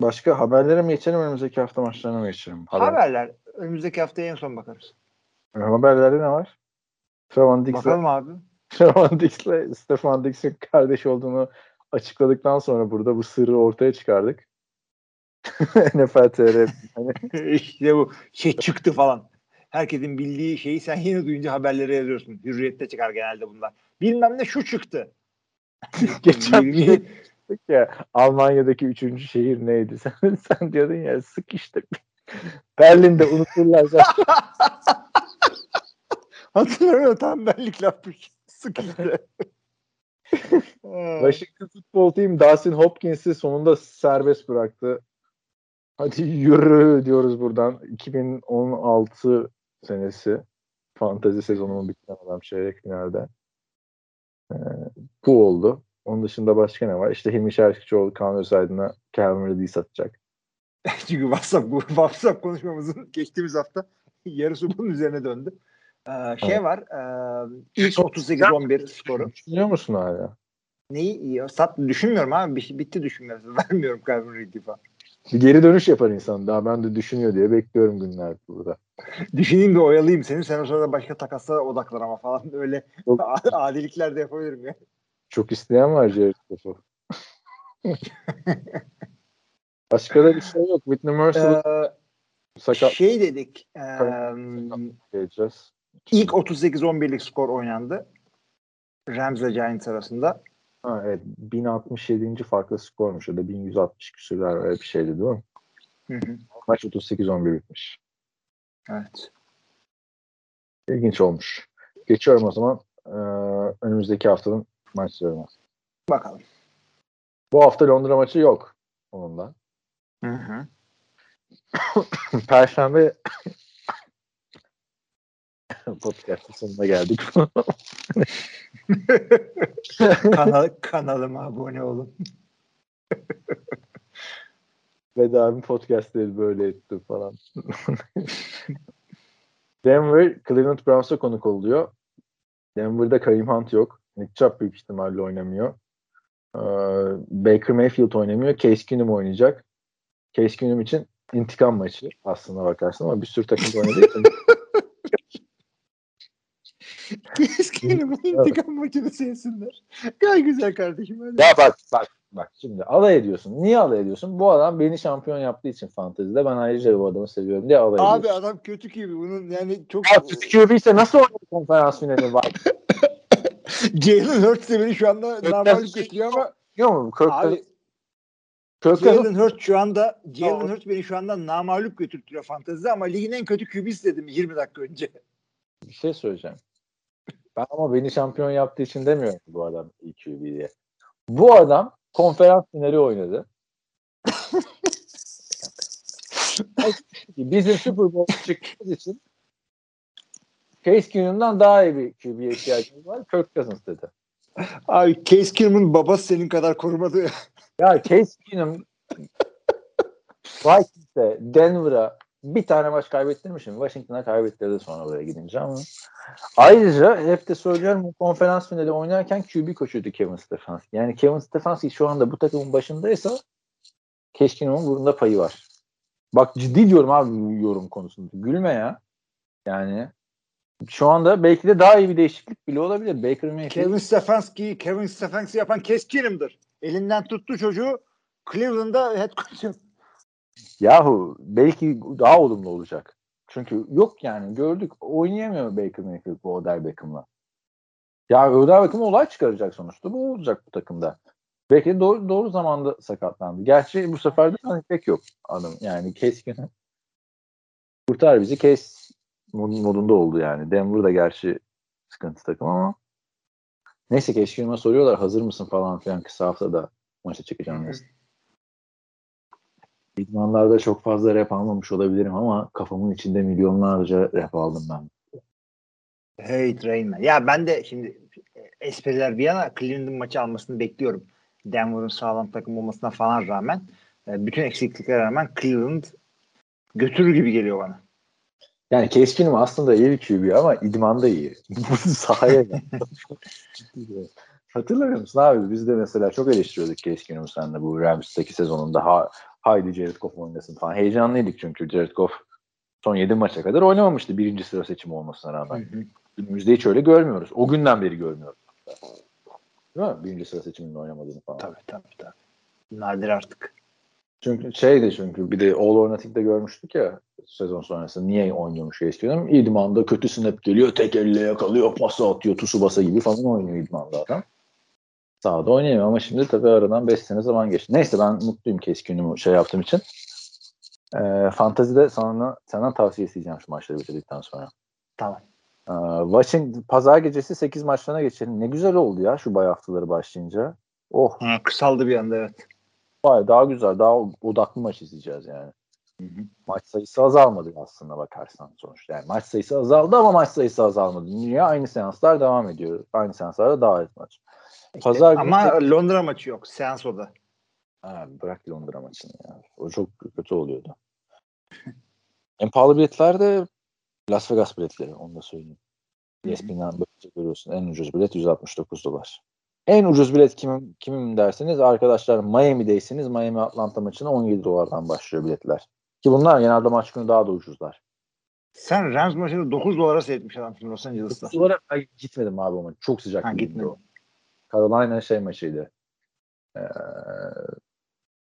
Başka haberlere mi geçelim önümüzdeki hafta maçlarına mı geçelim? Haber. Haberler. Önümüzdeki haftaya en son bakarız. Haberlerde ne var? Trevon Bakalım abi. Trevon [LAUGHS] Diggs'le Stefan Diggs'in kardeş olduğunu açıkladıktan sonra burada bu sırrı ortaya çıkardık. NFL TR hani işte bu şey çıktı falan. Herkesin bildiği şeyi sen yine duyunca haberlere yazıyorsun. Hürriyette çıkar genelde bunlar. Bilmem ne şu çıktı. [LAUGHS] geçen bir Yirmi- şey dedik ya Almanya'daki üçüncü şehir neydi? [LAUGHS] Sen, sen diyordun ya sık işte. Berlin'de unuturlar zaten. Hatırlamıyorum tam benlik lafmış. Sık işte. [LAUGHS] Washington Football Team Dustin Hopkins'i sonunda serbest bıraktı. Hadi yürü diyoruz buradan. 2016 senesi fantezi sezonumu bitiren adam çeyrek finalde. Ee, bu oldu. Onun dışında başka ne var? İşte Hilmi Şerkçioğlu Kaan Özaydın'a Calvin Ridley'i satacak. [LAUGHS] Çünkü WhatsApp, WhatsApp konuşmamızın geçtiğimiz hafta [LAUGHS] yarısı bunun üzerine döndü. Ee, şey var. E, ilk 38-11 skoru. Düşünüyor musun hala? Neyi iyi? Sat, düşünmüyorum abi. Bir, şey- bitti düşünmüyorum. [LAUGHS] Vermiyorum Calvin Ridley falan. Bir geri dönüş yapar insan. Daha ben de düşünüyor diye bekliyorum günler burada. [LAUGHS] Düşüneyim de oyalayayım seni. Sen o sırada başka takaslara odaklan ama falan. [LAUGHS] Öyle Yok. adilikler de yapabilirim ya. Çok isteyen var Jared Goff'u. Başka da bir şey yok. Whitney Merciless Ee, sakat şey dedik. E, geleceğiz. İlk 38-11'lik skor oynandı. Rams ile Giants arasında. Ha, evet 1067. farklı skormuş ya da 1160 küsürler öyle bir şeydi değil mi? Hı hı. Maç 38-11 bitmiş. Evet. İlginç olmuş. Geçiyorum o zaman ee, önümüzdeki haftanın maçlarına. Bakalım. Bu hafta Londra maçı yok onun da. Hı hı. [COUGHS] Perşembe [LAUGHS] podcast'ın sonuna geldik. [LAUGHS] Kanal, [LAUGHS] kanalıma abone olun. Veda bir podcastleri böyle ettim falan. Denver Cleveland Browns'a konuk oluyor. Denver'da Kareem Hunt yok. Nick Chubb büyük ihtimalle oynamıyor. Ee, Baker Mayfield oynamıyor. Case Keenum oynayacak. Case Keenum için intikam maçı aslında bakarsın ama bir sürü takım oynadığı için [LAUGHS] Bu intikam maçını sevsinler. Gayet güzel kardeşim. Hadi. Ya bak bak bak şimdi alay ediyorsun. Niye alay ediyorsun? Bu adam beni şampiyon yaptığı için fantezide ben ayrıca bu adamı seviyorum diye alay Abi ediyorsun. adam kötü gibi. Bunun yani çok... Ya kötü QB ise nasıl oynadı konferans finali var? [LAUGHS] Jalen Hurts de beni şu anda namalip götürüyor ama Biliyor musun? Kirk abi Kirk Jalen Hurts şu anda Jalen. Hurts beni şu anda namalup götürtüyor fantezide ama ligin en kötü QB'si dedim 20 dakika önce. bir şey söyleyeceğim. Ben ama beni şampiyon yaptığı için demiyorum ki bu adam iyi QB diye. Bu adam konferans finali oynadı. [LAUGHS] Bizim Super Bowl çıktığımız için Case Keenum'dan daha iyi bir QB'ye ihtiyacımız var. Kirk Cousins dedi. Abi Case Keenum'un babası senin kadar korumadı ya. Ya Case Keenum [LAUGHS] Vikings'e, Denver'a bir tane maç kaybettirmişim. Washington'a kaybettirdi sonra buraya gidince ama. Ayrıca hep de söylüyorum konferans finali oynarken QB koçuydu Kevin Stefanski. Yani Kevin Stefanski şu anda bu takımın başındaysa Case Keenum'un bunda payı var. Bak ciddi diyorum abi yorum konusunda. Gülme ya. Yani şu anda belki de daha iyi bir değişiklik bile olabilir. Baker Mayfield Kevin Stefanski, Kevin Stefanski yapan Keenum'dır. Elinden tuttu çocuğu Cleveland'da head coach Yahu belki daha olumlu olacak. Çünkü yok yani gördük oynayamıyor Baker Mayfield bu Odell Beckham'la. Ya Odell Beckham olay çıkaracak sonuçta. Bu olacak bu takımda. Belki doğru, doğru zamanda sakatlandı. Gerçi bu sefer de hani pek yok adam. Yani Keenum [LAUGHS] kurtar bizi mod- modunda oldu yani. Denver da gerçi sıkıntı takım ama neyse Keenum'a soruyorlar hazır mısın falan filan kısa haftada maça çıkacağım. diye. İdmanlarda çok fazla rap almamış olabilirim ama kafamın içinde milyonlarca rap aldım ben. Hey Rainman. Ya ben de şimdi e, espriler bir yana Cleveland'ın maçı almasını bekliyorum. Denver'ın sağlam takım olmasına falan rağmen e, bütün eksikliklere rağmen Cleveland götürür gibi geliyor bana. Yani Keskin'im aslında iyi bir QB ama idmanda iyi. [LAUGHS] Sahaya [LAUGHS] gel. Hatırlamıyor musun abi? Biz de mesela çok eleştiriyorduk Keskin'imi sen de bu Rams'taki sezonunda. Ha, haydi Jared Goff oynasın falan. Heyecanlıydık çünkü Jared Goff son 7 maça kadar oynamamıştı birinci sıra seçimi olmasına rağmen. Günümüzde hiç öyle görmüyoruz. O günden beri görmüyoruz. Değil mi? Birinci sıra seçiminde oynamadığını falan. Tabii tabii tabii. Nadir artık. Çünkü şeydi çünkü bir de All or Nothing'de görmüştük ya sezon sonrası niye oynuyormuş eskiden. İdmanda kötü snap geliyor, tek elle yakalıyor, pası atıyor, tusu basa gibi falan oynuyor idmanda adam. Sahada oynayamıyor ama şimdi tabii aradan 5 sene zaman geçti. Neyse ben mutluyum keskinimi şey yaptığım için. Ee, fantazide sana, senden tavsiye isteyeceğim şu maçları bitirdikten sonra. Tamam. Ee, Washington, pazar gecesi 8 maçlarına geçelim. Ne güzel oldu ya şu bay haftaları başlayınca. Oh Ha, kısaldı bir anda evet. Vay daha güzel, daha odaklı maç izleyeceğiz yani. Maç sayısı azalmadı aslında bakarsan sonuçta. Yani maç sayısı azaldı ama maç sayısı azalmadı. Niye? Aynı seanslar devam ediyor. Aynı seanslarda daha az maç. Pazar günü Ama tek- Londra maçı yok. Seans o da. Ha, bırak Londra maçını ya. O çok kötü oluyordu. en pahalı biletler de Las Vegas biletleri. Onu da söyleyeyim. ESPN'den böylece görüyorsun. En ucuz bilet 169 dolar. En ucuz bilet kimim, kimim derseniz arkadaşlar Miami'deyseniz Miami Atlanta maçına 17 dolardan başlıyor biletler. Ki bunlar genelde maç günü daha da ucuzlar. Sen Rams maçını 9 dolara seyretmiş adamsın Los Angeles'ta. 9 dolara Ay, gitmedim abi o maç. Çok sıcak. Ha, gitmedin. o. Carolina şey maçıydı. Ee,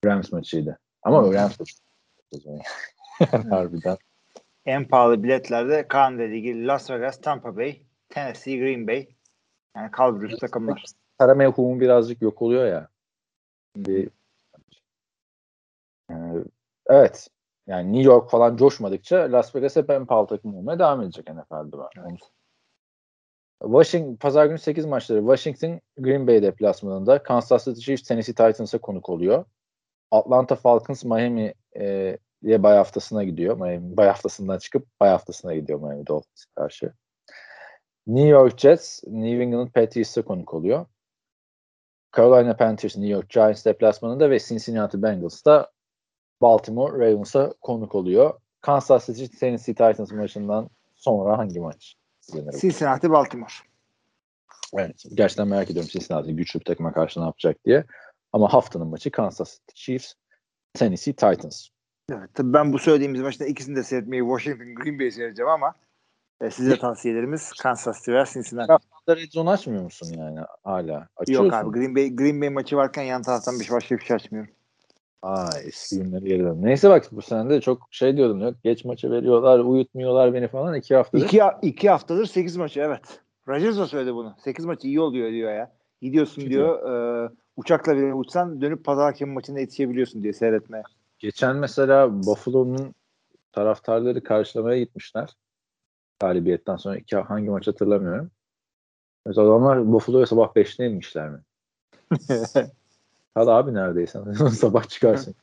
Rams maçıydı. Ama Rams [LAUGHS] harbiden. en pahalı biletlerde Kaan dediği gibi Las Vegas, Tampa Bay, Tennessee, Green Bay. Yani kalburüs takımlar. Para mevhumu birazcık yok oluyor ya. Bir, Ee, evet. Yani New York falan coşmadıkça Las Vegas hep en pahalı takım olmaya devam edecek NFL'de. Ben. Evet. Washington, pazar günü 8 maçları. Washington Green Bay deplasmanında. Kansas City Chiefs Tennessee Titans'a konuk oluyor. Atlanta Falcons Miami e, bay haftasına gidiyor. Miami bay haftasından çıkıp bay haftasına gidiyor Miami Dolphins karşı. New York Jets New England Patriots'a konuk oluyor. Carolina Panthers New York Giants deplasmanında ve Cincinnati Bengals da Baltimore Ravens'a konuk oluyor. Kansas City Tennessee Titans maçından sonra hangi maç? Cincinnati Baltimore. Evet. Gerçekten merak ediyorum Cincinnati güçlü bir takıma karşı ne yapacak diye. Ama haftanın maçı Kansas City Chiefs Tennessee Titans. Evet, tabii ben bu söylediğimiz maçta ikisini de seyretmeyi Washington Green Bay seyredeceğim ama e, size tavsiyelerimiz Kansas City ve Cincinnati. Taraftarda red zone açmıyor musun yani hala? Açıyorsun. Yok abi Green Bay, Green Bay maçı varken yan taraftan bir başka bir şey açmıyorum. Aa eski günleri geri dön. Neyse bak bu sene de çok şey diyordum yok. Geç maça veriyorlar, uyutmuyorlar beni falan. iki haftadır. İki, iki haftadır 8 maçı evet. Rodgers da söyledi bunu. 8 maçı iyi oluyor diyor ya. Gidiyorsun Gidiyor. diyor. E, uçakla bile uçsan dönüp pazar akşamı maçına yetişebiliyorsun diye seyretmeye. Geçen mesela Buffalo'nun taraftarları karşılamaya gitmişler. Galibiyetten sonra iki hangi maç hatırlamıyorum. Mesela adamlar Buffalo'ya sabah 5'te inmişler mi? [LAUGHS] Hadi abi neredeyse. [LAUGHS] sabah çıkarsın.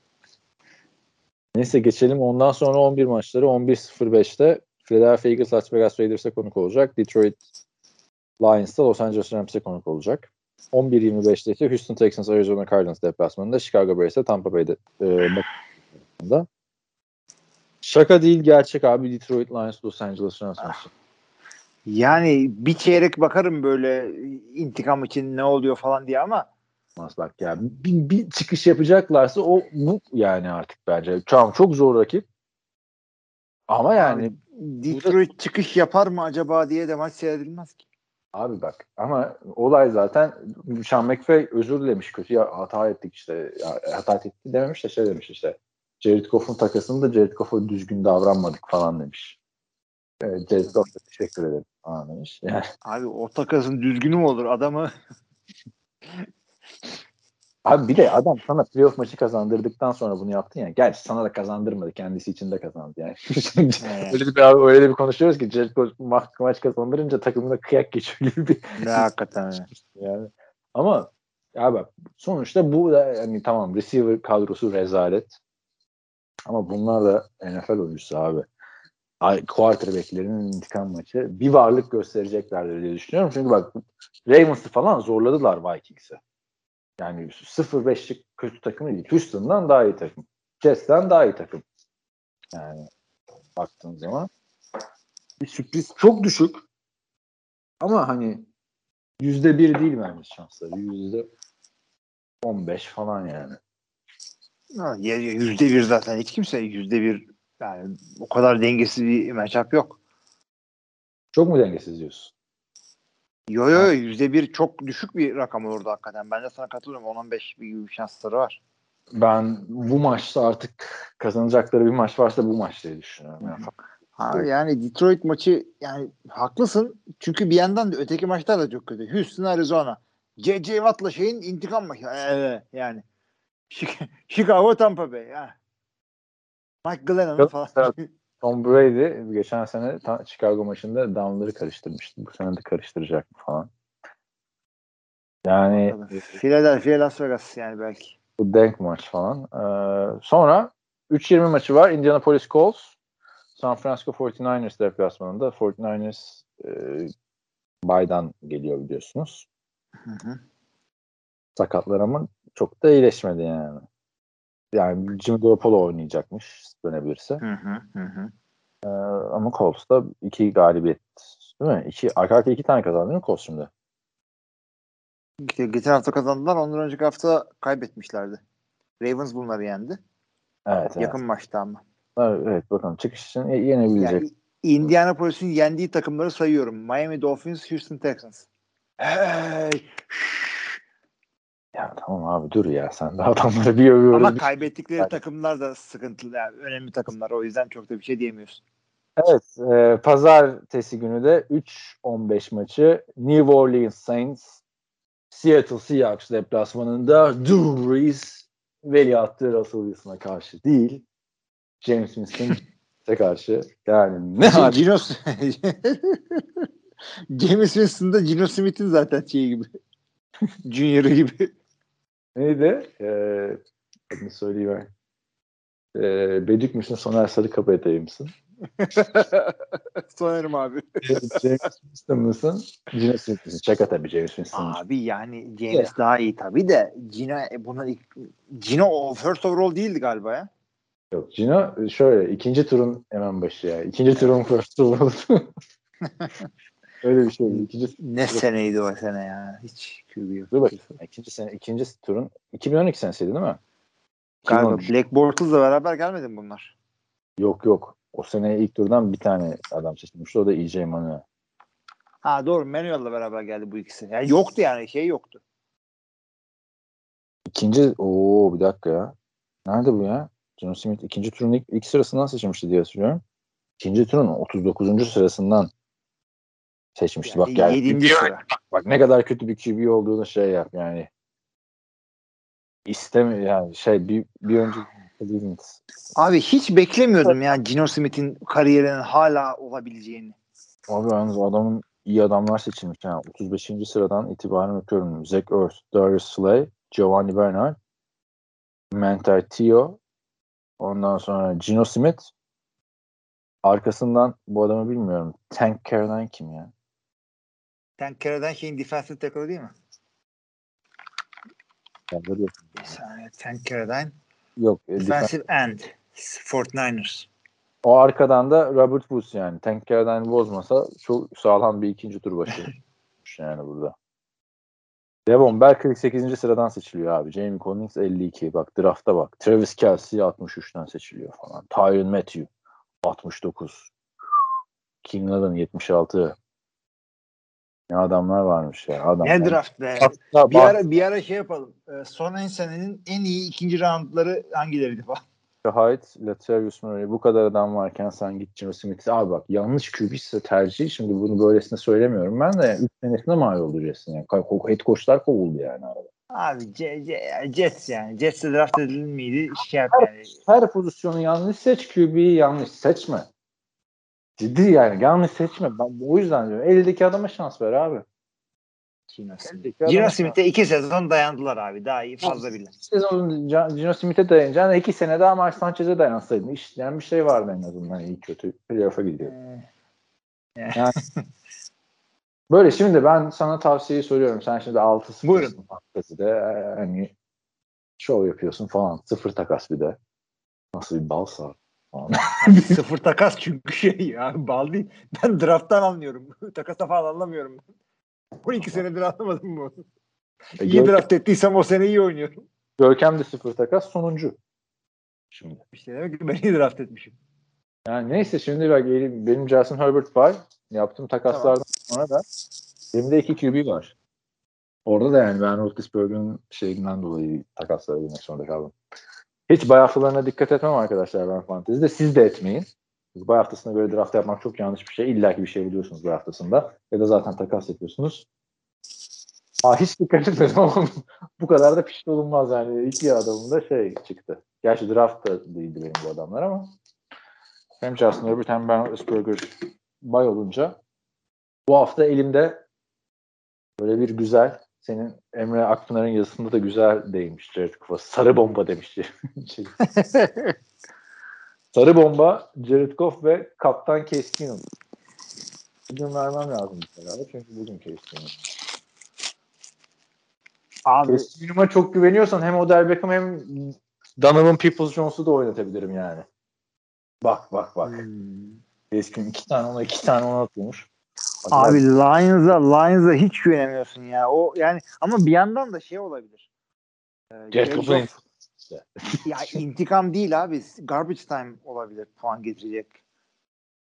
Neyse geçelim. Ondan sonra 11 maçları 11.05'te Philadelphia Eagles Las Vegas Raiders'e konuk olacak. Detroit Lions'ta Los Angeles Rams'e konuk olacak. 11.25'te ise Houston Texans Arizona Cardinals deplasmanında Chicago Bears'e Tampa Bay'de e. Şaka değil gerçek abi Detroit Lions Los Angeles Rams maçı. Yani bir çeyrek bakarım böyle intikam için ne oluyor falan diye ama Mas bak ya bir, bir çıkış yapacaklarsa o bu yani artık bence. Tamam çok zor rakip. Ama yani Detroit da... çıkış yapar mı acaba diye de maç seyredilmez ki. Abi bak ama olay zaten Sean McVay özür dilemiş kötü ya hata ettik işte ya, hata ettik dememiş de şey demiş işte Jared Goff'un takasında Jared Goff'a düzgün davranmadık falan demiş. Evet, Jared Goff'a teşekkür ederim falan demiş. Yani. Abi o takasın düzgünü mü olur adamı [LAUGHS] Abi bir de adam sana playoff maçı kazandırdıktan sonra bunu yaptın ya. Gerçi sana da kazandırmadı. Kendisi için de kazandı yani. [LAUGHS] öyle, bir, öyle de bir konuşuyoruz ki Jared Goff maç, maç kazandırınca takımına kıyak geçiyor gibi bir. Ne hakikaten [LAUGHS] yani. Ama ya bak sonuçta bu da yani tamam receiver kadrosu rezalet. Ama bunlar da NFL oyuncusu abi. Quarterback'lerinin intikam maçı bir varlık göstereceklerdir diye düşünüyorum. Çünkü bak Ravens'ı falan zorladılar Vikings'e. Yani 0-5'lik kötü takım değil. Houston'dan daha iyi takım. Jets'ten daha iyi takım. Yani baktığın zaman bir sürpriz çok düşük. Ama hani yüzde bir değil bence şansları. Yüzde on beş falan yani. Yüzde bir zaten hiç kimse yüzde bir yani o kadar dengesiz bir matchup yok. Çok mu dengesiz diyorsun? Yo yo yüzde bir çok düşük bir rakam orada hakikaten. Ben de sana katılıyorum. 10-15 bir şansları var. Ben bu maçta artık kazanacakları bir maç varsa bu maç diye düşünüyorum. Yani. Ha, yani Detroit maçı yani haklısın. Çünkü bir yandan da öteki maçlar da çok kötü. Houston, Arizona. C.C. Watt'la şeyin intikam maçı. Evet yani. Chicago, Tampa Bay. Ha. Mike Glennon falan. [LAUGHS] Tom Brady geçen sene Chicago maçında downları karıştırmıştı. Bu sene de karıştıracak mı falan. Yani Philadelphia Las Vegas yani belki. Bu denk maç falan. Ee, sonra 3-20 maçı var. Indianapolis Colts San Francisco 49ers deplasmanında. 49ers e, baydan geliyor biliyorsunuz. Hı hı. Sakatlar ama çok da iyileşmedi yani. Yani Jimmy Garoppolo oynayacakmış dönebilirse. Hı hı hı. Ee, ama Colts'ta iki galibiyet değil mi? İki, arka arka iki tane kazandı değil mi Colts şimdi? Geçen hafta kazandılar. Ondan önceki hafta kaybetmişlerdi. Ravens bunları yendi. Evet. Yakın evet. maçta ama. Evet bakalım çıkış için yenebilecek. Yani Indianapolis'in yendiği takımları sayıyorum. Miami Dolphins, Houston Texans. Hey! Ya tamam abi dur ya sen de [LAUGHS] adamları bir övüyoruz. Ama kaybettikleri takımlar da sıkıntılı. Yani önemli takımlar. O yüzden çok da bir şey diyemiyorsun. Evet, e, pazartesi günü de 3-15 maçı New Orleans Saints Seattle Seahawks deplasmanında Drew Brees veliahtı Russell Wilson'a karşı değil James Winston'a [LAUGHS] karşı. Yani ne hali? Gino [LAUGHS] James Winston da Gino Smith'in zaten şeyi gibi. Junior'ı gibi. Neydi? Ee, adını söyleyeyim. Ee, Bedük müsün? Soner Sarıkabı edeyim misin? [LAUGHS] Sonerim abi. James Winston mısın? Gino Smith misin? Şaka tabii James Winston. Abi yani James daha iyi tabii de Gino e, buna Gino first overall değildi galiba ya. Yok Gino şöyle ikinci turun hemen başı ya. İkinci turun first overall. [LAUGHS] Öyle bir şey. İkinci, Ne seneydi o sene ya. Hiç QB yok. dur bakayım. İkinci sene, ikinci turun 2012 senesiydi değil mi? Galiba 2013. Black Bortles'la beraber gelmedi mi bunlar? Yok yok. O sene ilk turdan bir tane adam seçilmişti. O da EJ Manuel. Ha doğru Manuel'la beraber geldi bu ikisi. Yani yoktu yani şey yoktu. İkinci, ooo bir dakika ya. Nerede bu ya? John Smith ikinci turun ilk, ilk sırasından seçilmişti diye hatırlıyorum. İkinci turun 39. sırasından seçmişti. Yani bak gel. yedinci sıra. Bak ne kadar kötü bir QB olduğunu şey yap yani. İstemi yani şey bir, bir önce. Abi hiç beklemiyordum ya Gino Smith'in kariyerinin hala olabileceğini. Abi yalnız adamın iyi adamlar seçilmiş. Yani 35. sıradan itibaren bakıyorum. Zach Ertz, Darius Slay, Giovanni Bernard, Mentor Tio, ondan sonra Gino Smith. Arkasından bu adamı bilmiyorum. Tank Caroline kim ya? Tenkere'den şeyin defensive tackle değil mi? Böyle yok. Bir saniye Tenkere'den Yok. e, defen- defensive end. 49ers. O arkadan da Robert Woods yani. Tank Caroline bozmasa çok sağlam bir ikinci tur başı. [LAUGHS] yani burada. Devon Bell 48. sıradan seçiliyor abi. Jamie Collins 52. Bak drafta bak. Travis Kelsey 63'ten seçiliyor falan. Tyron Matthew 69. King Allen 76. Ne adamlar varmış ya. Adam. Ne draft be. Hatta Bir ara, bir ara şey yapalım. Ee, son en senenin en iyi ikinci roundları hangileriydi falan. Hyde, Latavius Murray bu kadar adam varken sen git Gino Smith'i abi bak yanlış QB ise tercih şimdi bunu böylesine söylemiyorum ben de 3 senesinde mal oldu Jets'in yani. Head coachlar kovuldu yani arada. Abi C, C, Jets yani. Jets'e draft edilir miydi? Şey yap yani. Her pozisyonu yanlış seç QB'yi yanlış seçme. Ciddi yani yanlış seçme. Ben o yüzden diyorum. Eldeki adama şans ver abi. Gino Smith'e iki sezon dayandılar abi. Daha iyi fazla bile. Sezon Can- Gino Smith'e dayanacağına iki sene daha Mark Sanchez'e dayansaydın. İşleyen bir şey vardı en azından iyi kötü. Playoff'a gidiyor. Ee, [LAUGHS] Böyle şimdi ben sana tavsiyeyi soruyorum. Sen şimdi 6 Buyurun. fantezide. Ee, Hani şov yapıyorsun falan. Sıfır takas bir de. Nasıl bir balsa falan. [LAUGHS] Sıfır takas çünkü şey ya bal değil. Ben drafttan anlıyorum. [LAUGHS] Takasa falan anlamıyorum. 12 senedir anlamadım bu. E, İyi Görkem, draft ettiysem o sene iyi oynuyorum. Görkem de sıfır takas sonuncu. Şimdi. İşte demek ki ben iyi draft etmişim. Yani neyse şimdi bak benim, benim Justin Herbert var. Yaptığım takaslardan sonra da elimde iki QB var. Orada da yani ben Roethlisberger'ın şeyinden dolayı takaslara girmek zorunda kaldım. Hiç bay haftalarına dikkat etmem arkadaşlar ben fantezide. Siz de etmeyin. Çünkü bay haftasına göre draft yapmak çok yanlış bir şey. İlla ki bir şey buluyorsunuz bay haftasında. Ya da zaten takas yapıyorsunuz. Aa, hiç dikkat etmedim ama [LAUGHS] bu kadar da pişti olunmaz yani. İki adamın da şey çıktı. Gerçi draft da değildi benim bu adamlar ama hem Justin Herbert hem Ben Roethlisberger bay olunca bu hafta elimde böyle bir güzel senin Emre Akpınar'ın yazısında da güzel değinmiş Jared Goff'a. Sarı bomba demiş. Şey, [LAUGHS] Sarı bomba Jared Goff ve Kaptan Keenum. Bugün vermem lazım herhalde çünkü bugün Keenum. Abi Keenum'a çok güveniyorsan hem Odell Beckham hem Donovan Peoples-Jones'u da oynatabilirim yani. Bak bak bak. Hmm. Keenum iki tane ona iki tane ona atıyormuş. Abi Lions'a Lions'a hiç güvenemiyorsun ya. O yani ama bir yandan da şey olabilir. Ee, Jared Goff- ya intikam değil abi. Garbage time olabilir puan getirecek.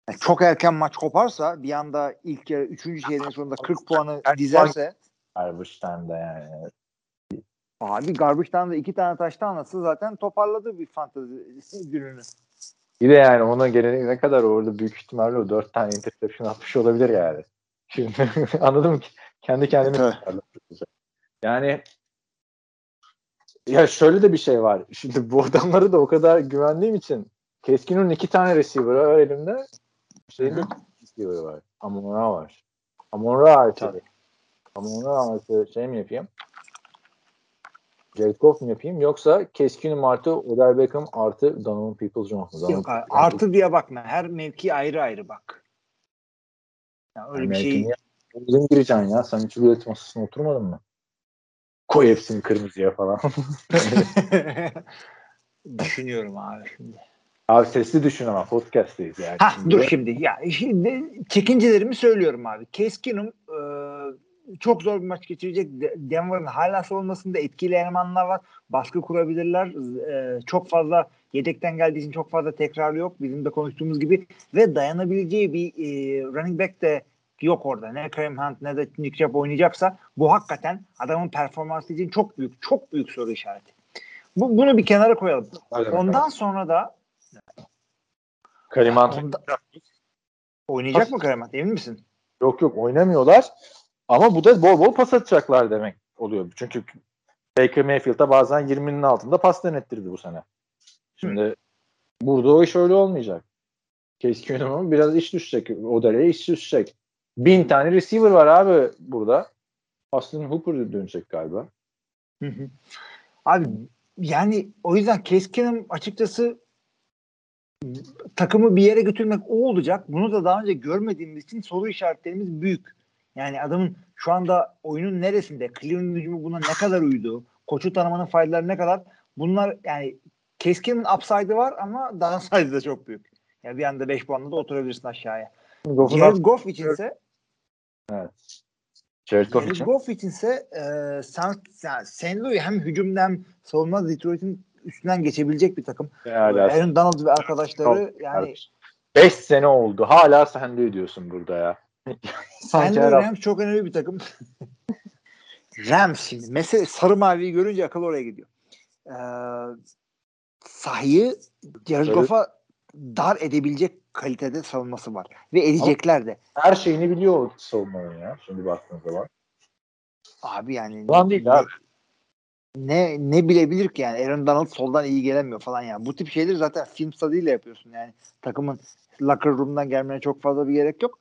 Yani çok erken maç koparsa bir anda ilk yarı 3. çeyreğin sonunda 40 puanı dizerse Garbage time'da yani. abi garbage time'da iki tane taştan nasıl zaten toparladı bir fantezi gününü. Bir de yani ona gelene ne kadar orada büyük ihtimalle o dört tane interception atmış olabilir yani. Şimdi [LAUGHS] anladın mı? Kendi Evet. yani ya şöyle de bir şey var. Şimdi bu adamları da o kadar güvendiğim için Keskin'in iki tane receiver'ı var elimde. Şeyin receiver'ı var. Amonra var. Amonra artı. Tabii. Amonra artı şey mi yapayım? Jared Goff mu yapayım? Yoksa Keskin'im artı Odell Beckham artı Donovan Peoples-Jones mu? Donovan Yok, Peoples-Jones. artı diye bakma. Her mevki ayrı ayrı bak. Ya öyle bir şey Uzun gireceksin ya. Sen hiç rulet masasına oturmadın mı? Koy hepsini kırmızıya falan. [LAUGHS] düşünüyorum abi şimdi. Abi sesli düşün ama podcast'teyiz yani. Ha Şimdi- dur şimdi. Ya şimdi çekincelerimi söylüyorum abi. Keskin'im e, çok zor bir maç geçirecek. De- Denver'ın hala savunmasında etkili elemanlar var. Baskı kurabilirler. E, çok fazla yedekten geldiği için çok fazla tekrarı yok. Bizim de konuştuğumuz gibi. Ve dayanabileceği bir e, running back de yok orada. Ne Kareem Hunt ne de Nick Chubb oynayacaksa bu hakikaten adamın performansı için çok büyük çok büyük soru işareti. Bu, bunu bir kenara koyalım. Bakalım. Ondan sonra da Karim Hunt- Onda- oynayacak mı Kareem Hunt? Emin misin? Yok yok oynamıyorlar. Ama bu da bol bol pas atacaklar demek oluyor. Çünkü Baker Mayfield'a bazen 20'nin altında pas denettirdi bu sene. Şimdi burada o iş öyle olmayacak. Case Keenum'a biraz iş düşecek. Odell'e iş düşecek. Bin tane receiver var abi burada. Austin Hooper dönecek galiba. Hı hı. Abi yani o yüzden Keskin'im açıkçası takımı bir yere götürmek o olacak. Bunu da daha önce görmediğimiz için soru işaretlerimiz büyük. Yani adamın şu anda oyunun neresinde? Cleveland hücumu buna ne kadar uydu? Koçu tanımanın faydaları ne kadar? Bunlar yani Keskin'in upside'ı var ama downside'ı da çok büyük. Yani bir anda 5 puanla da oturabilirsin aşağıya. Jared Goff içinse Jared Goff Jared için. Goff içinse e, San, yani St. Louis hem hücumda hem savunma Detroit'in üstünden geçebilecek bir takım. Hala Aaron Donald ve arkadaşları yani 5 sene oldu. Hala de diyorsun burada ya. [LAUGHS] Sanki hafta- Rams çok önemli bir takım. [LAUGHS] Rams şimdi mesele sarı maviyi görünce akıl oraya gidiyor. Ee, sahayı Jared Evet. Goff'a dar edebilecek kalitede savunması var. Ve edecekler de. her şeyini biliyor savunmanın ya. Şimdi baktığın zaman. Abi yani Ulan değil abi. ne ne bilebilir ki yani Aaron Donald soldan iyi gelemiyor falan yani. Bu tip şeyleri zaten film stadıyla yapıyorsun yani. Takımın locker room'dan gelmene çok fazla bir gerek yok.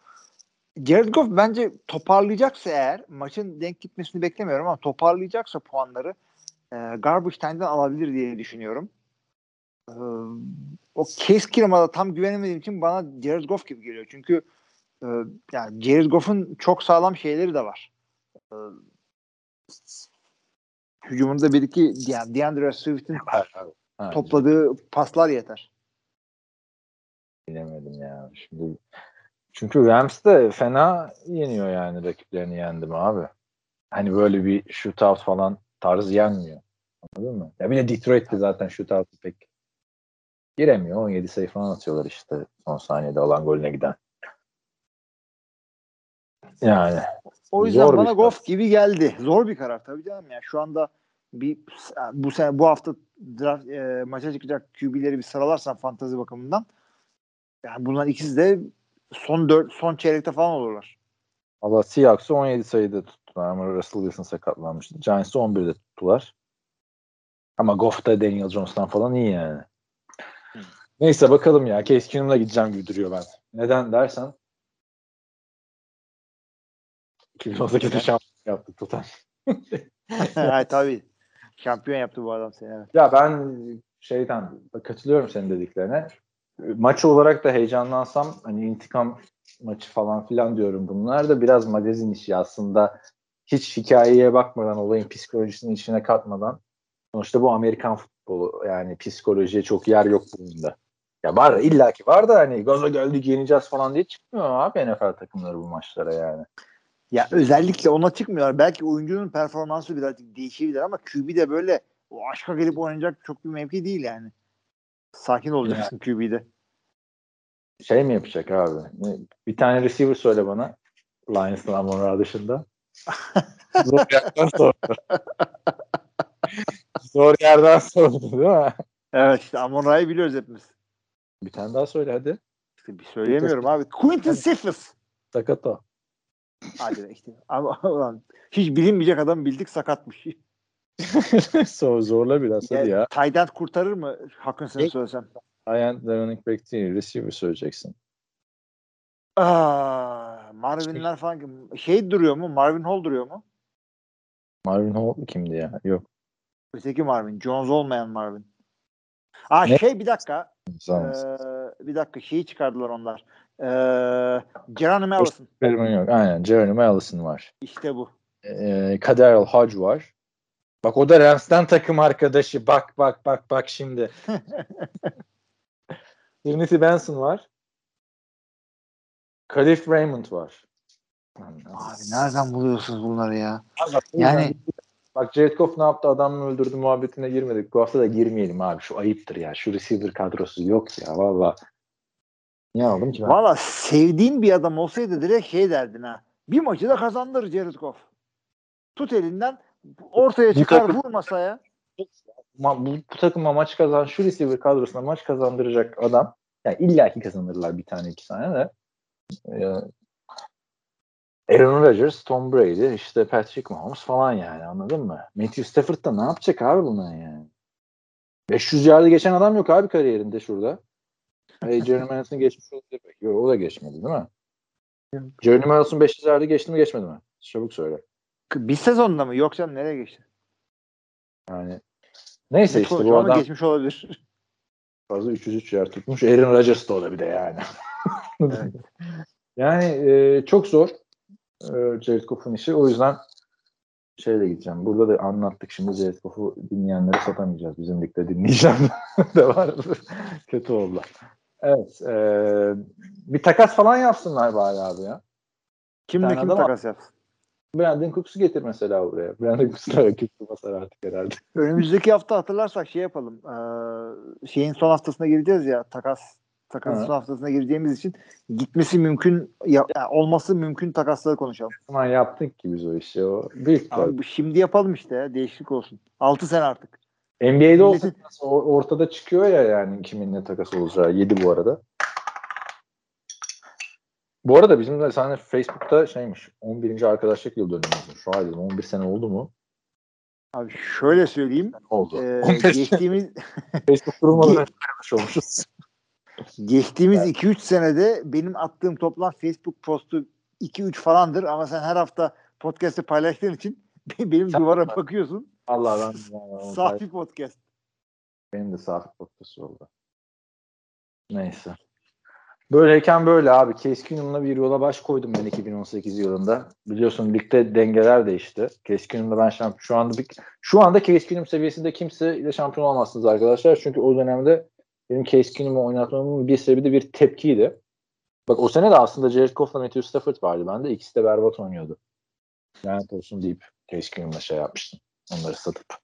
Jared Goff bence toparlayacaksa eğer maçın denk gitmesini beklemiyorum ama toparlayacaksa puanları e, garbage time'den alabilir diye düşünüyorum. E, o Case Keenum'a da tam güvenemediğim için bana Jared Goff gibi geliyor. Çünkü e, yani Jared Goff'un çok sağlam şeyleri de var. E, hücumunda bir iki yani DeAndre Swift'in topladığı paslar yeter. Bilemedim ya. Şimdi çünkü Rams de fena yeniyor yani rakiplerini yendi mi abi. Hani böyle bir shootout falan tarzı yenmiyor. Anladın mı? Ya bir de Detroit'te zaten shootout'u pek giremiyor. 17 sayı falan atıyorlar işte son saniyede olan golüne giden. Yani O yüzden Zor bana. Goff gibi geldi. Zor bir karar tabii canım ya. Şu anda bir bu sene bu hafta draft e, maça çıkacak QB'leri bir sıralarsan fantazi bakımından yani bunların ikisi de son dört son çeyrekte falan olurlar. Valla Seahawks'ı 17 sayıda tuttular ama Russell Wilson sakatlanmıştı. Giants'ı 11'de tuttular. Ama Goff da Daniel Jones'tan falan iyi yani. Neyse bakalım ya. Case Keenum'la gideceğim gibi duruyor ben. Neden dersen 2018'de şampiyon yaptı tutan. [LAUGHS] Hayır tabii. Şampiyon yaptı bu adam seni. Evet. Ya ben şeyden katılıyorum senin dediklerine. Maç olarak da heyecanlansam hani intikam maçı falan filan diyorum. Bunlar da biraz magazin işi aslında. Hiç hikayeye bakmadan, olayın psikolojisini içine katmadan. Sonuçta bu Amerikan futbolu. Yani psikolojiye çok yer yok bunda. Ya var illaki var da hani gaza geldik yeneceğiz falan diye çıkmıyor abi NFL takımları bu maçlara yani. Ya özellikle ona çıkmıyorlar. Belki oyuncunun performansı birazcık değişebilir ama QB de böyle o aşka gelip oynayacak çok bir mevki değil yani. Sakin olacaksın QB'de. Şey mi yapacak abi? Bir tane receiver söyle bana. Lions'tan Amon dışında. [LAUGHS] Zor yerden sordu. Zor yerden sordu değil mi? Evet işte Amon Ra'yı biliyoruz hepimiz. Bir tane daha söyle hadi. İşte bir söyleyemiyorum abi. Quinton Cephas. Sakat o. Hadi işte. Ama ulan, hiç bilinmeyecek adam bildik sakatmış. [LAUGHS] Zor, zorla biraz hadi ya. End kurtarır mı? Hakkın sen Yok. söylesem. Ayağın running back değil. Receiver söyleyeceksin. Aa, Marvin'ler falan. Şey duruyor mu? Marvin Hall duruyor mu? Marvin Hall kimdi ya? Yok. Öteki Marvin. Jones olmayan Marvin. Aa Ne? şey bir dakika. Ee, bir dakika şeyi çıkardılar onlar. Ee, Geronimo Allison. Yok. Aynen. Jeremy Allison var. İşte bu. Ee, Kaderl Hodge var. Bak o da Rams'ten takım arkadaşı. Bak bak bak bak şimdi. [LAUGHS] Trinity Benson var. Khalif Raymond var. Abi nereden buluyorsunuz bunları ya? Bak, Yani- Bak Jared Goff ne yaptı adamı öldürdü muhabbetine girmedik. Bu hafta da girmeyelim abi. Şu ayıptır ya. Şu receiver kadrosu yok ya valla. Niye aldım ki ben? Valla sevdiğin bir adam olsaydı direkt şey derdin ha. Bir maçı da kazandır Jared Goff. Tut elinden ortaya çıkar takım- vur masaya. Ma- bu, bu takıma maç kazan, şu receiver kadrosuna maç kazandıracak adam. Yani illaki kazanırlar bir tane iki tane de. Ee, Aaron Rodgers, Tom Brady, işte Patrick Mahomes falan yani anladın mı? Matthew Stafford da ne yapacak abi bundan yani? 500 yardı geçen adam yok abi kariyerinde şurada. Hey, [LAUGHS] Jeremy Allison geçmiş olabilir belki. Yok, o da geçmedi değil mi? Jeremy Allison 500 yardı geçti mi geçmedi mi? Çabuk söyle. Bir sezonda mı? Yok canım nereye geçti? Yani neyse Ne işte bu adam geçmiş olabilir. [LAUGHS] fazla 303 yer tutmuş. Aaron Rodgers da o da bir de yani. Evet. [LAUGHS] yani e, çok zor e, Jared Goff'un işi. O yüzden şeyle gideceğim. Burada da anlattık şimdi Jared Goff'u dinleyenlere satamayacağız. Bizim ligde dinleyeceğim [LAUGHS] de var. Kötü oldu. Evet. e, bir takas falan yapsınlar bari abi ya. Kimle kim takas yapsın? Brandon Cooks'u getir mesela buraya. Brandon Cooks'u da rakip basar artık herhalde. [LAUGHS] Önümüzdeki hafta hatırlarsak şey yapalım. Ee, şeyin son haftasına gireceğiz ya takas takas Hı. son haftasına gireceğimiz için gitmesi mümkün ya, ya olması mümkün takasları konuşalım. Ama yaptık ki biz o işi. O büyük Abi şimdi yapalım işte ya değişiklik olsun. 6 sene artık. NBA'de olsa Milletin- o- ortada çıkıyor ya yani kimin ne takas olacağı. 7 bu arada. Bu arada bizim de sana Facebook'ta şeymiş 11. arkadaşlık yıl dönümümüz. Şu an dedim 11 sene oldu mu? Abi şöyle söyleyeyim. Oldu. 15 [LAUGHS] sene geçtiğimiz [LAUGHS] Facebook kurulmadan önce arkadaş olmuşuz. geçtiğimiz 2-3 senede benim attığım toplam Facebook postu 2-3 falandır ama sen her hafta podcast'te paylaştığın için [LAUGHS] benim Sen- duvara bakıyorsun. Allah ben yani, Safi podcast. benim de safi podcast oldu. Neyse. Böyleyken böyle abi. Case Keenum'la bir yola baş koydum ben 2018 yılında. Biliyorsun ligde dengeler değişti. Case Keenum'la ben şampiyon. Şu anda bir, şu anda Case Keenum seviyesinde kimse ile şampiyon olamazsınız arkadaşlar. Çünkü o dönemde benim Case Keenum'u oynatmamın bir sebebi de bir tepkiydi. Bak o sene de aslında Jared Goff'la Matthew Stafford vardı. Ben de ikisi de berbat oynuyordu. Lanet olsun deyip Case Keenum'la şey yapmıştım. Onları satıp.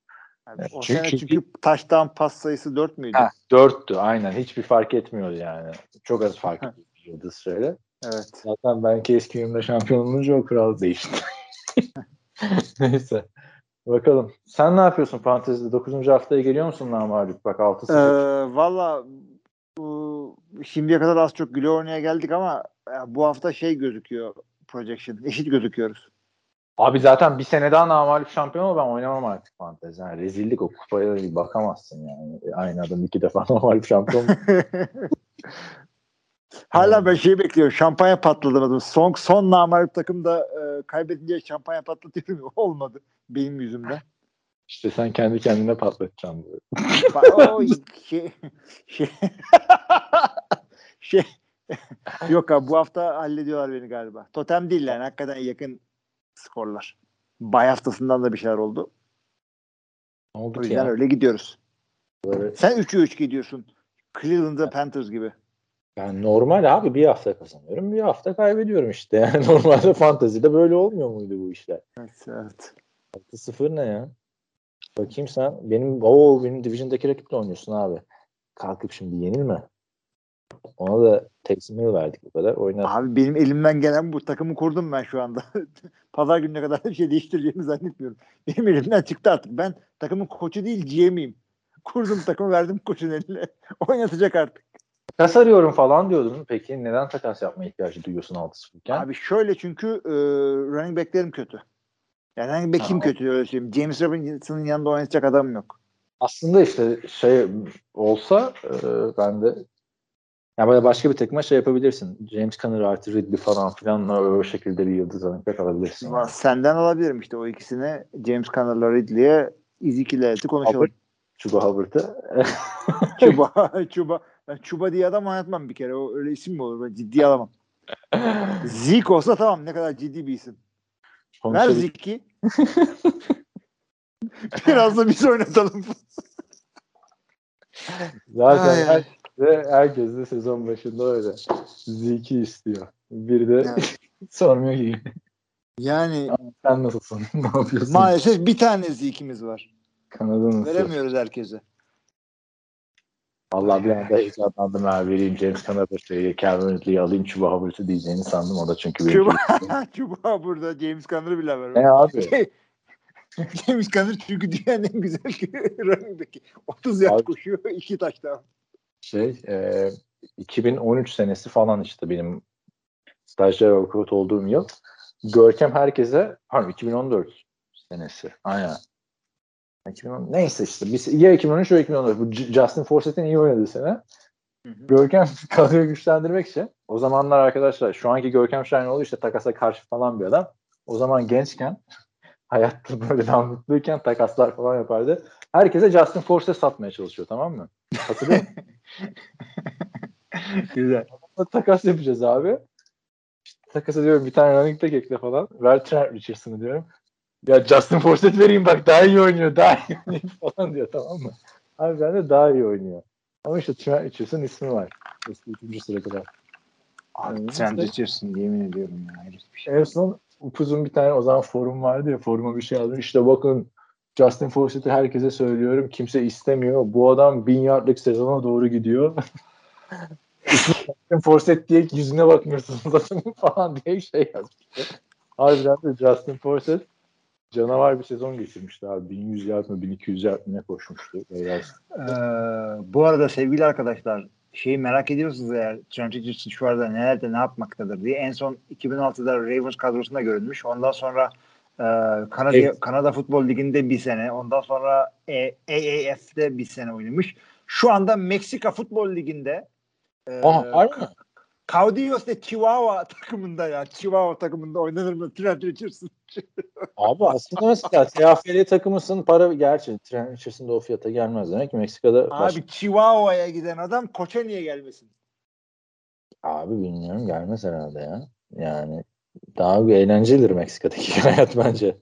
Yani o Çünkü- sene çünkü taştan pas sayısı 4 müydü? Ha, dörttü aynen. Hiçbir fark etmiyordu yani. Çok az fark ediyordu şöyle. Evet. Zaten ben Case Keenum'la şampiyon olunca o kural değişti. [LAUGHS] Neyse. Bakalım. Sen ne yapıyorsun fantezide? 9. haftaya geliyor musun namağlup? Bak 6 Ee, Valla şimdiye kadar az çok güle oynaya geldik ama ya, bu hafta şey gözüküyor projection. Eşit gözüküyoruz. Abi zaten bir sene daha namağlup şampiyon ol ben oynamam artık fantezi. Yani rezillik o kupaya bir bakamazsın yani. Aynı adam iki defa [LAUGHS] namağlup şampiyon. [LAUGHS] Hala ben şey bekliyorum. Şampanya patladım. Son, son namarip takım da e, kaybedince şampanya patlatıyorum. [LAUGHS] Olmadı benim yüzümden. işte sen kendi kendine patlatacaksın. Ba- o şey, şey, şey yok abi bu hafta hallediyorlar beni galiba. Totem değil yani hakikaten yakın skorlar. Bay haftasından da bir şeyler oldu. Ne oldu O ki yüzden ya? öyle gidiyoruz. Böyle- Sen 3'ü 3 gidiyorsun. Cleveland'da Panthers gibi. Yani normal abi bir hafta kazanıyorum bir hafta kaybediyorum işte. [LAUGHS] Yani normalde fantezide böyle olmuyor muydu bu işler? Evet, evet. 6-0 ne ya? Bakayım sen. Benim o benim Division'daki rakiple oynuyorsun abi. Kalkıp şimdi yenilme. Ona da Hill verdik bu kadar. Oynar. Abi benim elimden gelen bu takımı kurdum ben şu anda. [LAUGHS] Pazar gününe kadar bir şey değiştireceğimi zannetmiyorum. Benim elimden çıktı artık. Ben takımın koçu değil GM'iyim. Kurdum takımı verdim koçun eline. [LAUGHS] Oynatacak artık. Takas arıyorum falan diyordun. Peki neden takas yapma ihtiyacı duyuyorsun 6-0 iken? Abi şöyle çünkü e, running back'lerim kötü. Yani running back'im kötü öyle söyleyeyim. James Robinson'ın yanında oynayacak adamım yok. Aslında işte şey olsa e, ben de ya böyle başka bir takıma şey yapabilirsin. James Conner artı Ridley falan filan o şekilde bir yıldız back alabilirsin. Ama Senden alabilirim işte o ikisini. James Conner'la Ridley'e Ezekiel'e konuşalım. Hubbard, Chuba Hubbard'ı. [LAUGHS] Çuba, Çuba. Ben Çuba diye adam oynatmam bir kere. O öyle isim mi olur? Ben ciddiye alamam. Zeke olsa tamam ne kadar ciddi bir isim. Ver. Zeke'i. [LAUGHS] Biraz da biz oynatalım. Zaten ay. her, ve herkes de sezon başında öyle. Zeki istiyor. Bir de Evet. [LAUGHS] sormuyor ki Yani sen nasılsın? [LAUGHS] ne yapıyorsun? maalesef bir tane Zeke'imiz var. Kanada nasıl? Veremiyoruz herkese. Allah bir anda heyecanlandım ha vereyim James Conner'ı Calvin Ridley'i alayım Chuba Hubbard'ı diyeceğini sandım. O da çünkü benim Çuba, Çuba burada James Conner'ı bile var. Ne abi? [LAUGHS] James Conner çünkü dünyanın en güzel running back'i. 30 yard koşuyor, iki taştan. Şey e, 2013 senesi falan işte benim stajyer avukat olduğum yıl. Görkem herkese pardon 2014 senesi. Aynen. 2010, neyse işte biz, ya 2013 ya 2014. Bu Justin Forsett'in iyi oynadığı sene. Hı hı. Görkem [LAUGHS] kadroyu güçlendirmek için o zamanlar arkadaşlar şu anki Görkem Şahinoğlu işte takasa karşı falan bir adam. O zaman gençken [LAUGHS] hayatta böyle daha mutluyken takaslar falan yapardı. Herkese Justin Forsett satmaya çalışıyor tamam mı? Hatırlıyor musun? [LAUGHS] [LAUGHS] Güzel. takas yapacağız abi. İşte takas ediyorum bir tane running back ekle falan. Ver Trent Richardson'ı diyorum. Ya Justin Forsett vereyim bak daha iyi oynuyor daha iyi oynuyor [LAUGHS] falan diyor tamam mı? Abi ben de daha iyi oynuyor. Ama işte Trent Richardson ismi var. Eski üçüncü sırada. Abi Evet. sen geçirsin yemin ediyorum ya. Şey. En son upuzun bir tane o zaman forum vardı ya foruma bir şey yazdım. İşte bakın Justin Forsett'i herkese söylüyorum. Kimse istemiyor. Bu adam bin yardlık sezona doğru gidiyor. [LAUGHS] Justin Forsett diye yüzüne bakmıyorsunuz [LAUGHS] adamın falan diye şey yazmıştı. Harbiden de Justin Forsett canavar bir sezon geçirmişti abi. 1100 yard mı 1200 yard mı ne koşmuştu. Ee, bu arada sevgili arkadaşlar şeyi merak ediyorsunuz eğer Trent Richardson şu arada nelerde ne yapmaktadır diye. En son 2006'da Ravens kadrosunda görünmüş. Ondan sonra e, Kanada, Evet. Kanada Futbol Ligi'nde bir sene. Ondan sonra e, AAF'de bir sene oynamış. Şu anda Meksika Futbol Ligi'nde e, Aha harbi mi? Caudillos de Chihuahua takımında ya. Chihuahua takımında oynanır mı Trent Richardson? Abi aslında mesela TFL takımısın para gerçi Trent Richardson da o fiyata gelmez demek Meksika'da başka- Abi Chihuahua'ya giden adam koça niye gelmesin? Abi bilmiyorum gelmez herhalde ya. Yani daha bir eğlencelidir Meksika'daki [LAUGHS] hayat bence.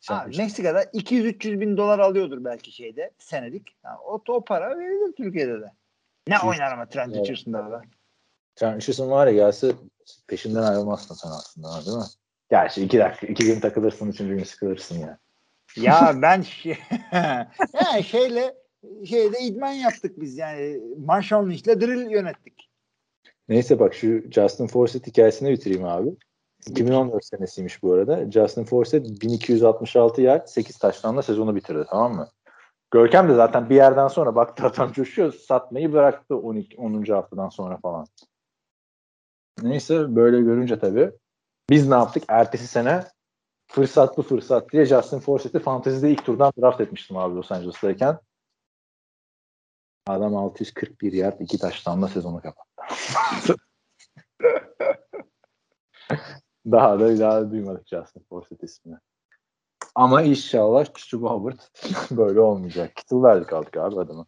Sen- Abi Meksika'da 200-300 bin dolar alıyordur belki şeyde senedik. Ha, o, o para verilir Türkiye'de de. Ne 200 oynar ama Trent. Richardson'da da. Trent Richardson var ya gelse peşinden ayrılmazsın sen aslında değil mi? Gerçi iki dakika, iki gün takılırsın, üçüncü gün sıkılırsın ya. Ya [LAUGHS] ben şey, [LAUGHS] yani şeyle şeyde idman yaptık biz yani. Marshall Lynch'le drill yönettik. Neyse bak şu Justin Forsett hikayesini bitireyim abi. 2014 senesiymiş bu arada. Justin Forsett 1266 yard 8 taştanla sezonu bitirdi tamam mı? Görkem de zaten bir yerden sonra baktı adam coşuyor satmayı bıraktı 12, 10. haftadan sonra falan. Neyse böyle görünce tabii biz ne yaptık? Ertesi sene fırsat bu fırsat diye Justin Forsett'i fantezide ilk turdan draft etmiştim abi Los Angeles'tayken. Adam 641 yard 2 taştanla sezonu kapattı. [LAUGHS] daha da daha duymadık Justin Forsett ismini. Ama inşallah Chuba Hubbard [LAUGHS] böyle olmayacak. Kittle verdik aldık abi adamı.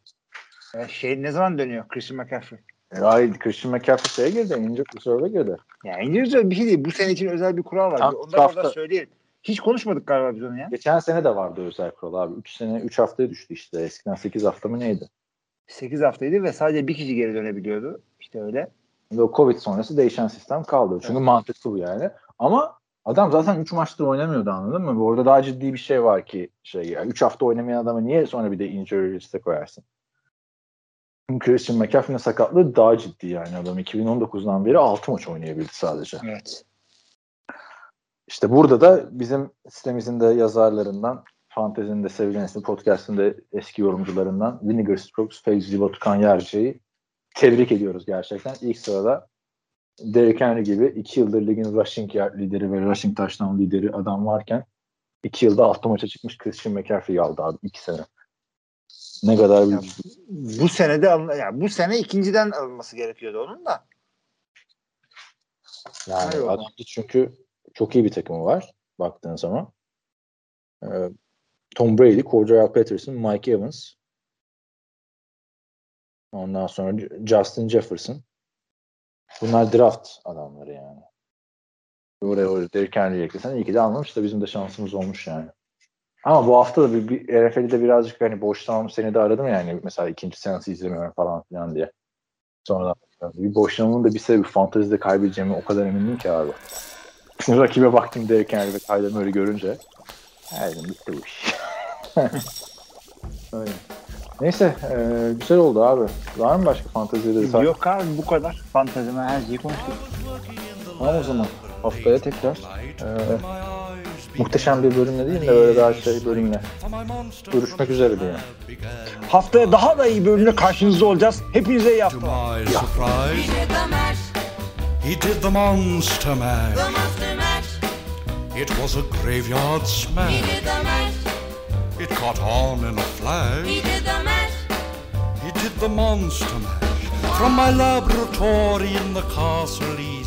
Ya şey ne zaman dönüyor Christian McCaffrey? Hayır Christian McCaffrey şeye girdi. Injured Reserve'e girdi. Ya İngilizce bir şey değil. Bu sene için özel bir kural var. Tam Onu da hafta. orada söyleyelim. Hiç konuşmadık galiba biz onu ya. Geçen sene de vardı özel kural abi. 3 sene 3 haftaya düştü işte. Eskiden 8 hafta mı neydi? 8 haftaydı ve sadece bir kişi geri dönebiliyordu. İşte öyle. Ve o Covid sonrası değişen sistem kaldı. Çünkü mantıklı bu yani. Ama adam zaten 3 maçtır oynamıyordu anladın mı? Orada daha ciddi bir şey var ki şey 3 hafta oynamayan adamı niye sonra bir de injury liste koyarsın? Christian McCaffrey'nin sakatlığı daha ciddi yani adam 2019'dan beri 6 maç oynayabildi sadece. Evet. İşte burada da bizim sitemizin de yazarlarından, Fantezinin de sevilen ismi, podcast'ın da eski yorumcularından Vinegar Strokes, Feyzi Batukan Yerce'yi tebrik ediyoruz gerçekten. İlk sırada Derrick Henry gibi iki yıldır ligin rushing yard lideri ve rushing touchdown lideri adam varken iki yılda altı maça çıkmış Christian McCaffrey'i aldı abi iki sene. Ne kadar büyük. Bu sene de alın, yani bu sene ikinciden alınması gerekiyordu onun da. Yani Hayır. adam çünkü çok iyi bir takımı var baktığın zaman. Ee, Tom Brady, Cordell Patterson, Mike Evans. Ondan sonra Justin Jefferson. Bunlar draft adamları yani. Oraya oraya Derrick Henry'i eklesen iyi ki de almamış da bizim de şansımız olmuş yani. Ama bu hafta da bir, bir NFL'de birazcık hani boşlamam seni de aradım yani mesela ikinci seansı izlemiyorum falan filan diye. Sonradan bir boşlamamın da bir sebebi fantezide kaybedeceğimi o kadar emindim ki abi. Şimdi rakibe baktım Derrick Henry ve Kyler Murray görünce. Her bitti bu iş. [LAUGHS] Öyle. Neyse e, güzel oldu abi. Var mı başka fantezide detay? Yok abi bu kadar. Fantezime her şeyi konuştuk. Tamam o zaman. Haftaya tekrar e, muhteşem bir bölümle değil de böyle daha şey bölümle görüşmek üzere diye. Haftaya daha da iyi bölümle karşınızda olacağız. Hepinize iyi haftalar. He did the mash, he did the monster mash. monster mash. It was a graveyard He smash. did the mash, It caught on in a he flash. did mash. He did the monster mash. From my laboratory in the castle east